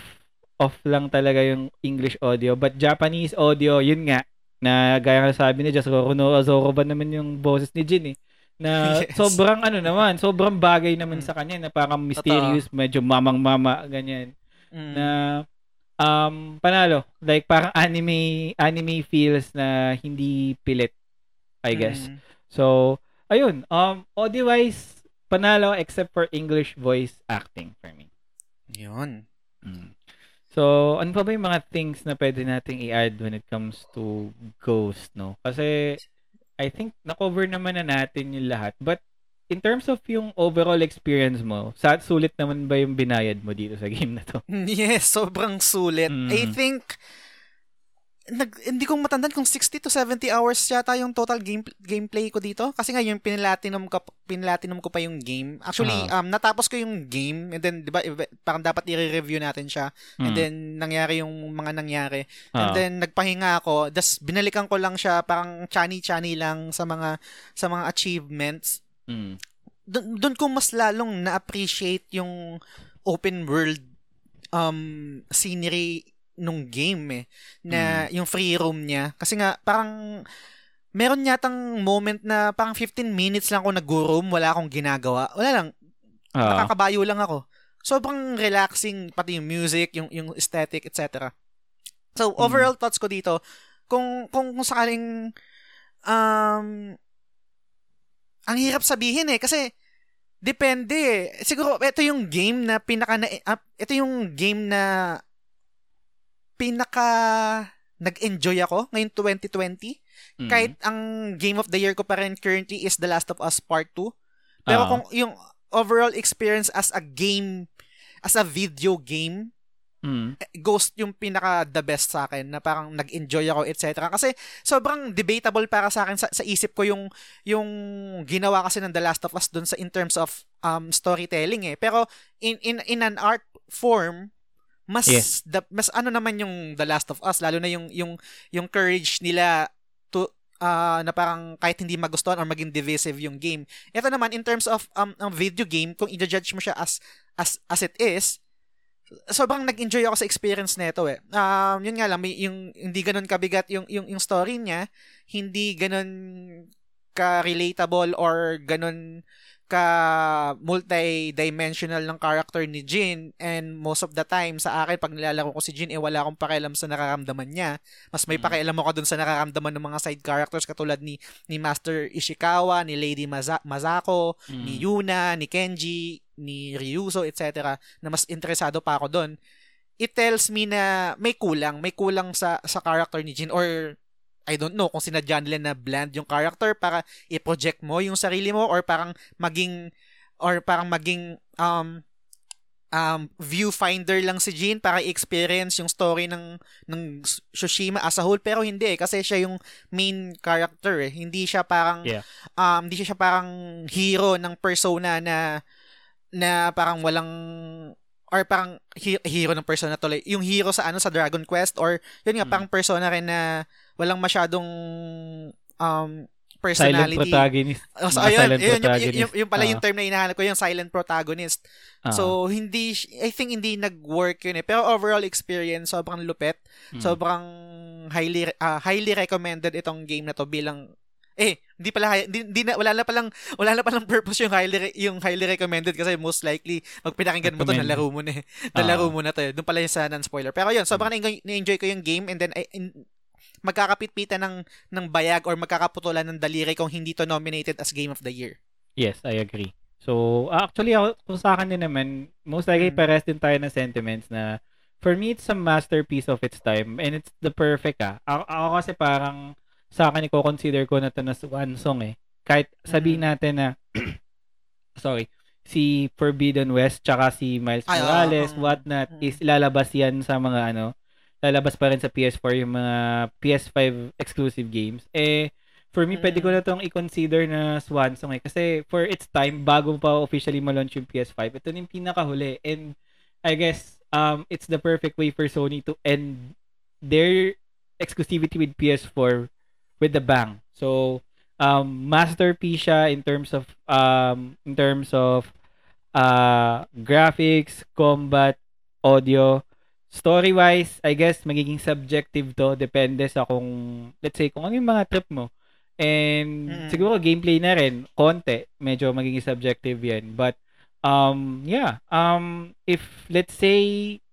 Off lang talaga yung English audio. But Japanese audio, yun nga, na gaya nga sabi ni Jasoro no Azoro ba naman yung boses ni Jin eh. Na [laughs] Yes. sobrang ano naman, sobrang bagay naman Mm. sa kanya na parang mysterious, medyo mamang-mama, ganyan. Mm. Na um panalo, like parang anime anime feels na hindi pilit, I guess. Mm. So, ayun, um audio-wise panalo except for English voice acting for me. Yun. So, ano pa ba yung mga things na pwede nating i-add when it comes to Ghost, no? Kasi, I think, na-cover naman na natin yung lahat. But, in terms of yung overall experience mo, sa sulit naman ba yung binayad mo dito sa game na to? [laughs] Yes, sobrang sulit. Mm. I think, nag, hindi ko matandaan kung 60 to 70 hours yata yung total game gameplay ko dito. Kasi nga yung pinlatinum ko, pinlatinum ko pa yung game. Actually, Ah. um, natapos ko yung game and then, di ba, parang dapat i-review natin siya. And Mm. then, nangyari yung mga nangyari. And Ah. then, nagpahinga ako. Das binalikan ko lang siya, parang chani-chani lang sa mga, sa mga achievements. Mm. Doon ko mas lalong na-appreciate yung open world um scenery nung game eh na yung free roam niya. Kasi nga parang meron yatang moment na parang 15 minutes lang ako nag-roam wala akong ginagawa. Wala lang. Ah. nakakabayo lang ako. Sobrang relaxing pati yung music yung yung aesthetic etc so overall thoughts ko dito kung kung, kung sakaling um ang hirap sabihin eh kasi depende eh. Siguro ito yung game na pinaka na, ah, ito yung game na pinaka nag-enjoy ako ngayong 2020 Mm. kahit ang game of the year ko pa rin currently is The Last of Us Part 2 pero Ah. kung yung overall experience as a game as a video game Mm. Ghost yung pinaka the best sa akin na parang nag-enjoy ako etc. Kasi sobrang debatable para sa akin sa, sa isip ko yung yung ginawa kasi ng The Last of Us doon sa in terms of um storytelling eh. Pero in in in an art form mas Yes. the, mas ano naman yung The Last of Us lalo na yung yung yung courage nila to ah, na parang kahit hindi magustuhan or maging divisive yung game. Ito naman in terms of um, um video game kung i-judge mo siya as as as it is sobrang nag-enjoy ako sa experience nito eh. Um, yun nga lang, may, yung hindi ganun kabigat yung, yung, yung story niya, hindi ganun ka-relatable or ganun ka multi-dimensional ng character ni Jin and most of the time sa akin pag nilalaro ko si Jin eh wala akong pakialam sa nararamdaman niya mas may Mm. pakialam ako dun sa nararamdaman ng mga side characters katulad ni ni Master Ishikawa ni Lady Maza- Mazako Mm. ni Yuna, ni Kenji, ni Ryuzo, etc. na mas interesado pa ako doon. It tells me na may kulang, may kulang sa sa character ni Jin or I don't know kung sinadya nila na bland yung character para i-project mo yung sarili mo or parang maging or parang maging um um viewfinder lang si Jin para i-experience yung story ng ng Tsushima as a whole pero hindi eh kasi siya yung main character eh hindi siya parang Yeah. um hindi siya parang hero ng persona na na parang walang or parang he- hero ng persona tuloy yung hero sa ano sa Dragon Quest or yun nga Mm. parang persona rin na walang masyadong um Silent personality protagonist. Oh, so, Mga ayun, silent yun, yung, protagonist. yung, yung pala Ah. yung term na hinahanap ko, yung silent protagonist. Ah. So, hindi, I think hindi nag-work yun eh. Pero overall experience, sobrang lupet. Mm. Sobrang highly, ah, highly recommended itong game na to bilang eh, hindi pala, hi- hindi, hindi na, wala na palang, wala na palang purpose yung highly, yung highly recommended kasi most likely, pag pinakinggan mo to, nalaro mo na eh. Ah. Nalaro mo na to eh. Doon pala yung sa non-spoiler. Pero yun, sobrang na-enjoy, na-enjoy ko yung game and then, I, in- magkakapitpitan ng, ng bayag or magkakaputulan ng daliri kung hindi to nominated as Game of the Year. Yes, I agree. So, actually, ako, sa akin din naman, most likely Mm. pares din tayo ng sentiments na for me, it's a masterpiece of its time and it's the perfect ah. Ako, ako kasi parang sa akin, i-consider ko na to na one song eh. Kahit sabihin Mm. natin na, [clears throat] sorry, si Forbidden West tsaka si Miles Ay, oo, Morales, oo. whatnot, Mm. is lalabas yan sa mga ano, lalabas pa rin sa PS4 yung mga PS5 exclusive games. Eh, for me, pwede ko Mm. na itong i-consider na swan song eh. Kasi for its time, bago pa officially ma-launch yung PS5, ito na yung pinakahuli. And I guess, um, it's the perfect way for Sony to end their exclusivity with PS4 with the bang. So, um, masterpiece siya in terms of, um, in terms of, uh, graphics, combat, audio, story-wise, I guess, magiging subjective to. Depende sa kung, let's say, kung ano yung mga trip mo. And Mm. siguro gameplay na rin, konti, medyo magiging subjective yan. But, um, yeah, um, if, let's say,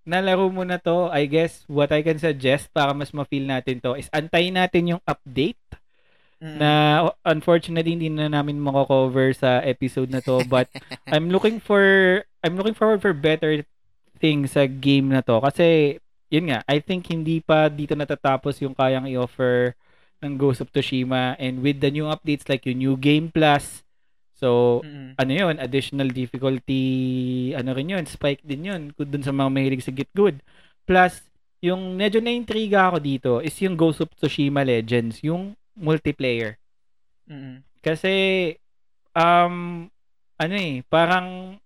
nalaro mo na to, I guess, what I can suggest para mas ma-feel natin to is antayin natin yung update Mm. na unfortunately hindi na namin mako-cover sa episode na to but [laughs] I'm looking for I'm looking forward for better things sa game na to kasi yun nga I think hindi pa dito natatapos yung kayang i-offer ng Ghost of Tsushima and with the new updates like yung new game plus so Mm-mm. ano yun additional difficulty ano rin yun spike din yun kung dun sa mga mahilig sa Get Good plus yung medyo na-intriga ako dito is yung Ghost of Tsushima Legends yung multiplayer Mm-mm. kasi, um, ano eh, parang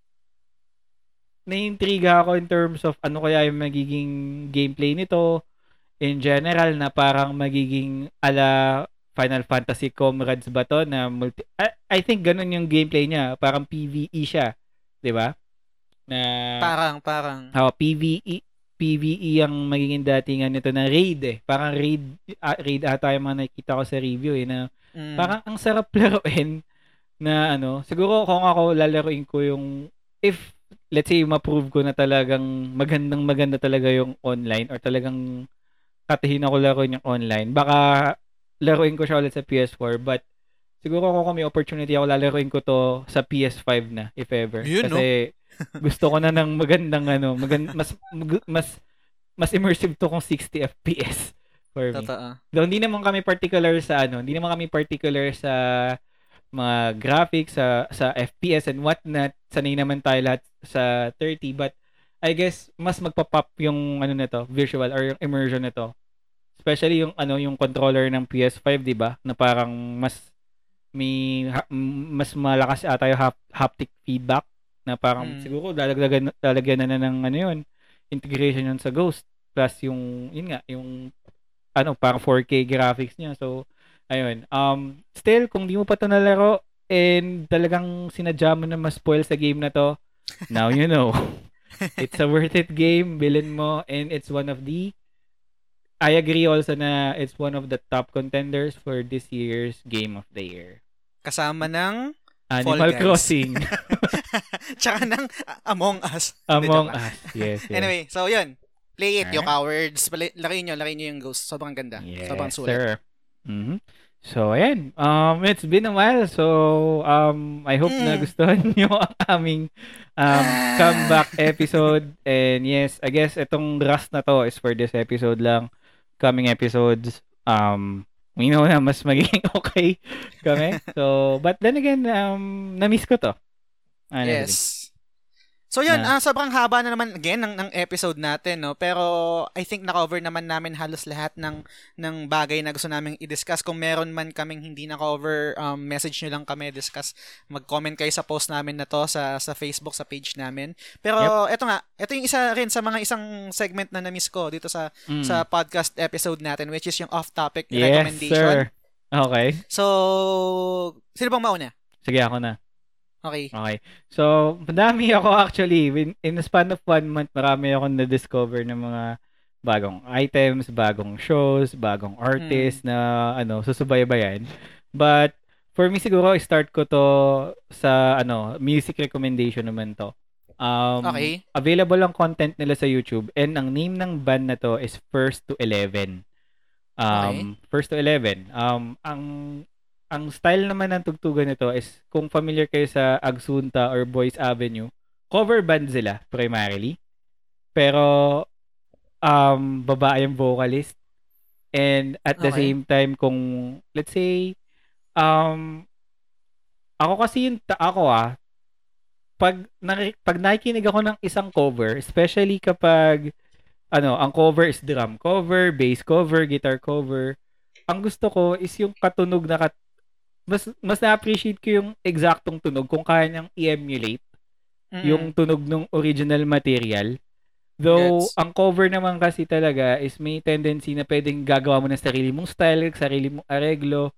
naiintriga ako in terms of ano kaya yung magiging gameplay nito in general na parang magiging ala Final Fantasy Comrades ba to na multi I, I think ganun yung gameplay niya, parang PvE siya, 'di ba? Na Parang, parang. Oh, PvE PvE ang magiging datingan nito na raid eh. Parang raid ah, raid ata yung mga nakikita ko sa review eh na Mm. Parang ang sarap [laughs] laruin na ano, siguro kung ako lalaruin ko yung if let's say ma-prove ko na talagang magandang maganda talaga yung online or talagang katihin ako laruin yung online, baka laruin ko siya ulit sa PS4 but siguro kung may opportunity ako lalaruin ko to sa PS5 na if ever. Yun, Kasi [laughs] gusto ko na ng magandang ano, magan- mas mag- mas mas immersive to kung 60 FPS for me. Totoo. Though hindi naman kami particular sa ano, hindi naman kami particular sa mga graphics sa sa FPS and whatnot. Sanay naman tayo lahat sa 30 but I guess mas magpa-pop yung ano nito, visual or yung immersion nito. Especially yung ano yung controller ng PS5, 'di ba? Na parang mas may ha- mas malakas ata yung hap- haptic feedback na parang Mm. siguro lalagyan lalagyan na, na ng ano yun, integration yun sa Ghost plus yung yun nga yung ano parang 4K graphics niya. So ayun. Um still kung di mo pa to nalaro and talagang sinadya mo na ma-spoil sa game na to, now you know. [laughs] it's a worth it game, bilhin mo and it's one of the I agree also na it's one of the top contenders for this year's game of the year. Kasama ng Animal Guys. Crossing. [laughs] tsaka ng Among Us. Among. Us. Yes, yes. Anyway, so yun. Play it, you Alright. cowards. Laki nyo, laki nyo yung Ghost. Sobrang ganda. Yes, Sobrang sulit. sir. Mhm. So, ayan. Um, it's been a while. So, um, I hope na Mm. gustuhan [laughs] nyo ang aming um, comeback [laughs] episode. And yes, I guess itong rust na to is for this episode lang. Coming episodes, um, we know na mas magiging [laughs] okay kami. So, but then again, um, na-miss ko to. Honestly. Yes. So yun, Na- ah, sobrang haba na naman again ng, ng episode natin, no? Pero I think na-cover naman namin halos lahat ng ng bagay na gusto naming i-discuss. Kung meron man kaming hindi na-cover, um, message nyo lang kami, discuss. Mag-comment kayo sa post namin na to sa sa Facebook, sa page namin. Pero eto nga, eto yung isa rin sa mga isang segment na na-miss ko dito sa Mm. sa podcast episode natin, which is yung off-topic yes, recommendation. sir. Okay. So, sino bang mauna? Sige, ako na. Okay. Okay. So, madami ako actually. In, in the span of one month, marami akong na-discover ng mga bagong items, bagong shows, bagong artists na ano, susubaybayan. But, for me siguro, start ko to sa ano, music recommendation naman to. Um, Okay. Available ang content nila sa YouTube and ang name ng band na to is First to Eleven. Um, First to Eleven. Um, ang ang style naman ng tugtugan nito is kung familiar kayo sa Agsunta or Boys Avenue, cover band sila primarily. Pero um babae yung vocalist and at the Okay. same time kung let's say um ako kasi yung ta- ako ah pag naki- pag nakikinig ako ng isang cover, especially kapag ano, ang cover is drum cover, bass cover, guitar cover. Ang gusto ko is yung katunog na kat- mas mas na-appreciate ko yung eksaktong tunog kung kaya niyang i-emulate Mm-mm. yung tunog ng original material. Though, Gets. ang cover naman kasi talaga is may tendency na pwedeng gagawa mo ng sarili mong style, sarili mong areglo.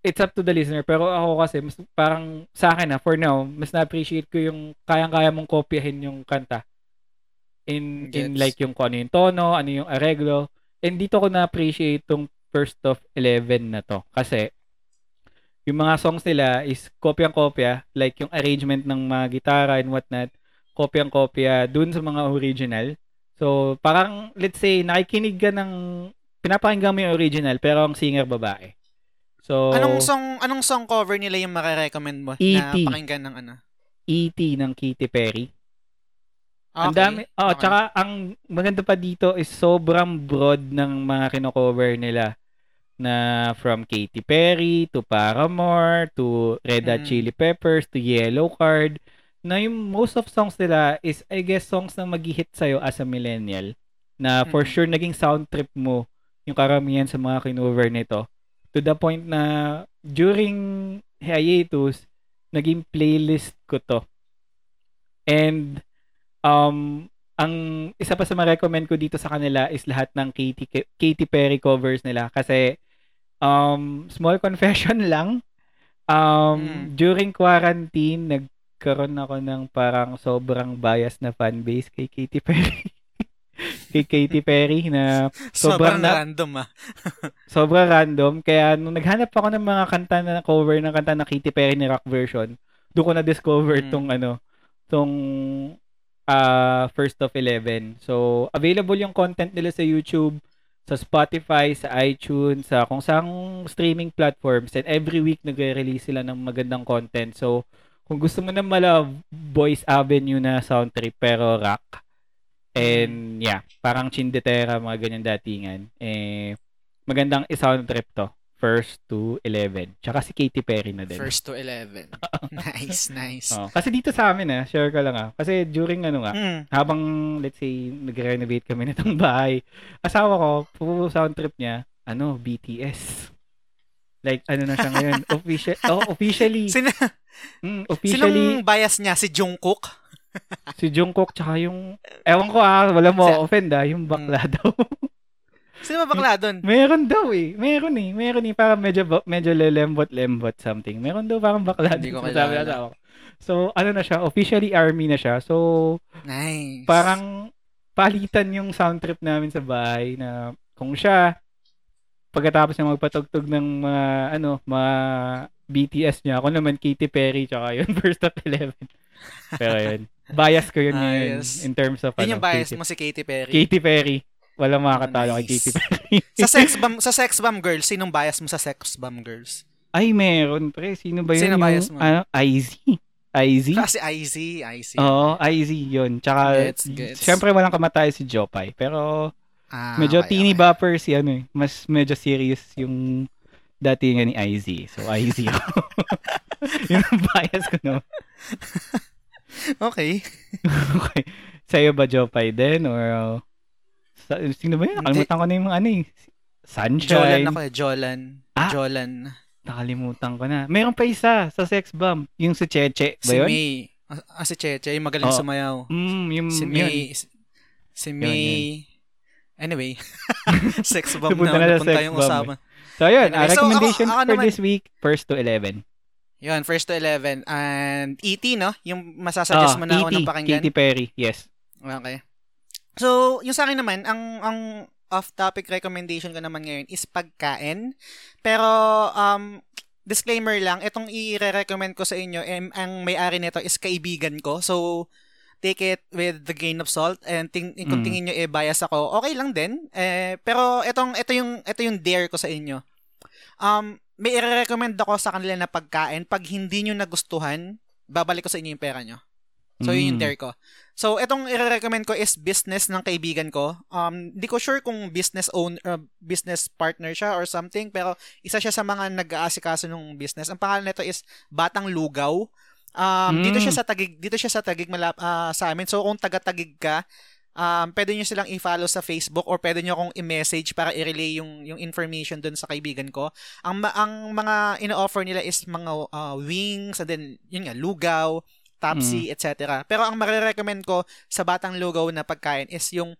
It's up to the listener. Pero ako kasi, mas, parang sa akin na, for now, mas na-appreciate ko yung kayang-kaya mong kopyahin yung kanta. In, in Gets. like yung kung ano yung tono, ano yung areglo. And dito ko na-appreciate tong first of 11 na to. Kasi, yung mga songs nila is kopyang-kopya, like yung arrangement ng mga gitara and whatnot, kopyang-kopya dun sa mga original. So, parang, let's say, nakikinig ka ng, pinapakinggan mo yung original, pero ang singer babae. So, Anong song anong song cover nila yung makarecommend mo E.T.. na pakinggan ng ano? E.T. ng Katy Perry. Ang Okay. dami, oh, Okay. tsaka ang maganda pa dito is sobrang broad ng mga kino-cover nila na from Katy Perry to Paramore to Red Hot Mm. Chili Peppers to Yellow Card na yung most of songs nila is I guess songs na mag-hit sa'yo as a millennial na for Mm. sure naging sound trip mo yung karamihan sa mga kinover nito to the point na during hiatus naging playlist ko to and um ang isa pa sa ma-recommend ko dito sa kanila is lahat ng Katy, Katy Perry covers nila kasi um small confession [laughs] lang um Mm. during quarantine nagkaroon ako ng parang sobrang bias na fan base kay Katy Perry [laughs] kay Katy Perry na [laughs] Sobrang, sobrang na- random ah. sobrang random kaya nung naghanap ako ng mga kanta na cover ng kanta na Katy Perry ni rock version doon ko na discover Mm. tong ano tong ah, first of 11 so available yung content nila sa YouTube sa Spotify, sa iTunes, sa kung saang streaming platforms and every week nagre-release sila ng magandang content. So, kung gusto mo na mala Boys Avenue na sound trip pero rock. And yeah, parang Chindetera, mga ganyan datingan, eh, magandang i-sound trip to First to 11. Tsaka si Katy Perry na din. First to 11. [laughs] nice, nice. Oh, kasi dito sa amin ah, share ko lang ah. Kasi during ano nga, Mm. habang let's say nagre-renovate kami nitong bahay, asawa ko, pu sound trip niya, ano, BTS. Like ano na siya ngayon, [laughs] official oh, officially. Sino, mm, officially sinong bias niya? Si Jungkook? si Jungkook tsaka yung ewan ko ah, wala mo Si- offend ah, yung bakla daw. [laughs] Sino ba bakla doon? meron daw eh. Meron eh. Meron eh. Parang medyo, medyo lelembot-lembot something. Meron daw parang bakla. Hindi ko dun, kilala. sabi ng asawa ko. So, ano na siya, officially army na siya. So, Nice. parang palitan yung sound trip namin sa bahay na kung siya pagkatapos niya magpatugtog ng mga ano, mga BTS niya, ako naman Katy Perry tsaka [laughs] yun first of 11. Pero yun, bias ko yun ngayon Ayos. in terms of Yun ano, yung bias Katy, mo si Katy Perry. Katy Perry. Walang makakatalo kay Nice. Katy Perry. sa sex bomb sa sex bomb girls, sinong bias mo sa sex bomb girls? Ay, meron pre. Sino ba yun? Sino yung, bias mo? Ano, IZ. IZ? Kasi IZ, IZ. Oo, IZ yun. Tsaka, Gets, gets. syempre walang kamatay si Jopay. Pero, Ah, medyo okay, teeny okay. bopper si ano eh. Mas medyo serious yung datingan ni IZ. So, IZ ako. [laughs] yun ang bias ko no. [laughs] Okay. [laughs] okay. Sa'yo ba Jopay din? Or, uh, sino ba yun? Nakalimutan ko na yung mga ano eh. Jolan Sunshine. ako eh, Jolan. Ah. Jolan. Nakalimutan ko na. Meron pa isa sa Sex Bomb. Yung si Cheche. Ba Si yun? May. Ah, si Cheche, yung magaling Oh. sumayaw. Mm, yung, Si yun. May. Si May. Anyway. [laughs] sex bomb na. na Napunta yung bomb usapan. So, yun. Anyway, uh, so, recommendation ako- ako for naman- this week, first to 11. Yun, first to 11. And E.T., no? Yung masasuggest mo na E.T., unang pakinggan. Katy Perry, yes. Okay. So, yung sa akin naman, ang ang off-topic recommendation ko naman ngayon is pagkain. Pero, um, disclaimer lang, itong i-recommend ko sa inyo, em, ang may-ari nito is kaibigan ko. So, take it with the grain of salt and ting- kung Mm. tingin nyo eh bias ako, okay lang din. Eh, pero itong ito yung ito yung dare ko sa inyo. Um, may i-recommend ako sa kanila na pagkain pag hindi nyo nagustuhan, babalik ko sa inyo yung pera nyo. So, yun yung Mm. dare ko. So, itong i-recommend ko is business ng kaibigan ko. Um, di ko sure kung business own uh, business partner siya or something, pero isa siya sa mga nag-aasikaso ng business. Ang pangalan nito is Batang Lugaw. Um, Mm. dito siya sa Tagig, dito siya sa Tagig malap ah, sa amin. So, kung taga-Tagig ka, um, pwede nyo silang i-follow sa Facebook or pwede nyo akong i-message para i-relay yung, yung information dun sa kaibigan ko. Ang, ang mga ino-offer nila is mga ah, wings, and then, yun nga, lugaw, Topsy, etc. Pero ang marirecommend ko sa Batang Lugaw na pagkain is yung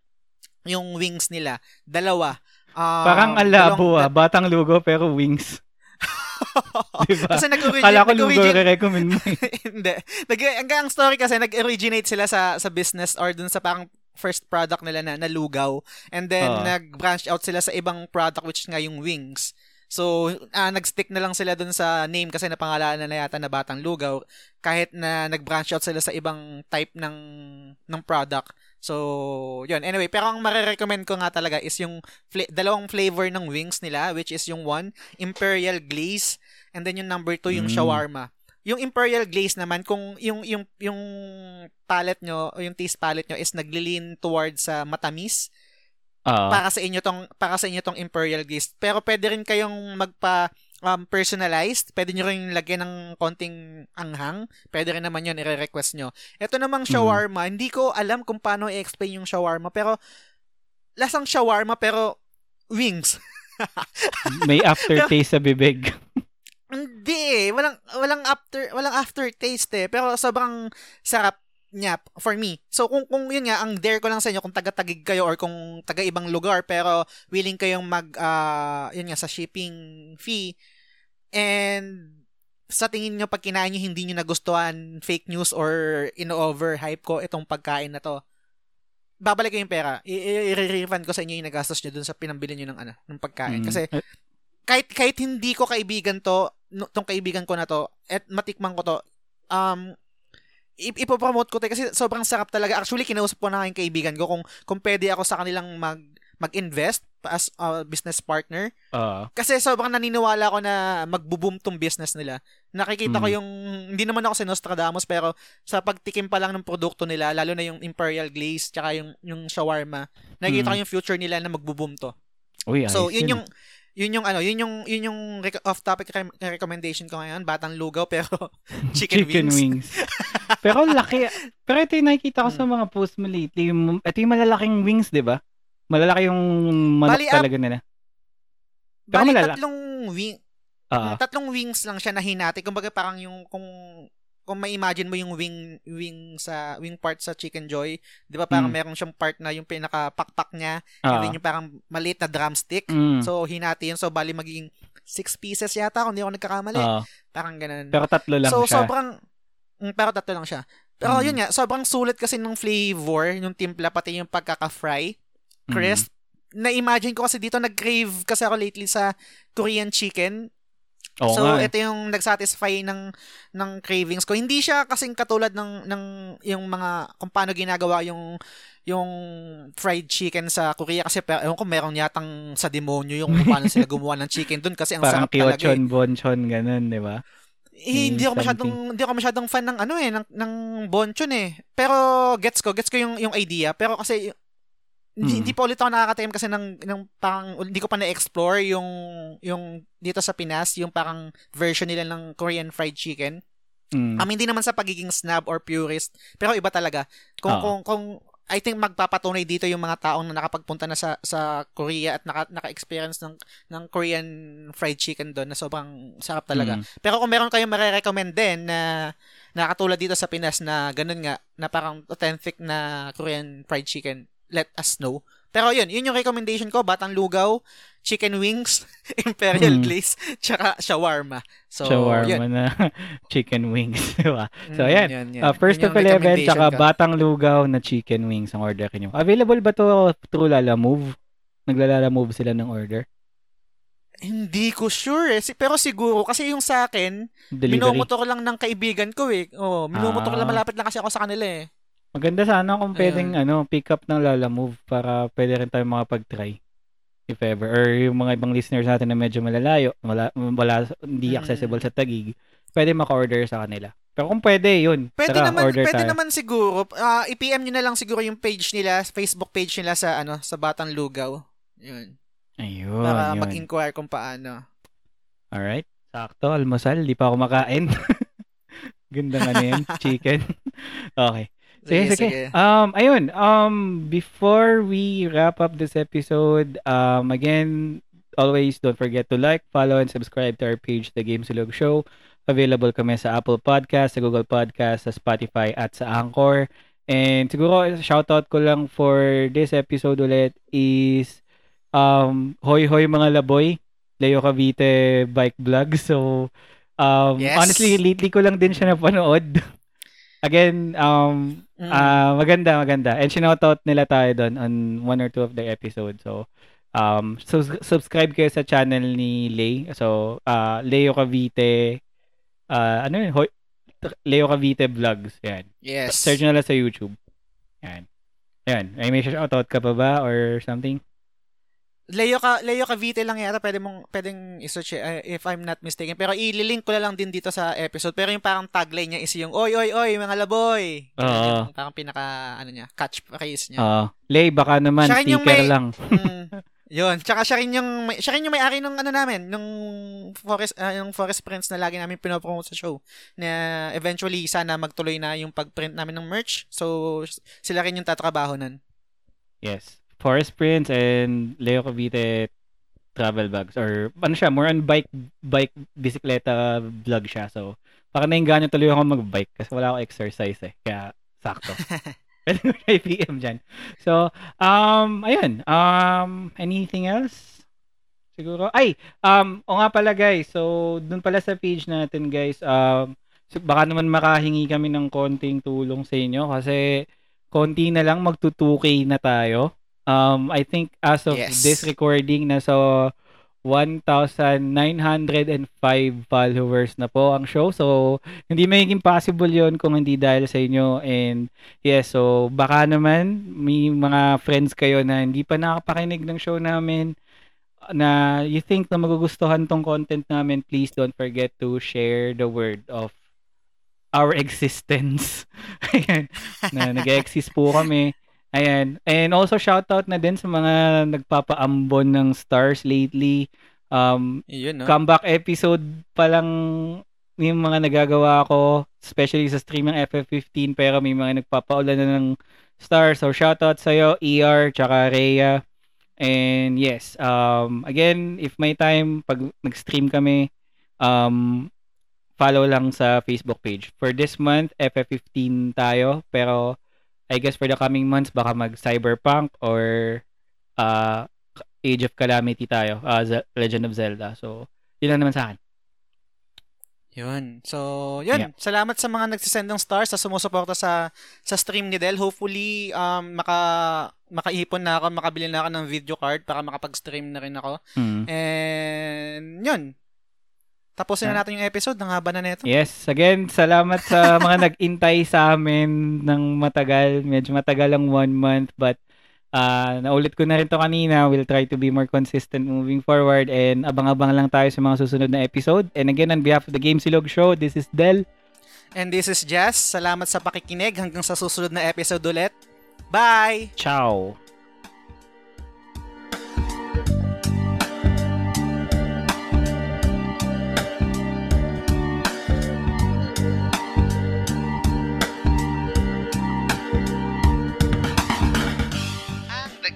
yung wings nila. Dalawa. Um, Parang ang labo dalawang- ah. Batang lugo pero wings. [laughs] diba? Kasi nag-originate, Kala ko nag-originate- re-recommend mo. eh. [laughs] Hindi. Nag, ang, ang story kasi, nag-originate sila sa sa business or dun sa parang first product nila na, na lugaw. And then, Oo. nag-branch out sila sa ibang product which nga yung wings. So, ah, nag-stick na lang sila dun sa name kasi napangalanan na yata na Batang Lugaw kahit na nag-branch out sila sa ibang type ng ng product. So, yun. Anyway, pero ang marirecommend ko nga talaga is yung fla- dalawang flavor ng wings nila which is yung one, Imperial Glaze and then yung number two, yung Mm. shawarma. Yung Imperial Glaze naman, kung yung yung yung palate nyo o yung taste palate nyo is naglilin towards sa matamis, Ah. para sa inyo tong para sa inyo tong Imperial Glaze. Pero pwede rin kayong magpa um, personalized. Pwede nyo rin lagyan ng konting anghang. Pwede rin naman yun, i-request nyo. Ito namang Mm. shawarma, hindi ko alam kung paano i-explain yung shawarma, pero lasang shawarma pero wings. [laughs] May aftertaste sa bibig. Hindi eh. Walang, walang after, walang aftertaste eh. Pero sobrang sarap niya for me. So kung kung yun nga ang dare ko lang sa inyo kung taga-tagig kayo or kung taga ibang lugar pero willing kayong mag ah, yun nga sa shipping fee and sa tingin nyo pag kinain nyo hindi nyo nagustuhan fake news or in-over hype ko itong pagkain na to babalik ko yung pera. I-refund ko sa inyo yung nagastos nyo dun sa pinambili nyo ng ano, ng pagkain. Mm. Kasi Eh, kahit kahit hindi ko kaibigan to, no, tong kaibigan ko na to, at matikman ko to, um, ipopromote ko eh, kasi sobrang sarap talaga. Actually, kinausap ko na yung kaibigan ko kung, kung pwede ako sa kanilang mag, mag-invest as a business partner. ah. Kasi sobrang naniniwala ako na magbo-boom tong business nila. Nakikita ko Mm. yung, hindi naman ako si Nostradamus, pero sa pagtikim pa lang ng produkto nila, lalo na yung Imperial Glaze, tsaka yung, yung shawarma, nakikita Mm. ko yung future nila na magbo-boom to. Uy, So, ayos yun yung yun yung ano, yun yung yun yung rec- off-topic re- recommendation ko ngayon, batang lugaw pero [laughs] chicken, wings. pero laki. Pero ito yung nakikita ko sa Hmm. mga post mo lately. Yung- Ito yung malalaking wings, di ba? Malalaki yung manok Bali, ah, talaga nila. Pero Bali, malala- tatlong wing, Ah, tatlong wings lang siya na hinati. Kumbaga parang yung kung kung may imagine mo yung wing wing sa wing part sa Chicken Joy, 'di ba parang Mm. meron siyang part na yung pinaka-pakpak niya, ah, and then yung parang maliit na drumstick. mm, So hinati yun. So bali magiging six pieces yata kung di ako nagkakamali. ah. Parang ganun. pero tatlo lang so siya. sobrang mm, pero tatlo lang siya. Pero Mm. yun nga, sobrang sulit kasi ng flavor, yung timpla pati yung pagkaka-fry, Mm. crisp. Na-imagine ko kasi dito nag-crave kasi ako lately sa Korean chicken. Oo so nga eh. ito yung nag-satisfy ng ng cravings ko. Hindi siya kasing katulad ng ng yung mga kung paano ginagawa yung yung fried chicken sa Korea kasi pero ewan ko meron yatang sa demonyo yung kung paano sila [laughs] gumawa ng chicken doon kasi ang Parang sarap talaga. eh. kiochon, bonchon, ganun, di ba? Eh, hindi ako something. masyadong hindi ako masyadong fan ng ano eh ng ng bonchon eh. Pero gets ko, gets ko yung yung idea. Pero kasi hindi, Mm. hindi pa ulit ako nakakataim kasi ng ng parang hindi ko pa na-explore yung yung dito sa Pinas, yung parang version nila ng Korean fried chicken. Mm. Mean, hindi naman sa pagiging snob or purist, pero iba talaga. Kung Oo. kung kung I think magpapatunay dito yung mga taong na nakapagpunta na sa sa Korea at naka, naka-experience ng ng Korean fried chicken doon na sobrang sarap talaga. Mm. Pero kung meron kayong marirecommend din na nakatulad dito sa Pinas na ganun nga, na parang authentic na Korean fried chicken, let us know. Pero yun, yun yung recommendation ko, Batang Lugaw, chicken wings, [laughs] imperial Mm. glaze, tsaka shawarma. So, Shawarma yun. na [laughs] chicken wings, di ba? So, Mm, ayan. yun, yun. Uh, first Yun of yung 11, recommendation tsaka ko. batang lugaw na chicken wings ang order nyo. Available ba to through Lala Move? Naglalala Move sila ng order? Hindi ko sure eh. Pero siguro, kasi yung sa akin, Delivery? minomotor lang ng kaibigan ko eh. Oh, minomotor lang Ah. malapit lang kasi ako sa kanila eh. Maganda sana kung pwedeng ano, pick up ng Lala Move para pwede rin tayo makapag-try. If ever. Or yung mga ibang listeners natin na medyo malalayo, wala, wala hindi Mm. accessible sa Tagig, pwede maka-order sa kanila. Pero kung pwede, yun. Pwede Tara, naman, order pwede tayo. naman siguro. ah, i-PM nyo na lang siguro yung page nila, Facebook page nila sa ano, sa Batang Lugaw. Yun. Ayun, Para yun. mag-inquire kung paano. Alright. Sakto, almusal. Di pa ako makain. [laughs] Gandang ano yan, chicken. [laughs] okay. Sige, sige. Um, ayun, um, before we wrap up this episode, um, again, always don't forget to like, follow, and subscribe to our page, The Game Sulog Show. Available kami sa Apple Podcast, sa Google Podcast, sa Spotify, at sa Anchor. And siguro, shoutout ko lang for this episode ulit is um, Hoy Hoy mga laboy, Leo Cavite bike vlog. So, um, Yes. honestly, lately ko lang din siya napanood. [laughs] Again, um, Mm. Ah, maganda, maganda. And sinoutout nila tayo doon on one or two of their episodes. So, um, so subscribe kayo sa channel ni Lay. So, uh, Leo Cavite, uh, ano yun? Hoy- Leo Cavite Vlogs. Yan. yes. Search lang sa YouTube. Yan. Yan. Ay, may shoutout ka pa ba or something? Leo ka Leo Cavite lang yata pwede mong pwedeng i-search eh, if I'm not mistaken. Pero i-link ko na lang din dito sa episode. Pero yung parang tagline niya is yung oy oy oy mga laboy. Oo. Yung parang pinaka ano niya, catchphrase niya. Uh, Lay, baka naman, sticker may- lang. [laughs] Mm. Yun. Tsaka siya rin yung siya rin yung may-ari ng ano namin, nung Forest ah, yung Forest Prints na lagi namin pinopromote sa show. Na eventually sana magtuloy na yung pag-print namin ng merch. So sila rin yung tatrabaho nun. Yes. Forest Prince and Leo Cavite travel vlogs or ano siya, more on bike bike bisikleta vlog siya. So, baka nainganyo tuloy ako mag-bike kasi wala ako exercise eh. Kaya sakto. [laughs] Pwede mo na i-PM dyan. So, um, ayun. Um, anything else? Siguro. Ay, um, o nga pala guys. So, dun pala sa page natin guys, um, so baka naman makahingi kami ng konting tulong sa inyo kasi konti na lang magto 2K na tayo. Um, I think as of Yes. this recording, nasa 1,905 followers na po ang show. So, hindi magiging possible yon kung hindi dahil sa inyo. And yes, so baka naman may mga friends kayo na hindi pa nakapakinig ng show namin na you think na magugustuhan tong content namin, please don't forget to share the word of our [laughs] existence. Na nag-exist po kami. Ayan. And also shoutout na din sa mga nagpapaambon ng stars lately. Um, Yun, no? comeback episode pa lang yung mga nagagawa ko, especially sa stream ng FF15, pero may mga nagpapaulan na ng stars. So, shoutout sa'yo, ER, tsaka Rhea. And yes, um, again, if may time, pag nag-stream kami, um, follow lang sa Facebook page. For this month, FF15 tayo, pero I guess for the coming months, baka mag-Cyberpunk or uh, Age of Calamity tayo, uh, Ze- Legend of Zelda. So, yun lang naman sa akin. Yun. So, yun. Yeah. Salamat sa mga nagsisend ng stars sa sumusuporta sa sa stream ni Del. Hopefully, um, maka makaipon na ako, makabili na ako ng video card para makapag-stream na rin ako. Mm. And, yun. Tapusin na natin yung episode. Ang haba na nito. Yes, again, salamat sa [laughs] mga nag-intay sa amin ng matagal. Medyo matagal lang one month, but uh, naulit ko na rin to kanina. We'll try to be more consistent moving forward and abang-abang lang tayo sa mga susunod na episode. And again, on behalf of the Game Silog Show, this is Del. And this is Jess. Salamat sa pakikinig. Hanggang sa susunod na episode ulit. Bye! Ciao!